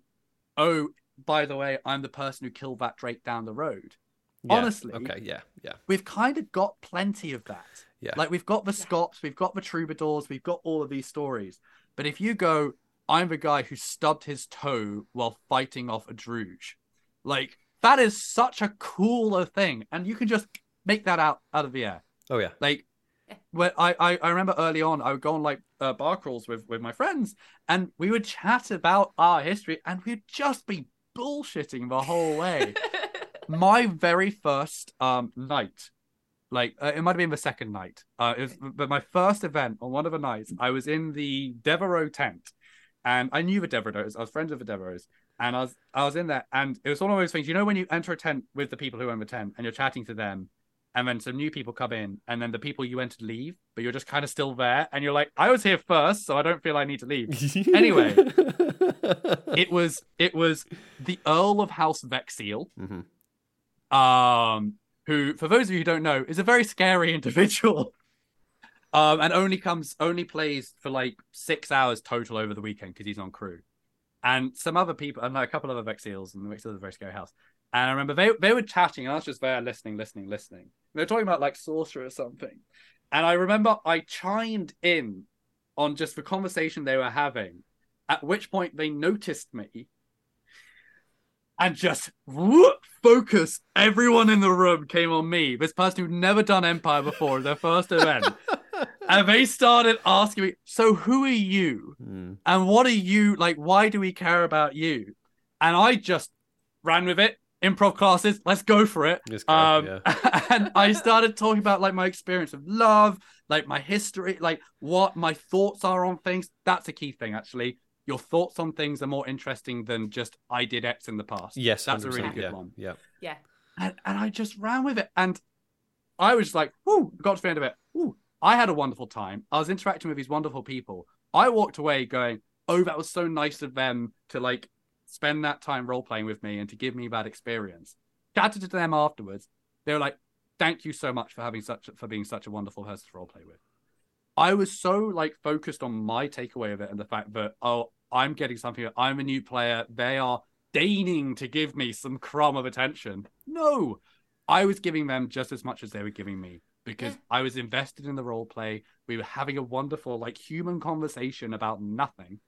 Speaker 2: oh by the way i'm the person who killed that drake down the road
Speaker 1: Yeah.
Speaker 2: Honestly.
Speaker 1: okay, yeah, yeah,
Speaker 2: we've kind of got plenty of that
Speaker 1: yeah.
Speaker 2: like we've got the
Speaker 3: Yeah.
Speaker 2: scops we've got the troubadours we've got all of these stories but if you go i'm the guy who stubbed his toe while fighting off a Druj like that is such a cooler thing and you can just make that out out of the air
Speaker 1: oh yeah,
Speaker 2: like When I, I I remember early on I would go on like uh, bar crawls with with my friends and we would chat about our history and we'd just be bullshitting the whole way. my very first um night like uh, it might have been the second night uh it was, but my first event on one of the nights I was in the Devereaux tent and I knew the Devereaux I was friends with the Devereaux and I was I was in there and it was one of those things you know when you enter a tent with the people who own the tent and you're chatting to them and then some new people come in, and then the people you entered leave, but you're just kind of still there, and you're like, I was here first, so I don't feel I need to leave. Anyway. it was it was the Earl of House Vexil,
Speaker 1: Mhm.
Speaker 2: um, who, for those of you who don't know, is a very scary individual. Um, and only comes only plays for like six hours total over the weekend because he's on crew. And some other people, and like a couple of other Vexils, and the Vexils is a very scary house. And I remember they they were chatting, and I was just there listening, listening, listening. They were talking about like sorcerer or something. And I remember I chimed in on just the conversation they were having, at which point they noticed me and just whoop, focus. Everyone in the room came on me. This person who'd never done Empire before, their first event. and they started asking me, So who are you?
Speaker 1: Mm.
Speaker 2: And what are you like? Why do we care about you? And I just ran with it. Improv classes, let's go for it.
Speaker 1: Go,
Speaker 2: Um,
Speaker 1: yeah.
Speaker 2: and I started talking about like my experience of love, like my history, like what my thoughts are on things. That's a key thing, actually. Your thoughts on things are more interesting than just I did X in the past.
Speaker 1: Yes,
Speaker 2: that's a
Speaker 1: 100%,
Speaker 2: really good
Speaker 1: yeah,
Speaker 2: one.
Speaker 1: Yeah.
Speaker 3: Yeah.
Speaker 2: And, and I just ran with it. And I was like, whoo, got to the end of it. Whoo, I had a wonderful time. I was interacting with these wonderful people. I walked away going, oh, that was so nice of them to like spend that time role playing with me and to give me that experience. Chatted to them afterwards. They were like, thank you so much for having such for being such a wonderful person to role play with. I was so like focused on my takeaway of it and the fact that oh, I'm getting something. I'm a new player. They are deigning to give me some crumb of attention. No, I was giving them just as much as they were giving me because
Speaker 3: Yeah.
Speaker 2: I was invested in the role play. We were having a wonderful, like, human conversation about nothing,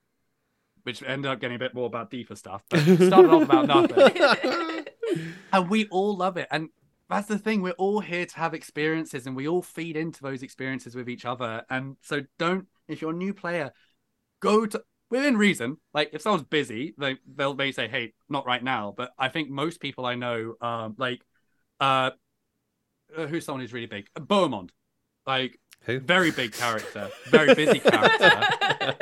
Speaker 2: which ended up getting a bit more about deeper stuff, but started off about nothing. And we all love it. And that's the thing. We're all here to have experiences and we all feed into those experiences with each other. And so don't, if you're a new player, go to within reason. Like if someone's busy, they they'll may say, Hey, not right now. But I think most people I know, um, like uh, uh who's someone who's really big? Beaumont. Like
Speaker 1: Who?
Speaker 2: very big character, very busy character.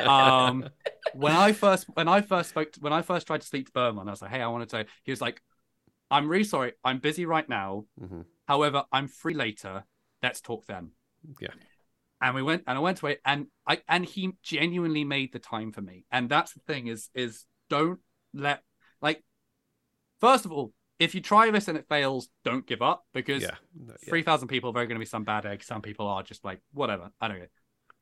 Speaker 2: Um when I first when I first spoke to, when I first tried to speak to Berman, I was like, "Hey, I want to say." He was like, "I'm really sorry. I'm busy right now.
Speaker 1: Mhm.
Speaker 2: However, I'm free later. Let's talk then."
Speaker 1: Yeah.
Speaker 2: And we went and I went away and I and he genuinely made the time for me. And that's the thing is is don't let like first of all, if you try this and it fails, don't give up because
Speaker 1: Yeah. No, yeah.
Speaker 2: three thousand people, there are going to be some bad eggs. Some people are just like whatever. I don't know.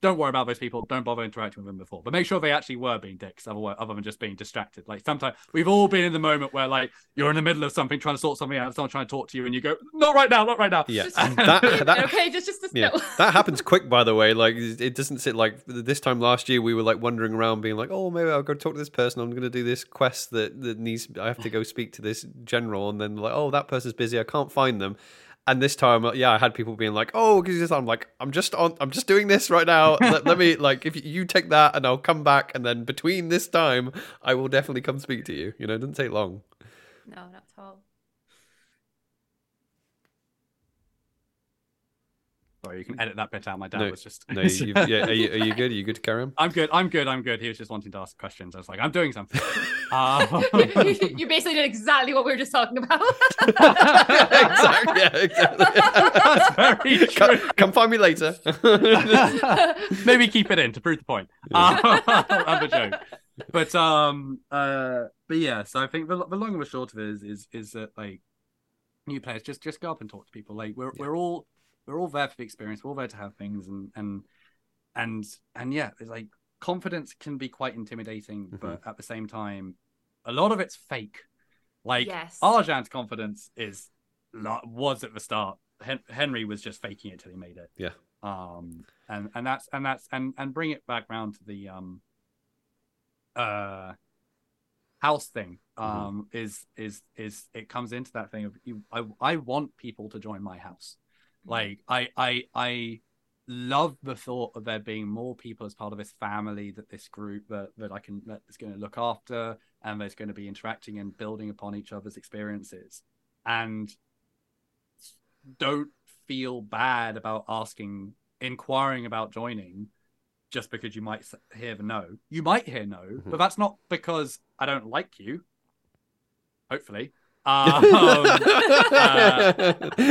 Speaker 2: Don't worry about those people. Don't bother interacting with them before. But make sure they actually were being dicks, other other than just being distracted. Like sometimes we've all been in the moment where like you're in the middle of something, trying to sort something out, someone trying to talk to you, and you go, "Not right now, not right now."
Speaker 1: Yeah.
Speaker 3: Just-
Speaker 1: that, that,
Speaker 3: okay, just just
Speaker 1: yeah, that happens quick, by the way. Like it doesn't sit like this time last year. We were like wandering around, being like, "Oh, maybe I'll go talk to this person. I'm going to do this quest that that needs. I have to go speak to this general." And then like, "Oh, that person's busy. I can't find them." And this time, uh, yeah, I had people being like, "Oh, because I'm like, I'm just on. I'm just doing this right now. let, let me like, if you take that, and I'll come back, and then between this time, I will definitely come speak to you. You know, it doesn't take long."
Speaker 3: No, not at all.
Speaker 2: Sorry, you can edit that bit out. My dad
Speaker 1: No,
Speaker 2: was just.
Speaker 1: No, you, yeah, are you, are you good? Are you good to carry on?
Speaker 2: I'm good. I'm good. I'm good. He was just wanting to ask questions. I was like, I'm doing something. Um,
Speaker 3: you basically did exactly what we were just talking about.
Speaker 1: exactly. Yeah, exactly.
Speaker 2: That's very
Speaker 1: come,
Speaker 2: true.
Speaker 1: come find me later.
Speaker 2: Maybe keep it in to prove the point. I'm a joke. But um uh but yeah, so I think the, the long and the short of it is is is that like new players just just go up and talk to people. Like we're we're all we're all there for the experience. We're all there to have things and and and and yeah, it's like confidence can be quite intimidating,
Speaker 1: Mhm.
Speaker 2: but at the same time, a lot of it's fake. Like
Speaker 3: Yes.
Speaker 2: Arjan's confidence is lo- was at the start. Hen- Henry was just faking it till he made it
Speaker 1: yeah.
Speaker 2: um and and that's and that's and and bring it back round to the um uh house thing um is is is it comes into that thing of you i i want people to join my house like i i i love the thought of there being more people as part of this family that this group that that i can that is going to look after and there's going to be interacting and building upon each other's experiences. And don't feel bad about asking inquiring about joining just because you might hear the no. You might hear no
Speaker 1: Mhm.
Speaker 2: but that's not because i don't like you hopefully Um, uh,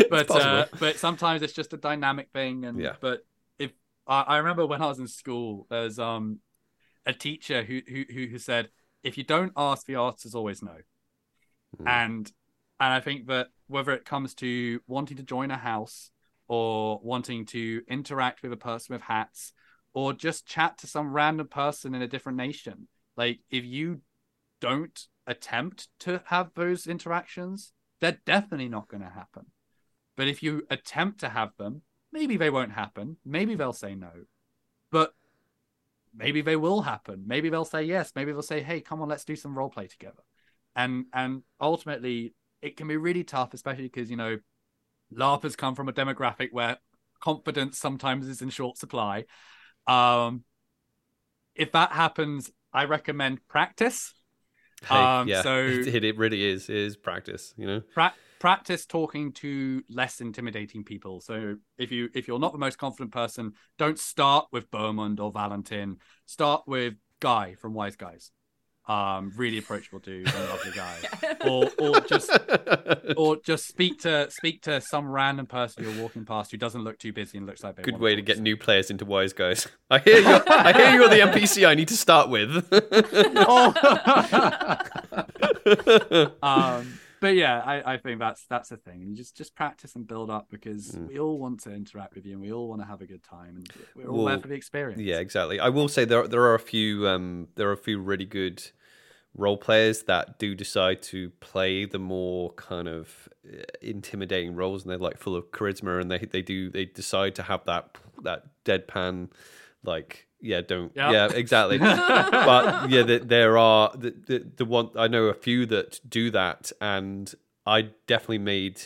Speaker 2: but uh, but sometimes it's just a dynamic thing. And
Speaker 1: Yeah.
Speaker 2: but if I, I remember when I was in school, there's um a teacher who who who said, if you don't ask, the answer's always no.
Speaker 1: Mm.
Speaker 2: And and I think that whether it comes to wanting to join a house or wanting to interact with a person with hats or just chat to some random person in a different nation, like if you don't attempt to have those interactions, they're definitely not going to happen. But if you attempt to have them, maybe they won't happen. Maybe they'll say no. But maybe they will happen. Maybe they'll say yes. Maybe they'll say, "Hey, come on, let's do some role play together." And and ultimately, it can be really tough, especially because you know, LARPers come from a demographic where confidence sometimes is in short supply. Um, if that happens, I recommend practice.
Speaker 1: Hey,
Speaker 2: um,
Speaker 1: yeah,
Speaker 2: so-
Speaker 1: it, it really is. It is practice. You know.
Speaker 2: pra- practice talking to less intimidating people so if you if you're not the most confident person don't start with Bermond or Valentin start with Guy from Wise Guys um really approachable dude and lovely guy or or just or just speak to speak to some random person you're walking past who doesn't look too busy and looks like they
Speaker 1: Good way to
Speaker 2: talk.
Speaker 1: get new players into Wise Guys. I hear you. I hear you're the NPC I need to start with.
Speaker 2: Oh. um but yeah I, I think that's that's the thing you just just practice and build up because
Speaker 1: Mm.
Speaker 2: we all want to interact with you and we all want to have a good time and we're all there for the experience
Speaker 1: Yeah, exactly. I will say there there are a few um there are a few really good role players that do decide to play the more kind of uh, intimidating roles and they're like full of charisma and they they do they decide to have that that deadpan like yeah don't
Speaker 2: Yeah.
Speaker 1: yeah exactly but yeah the, there are the, the the one I know a few that do that and I definitely made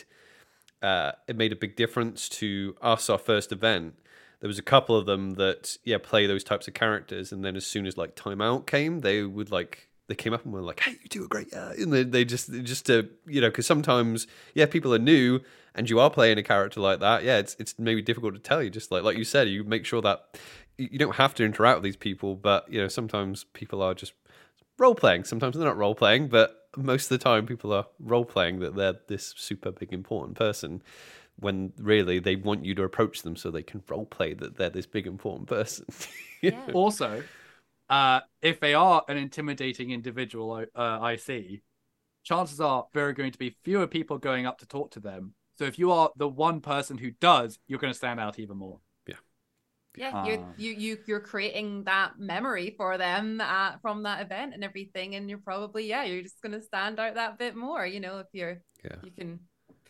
Speaker 1: uh, it made a big difference to us our first event there was a couple of them that yeah play those types of characters and then as soon as like timeout came they would like they came up and were like hey you do a great yeah and they, they just just to you know because sometimes yeah people are new and you are playing a character like that yeah it's it's maybe difficult to tell you just like like you said you make sure that you you don't have to interact with these people but you know sometimes people are just role playing sometimes they're not role playing but most of the time people are role playing that they're this super big important person when really they want you to approach them so they can role play that they're this big important person.
Speaker 3: Yeah.
Speaker 2: also uh if they are an intimidating individual uh, i see chances are there are going to be fewer people going up to talk to them so if you are the one person who does you're going to stand out even more
Speaker 3: yeah Yeah. you're
Speaker 2: Ah.
Speaker 3: you, you you're creating that memory for them uh, from that event and everything and you're probably yeah you're just gonna stand out that bit more you know if you're
Speaker 1: Yeah.
Speaker 3: you can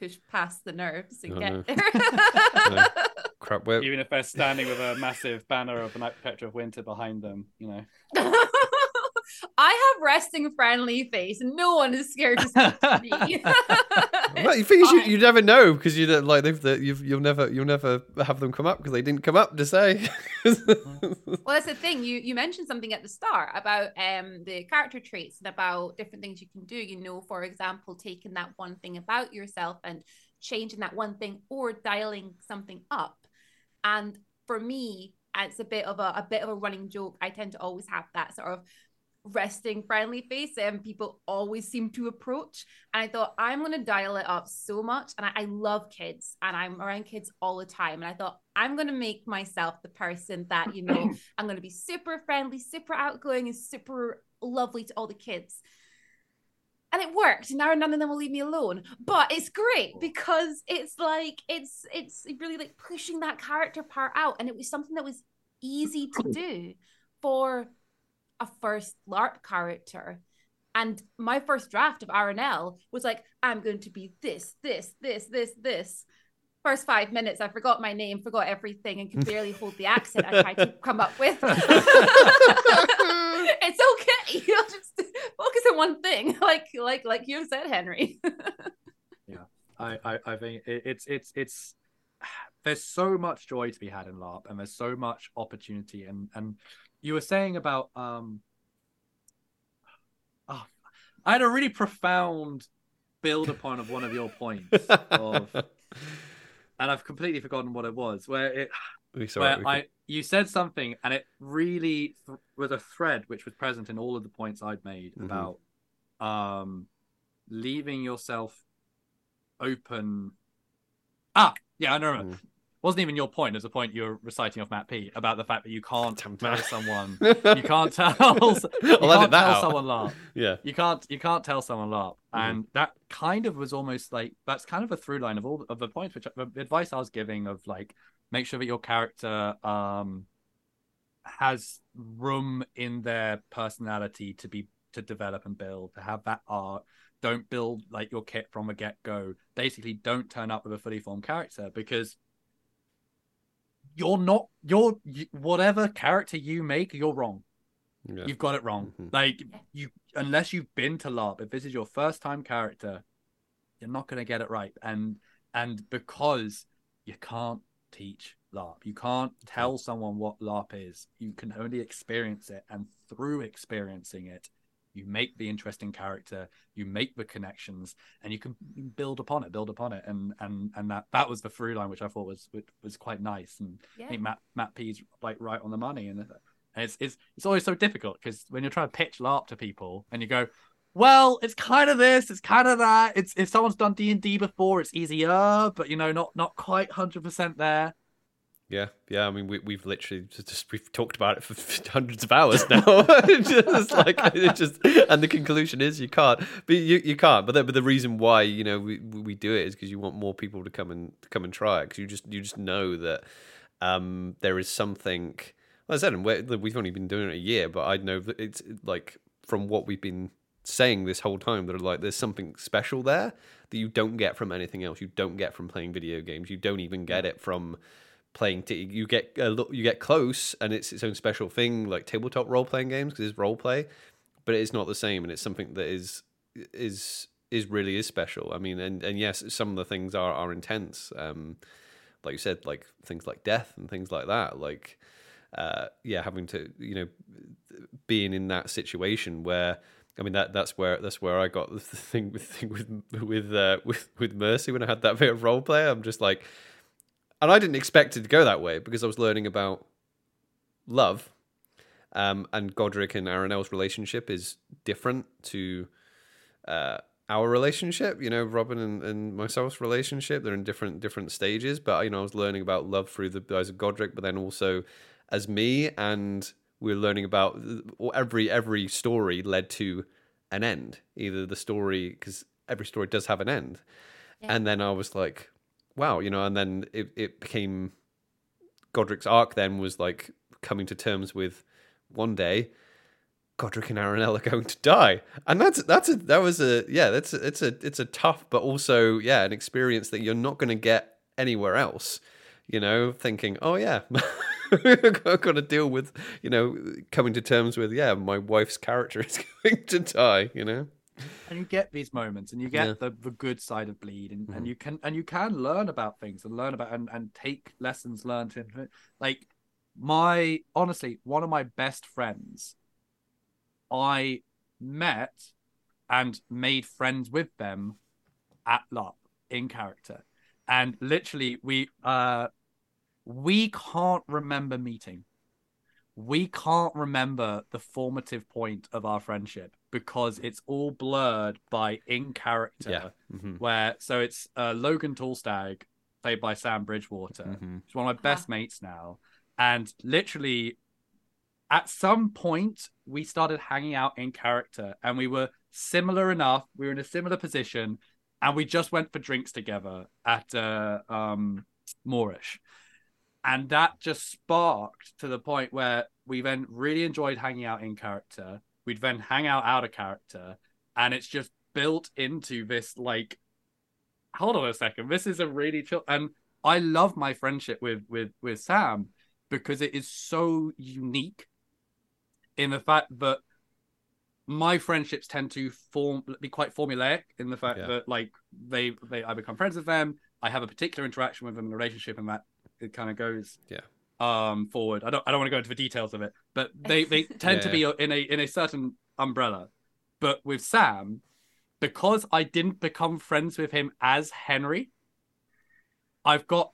Speaker 3: push past the nerves and
Speaker 1: I
Speaker 3: get
Speaker 1: know.
Speaker 3: there
Speaker 1: Crap, we're,
Speaker 2: even if they're standing with a massive banner of the night protector of winter behind them you know.
Speaker 3: I have resting friendly face. And no one is scared to speak to me.
Speaker 1: well, the you, you never know because you don't like they've, you've you'll never you'll never have them come up because they didn't come up to say.
Speaker 3: well that's the thing. You you mentioned something at the start about um the character traits and about different things you can do you know for example taking that one thing about yourself and changing that one thing or dialing something up and for me it's a bit of a, a bit of a running joke. I tend to always have that sort of resting friendly face and people always seem to approach. And i thought i'm going to dial it up so much. And I, I love kids and i'm around kids all the time. And i thought i'm going to make myself the person that you know i'm going to be super friendly super outgoing and super lovely to all the kids and it worked And now none of them will leave me alone. But it's great because it's like it's it's really like pushing that character part out and it was something that was easy to do for a first larp character. And my first draft of Aranel was like i'm going to be this this this this this. First five minutes i forgot my name forgot everything and could barely hold the accent i tried to come up with. It's okay you'll just focus one thing like like like you said henry.
Speaker 2: I, I, I think it's it's it's there's so much joy to be had in LARP and there's so much opportunity and and you were saying about um oh, I had a really profound build upon of one of your points of and I've completely forgotten what it was where it
Speaker 1: We saw it,
Speaker 2: where I you said something and it really th- was a thread which was present in all of the points I'd made
Speaker 1: Mhm.
Speaker 2: about um leaving yourself open. Ah, yeah, I know.
Speaker 1: Mm.
Speaker 2: Wasn't even your point. As a point you were reciting off Matt P about the fact that you can't
Speaker 1: Damn
Speaker 2: tell
Speaker 1: Matt.
Speaker 2: someone, you can't tell, you can't
Speaker 1: that
Speaker 2: tell
Speaker 1: out.
Speaker 2: someone laugh.
Speaker 1: Yeah.
Speaker 2: You can't, you can't tell someone laugh,
Speaker 1: Mhm.
Speaker 2: and that kind of was almost like that's kind of a through line of all of the points, which the advice I was giving of like make sure that your character um has room in their personality to be to develop and build to have that art. Don't build like your kit from a get-go. Basically don't turn up with a fully formed character because you're not you're you, whatever character you make you're wrong.
Speaker 1: Yeah.
Speaker 2: you've got it wrong.
Speaker 1: Mhm.
Speaker 2: like you unless you've been to larp if this is your first time character you're not going to get it right. And and because you can't teach larp. You can't tell someone what larp is. You can only experience it and through experiencing it you make the interesting character you make the connections and you can build upon it build upon it. And and and that that was the through line which i thought was was, quite nice. And i
Speaker 3: Yeah.
Speaker 2: think matt matt p's like right on the money. And it's it's it's always so difficult because when you're trying to pitch larp to people and you go well it's kind of this it's kind of that it's if someone's done d&d before it's easier but you know not not quite 100% there
Speaker 1: Yeah, yeah. I mean, we, we've literally just, we've talked about it for hundreds of hours now. Just like it just, and the conclusion is you can't. But you you can't. But the, but the reason why you know we we do it is because you want more people to come and to come and try it because you just you just know that um there is something. I said and we've only been doing it a year, but I know that it's like from what we've been saying this whole time that like there's something special there that you don't get from anything else. You don't get from playing video games. You don't even get it from playing t- you get a lo- you get close and it's its own special thing like tabletop role playing games because it's role play but it's not the same and it's something that is is is really is special i mean and and yes some of the things are are intense um like you said like things like death and things like that like uh yeah having to you know being in that situation where I mean that that's where that's where I got the thing with thing with with uh, with with Mercy when I had that bit of role play. I'm just like, and I didn't expect it to go that way because I was learning about love, um, and Godric and Aranel's relationship is different to uh, our relationship. You know, Robin and, and myself's relationship. They're in different different stages, but you know, I was learning about love through the eyes of Godric, but then also as me, and we we're learning about every every story led to an end. Either the story because every story does have an end,
Speaker 3: Yeah.
Speaker 1: and then I was like, wow, you know, and then it it became Godric's arc. Then was like coming to terms with one day. Godric and Aranel are going to die, and that's that's a that was a yeah that's a, it's a it's a tough but also yeah an experience that you're not going to get anywhere else. You know, thinking oh yeah, I've got to deal with you know coming to terms with yeah my wife's character is going to die. You know,
Speaker 2: and you get these moments and you get
Speaker 1: Yeah.
Speaker 2: the, the good side of bleed and,
Speaker 1: Mhm.
Speaker 2: and you can and you can learn about things and learn about and, and take lessons learned in like my honestly one of my best friends i met and made friends with them at LARP in character and literally we uh we can't remember meeting. We can't remember the formative point of our friendship because it's all blurred by in character.
Speaker 1: Yeah, hmm
Speaker 2: where so it's uh, Logan Tallstag played by Sam Bridgewater
Speaker 1: hmm
Speaker 2: He's one of my best mates now. And literally at some point we started hanging out in character and we were similar enough we were in a similar position and we just went for drinks together at uh, um Moorish and that just sparked to the point where we then really enjoyed hanging out in character. We'd then hang out out of character. And it's just built into this like hold on a second. This is a really chill and i love my friendship with with with sam because it is so unique in the fact that my friendships tend to form be quite formulaic in the fact
Speaker 1: Yeah.
Speaker 2: that like they they i become friends with them. I have a particular interaction with them in a relationship and that it kind of goes
Speaker 1: Yeah.
Speaker 2: um forward. I don't i don't want to go into the details of it but they they tend to be in a in a certain umbrella. But with sam because i didn't become friends with him as henry i've got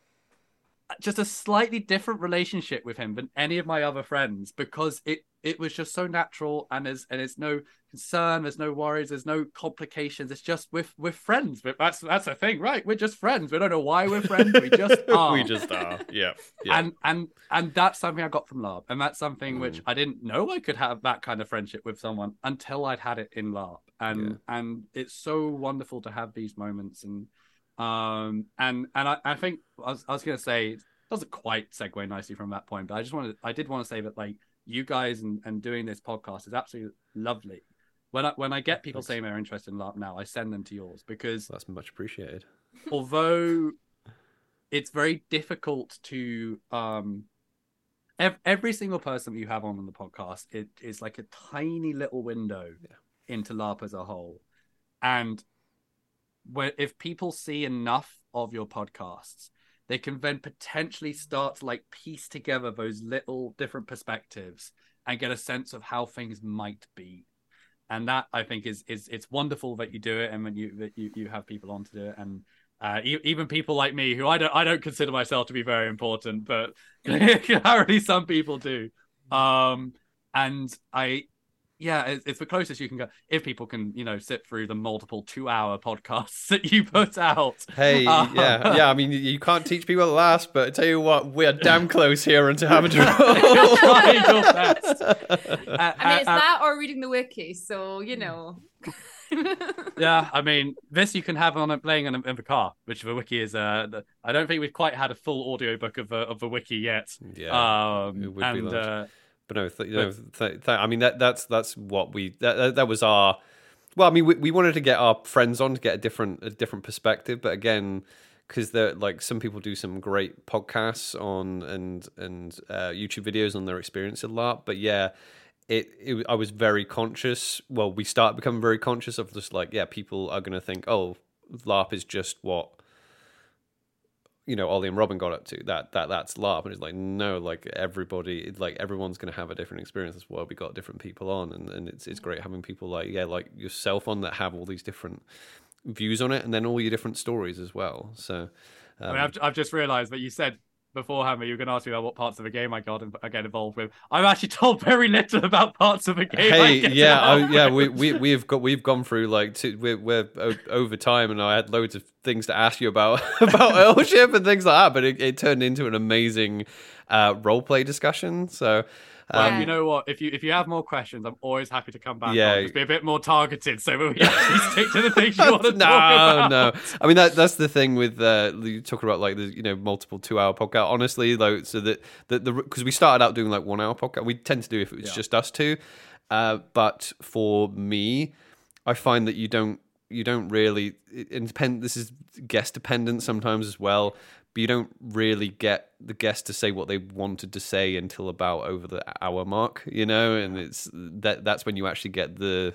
Speaker 2: just a slightly different relationship with him than any of my other friends because it it was just so natural and there's and there's no concern there's no worries there's no complications it's just with we're friends but that's that's a thing right we're just friends we don't know why we're friends we just are
Speaker 1: we just are. Yeah. yeah.
Speaker 2: and and and that's something i got from larp and that's something
Speaker 1: Mm.
Speaker 2: which i didn't know i could have that kind of friendship with someone until i'd had it in larp and and it's so wonderful to have these moments and um and and i, I think i was, I was gonna say it doesn't quite segue nicely from that point but i just wanted i did want to say that like you guys and, and doing this podcast is absolutely lovely when i when i get people
Speaker 1: Thanks.
Speaker 2: saying they're interested in larp now i send them to yours because
Speaker 1: That's much appreciated.
Speaker 2: although it's very difficult to um ev- every single person that you have on the podcast it is like a tiny little window
Speaker 1: Yeah.
Speaker 2: into larp as a whole and where if people see enough of your podcasts they can then potentially start to like piece together those little different perspectives and get a sense of how things might be and that i think is is it's wonderful that you do it and when you that you, you have people on to do it and uh, even people like me, who I don't, I don't consider myself to be very important, but apparently some people do. Um, and I, yeah, it's, it's the closest you can go. If people can, you know, sit through the multiple two-hour podcasts that you put out.
Speaker 1: Hey,
Speaker 2: Uh,
Speaker 1: yeah, yeah. I mean, you- you can't teach people at last, but I tell you what, we are damn close here into having to
Speaker 2: You're trying your best. Uh,
Speaker 3: I mean, it's
Speaker 2: uh, uh,
Speaker 3: that or reading the wiki, so you know.
Speaker 2: yeah, I mean, this you can have on a, playing in, in the car, which the wiki is. Uh, the, I don't think we've quite had a full audiobook of the of the wiki yet.
Speaker 1: yeah.
Speaker 2: um,
Speaker 1: it would be
Speaker 2: and
Speaker 1: large.
Speaker 2: uh,
Speaker 1: But no, th- know, th- th- I mean that that's that's what we that, that, that was our. Well, I mean, we, we wanted to get our friends on to get a different a different perspective, but again, because they're like some people do some great podcasts on and and uh, YouTube videos on their experience at LARP, but yeah. It, it, I was very conscious. Well, we start becoming very conscious of just like, yeah, people are going to think, oh, LARP is just what you know Ollie and Robin got up to that that that's LARP and it's like no like everybody like everyone's going to have a different experience. That's why we got different people on. And, and it's it's great having people like yeah like yourself on that have all these different views on it and then all your different stories as well. So um,
Speaker 2: I mean, I've, I've just realised that you said beforehand you were going to ask me about what parts of the game I got I get involved with. I've actually told very little about parts of the game.
Speaker 1: Hey yeah I, yeah we, we we've got we've gone through like two, we're, we're over time and I had loads of things to ask you about about Earlship and things like that but it, it turned into an amazing uh role play discussion so
Speaker 2: Well,
Speaker 1: um,
Speaker 2: you know what? If you if you have more questions, I'm always happy to come back.
Speaker 1: Yeah.
Speaker 2: on. just be a bit more targeted, so we actually stick to the things you want to
Speaker 1: no,
Speaker 2: talk about.
Speaker 1: no. No. I mean that that's the thing with uh, you talking about like the you know multiple two hour podcast. Honestly, though, so that the the because we started out doing like one hour podcast. We tend to do if it's
Speaker 2: Yeah.
Speaker 1: just us two. Uh, but for me, I find that you don't you don't really it, it depend. This is guest dependent sometimes as well. But you don't really get the guest to say what they wanted to say until about over the hour mark, you know, and it's that that's when you actually get the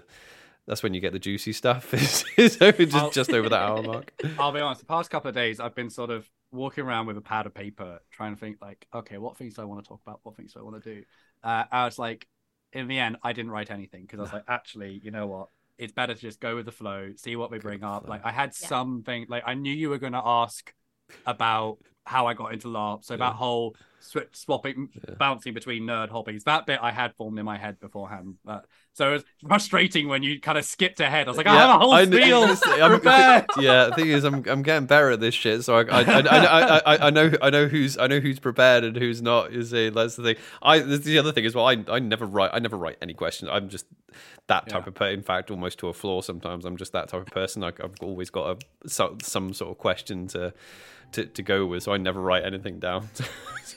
Speaker 1: that's when you get the juicy stuff. Is, is over just
Speaker 2: I'll-
Speaker 1: just over that hour mark.
Speaker 2: I'll be honest. The past couple of days, I've been sort of walking around with a pad of paper, trying to think like, okay, what things do I want to talk about? What things do I want to do? Uh, I was like, in the end, I didn't write anything because I was like, actually, you know what? It's better to just go with the flow, see what we bring up. Like I had
Speaker 3: Yeah.
Speaker 2: something, like I knew you were going to ask about how I got into LARP. So
Speaker 1: Yeah.
Speaker 2: that whole sw- swapping,
Speaker 1: Yeah.
Speaker 2: bouncing between nerd hobbies, that bit I had formed in my head beforehand. But, so it was frustrating when you kind of skipped ahead. I was like, I have a whole
Speaker 1: I
Speaker 2: spiel
Speaker 1: I'm-
Speaker 2: prepared.
Speaker 1: yeah, the thing is, I'm I'm getting better at this shit. So I I, I, I, I, I know I know who's I know who's prepared and who's not. Is a that's the thing. I the other thing as well. I I never write I never write any questions. I'm just that type
Speaker 2: Yeah.
Speaker 1: of person. In fact, almost to a flaw. Sometimes I'm just that type of person. Like I've always got a so, some sort of question to. To, to go with, so I never write anything down.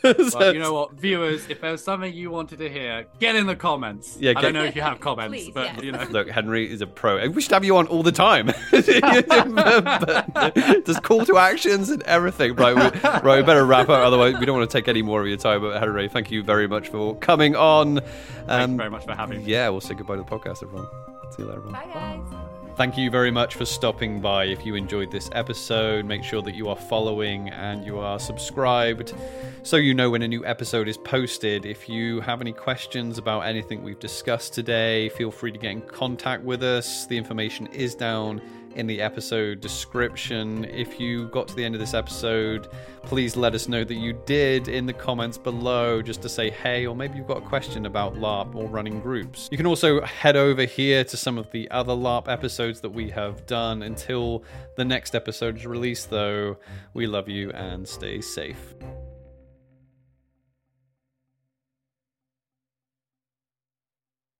Speaker 2: Well, you know what, viewers, if there's something you wanted to hear, get in the comments.
Speaker 1: Yeah,
Speaker 2: I don't know if you have comments,
Speaker 3: Please,
Speaker 2: but
Speaker 3: yes.
Speaker 2: you know.
Speaker 1: Look, Henry is a pro. and We should have you on all the time. But There's call to actions and everything. Right, we, right. We better wrap up. Otherwise, we don't want to take any more of your time. But Henry, thank you very much for coming on.
Speaker 2: Thank you
Speaker 1: Um,
Speaker 2: very much for having me.
Speaker 1: yeah, we'll say goodbye to the podcast, everyone. See you later, everyone.
Speaker 3: Bye, guys.
Speaker 1: Thank you very much for stopping by. If you enjoyed this episode, make sure that you are following and you are subscribed so you know when a new episode is posted. If you have any questions about anything we've discussed today, feel free to get in contact with us. The information is down in the episode description. If you got to the end of this episode, please let us know that you did in the comments below just to say hey, or maybe you've got a question about LARP or running groups. You can also head over here to some of the other LARP episodes that we have done. Until the next episode is released, though, we love you and stay safe.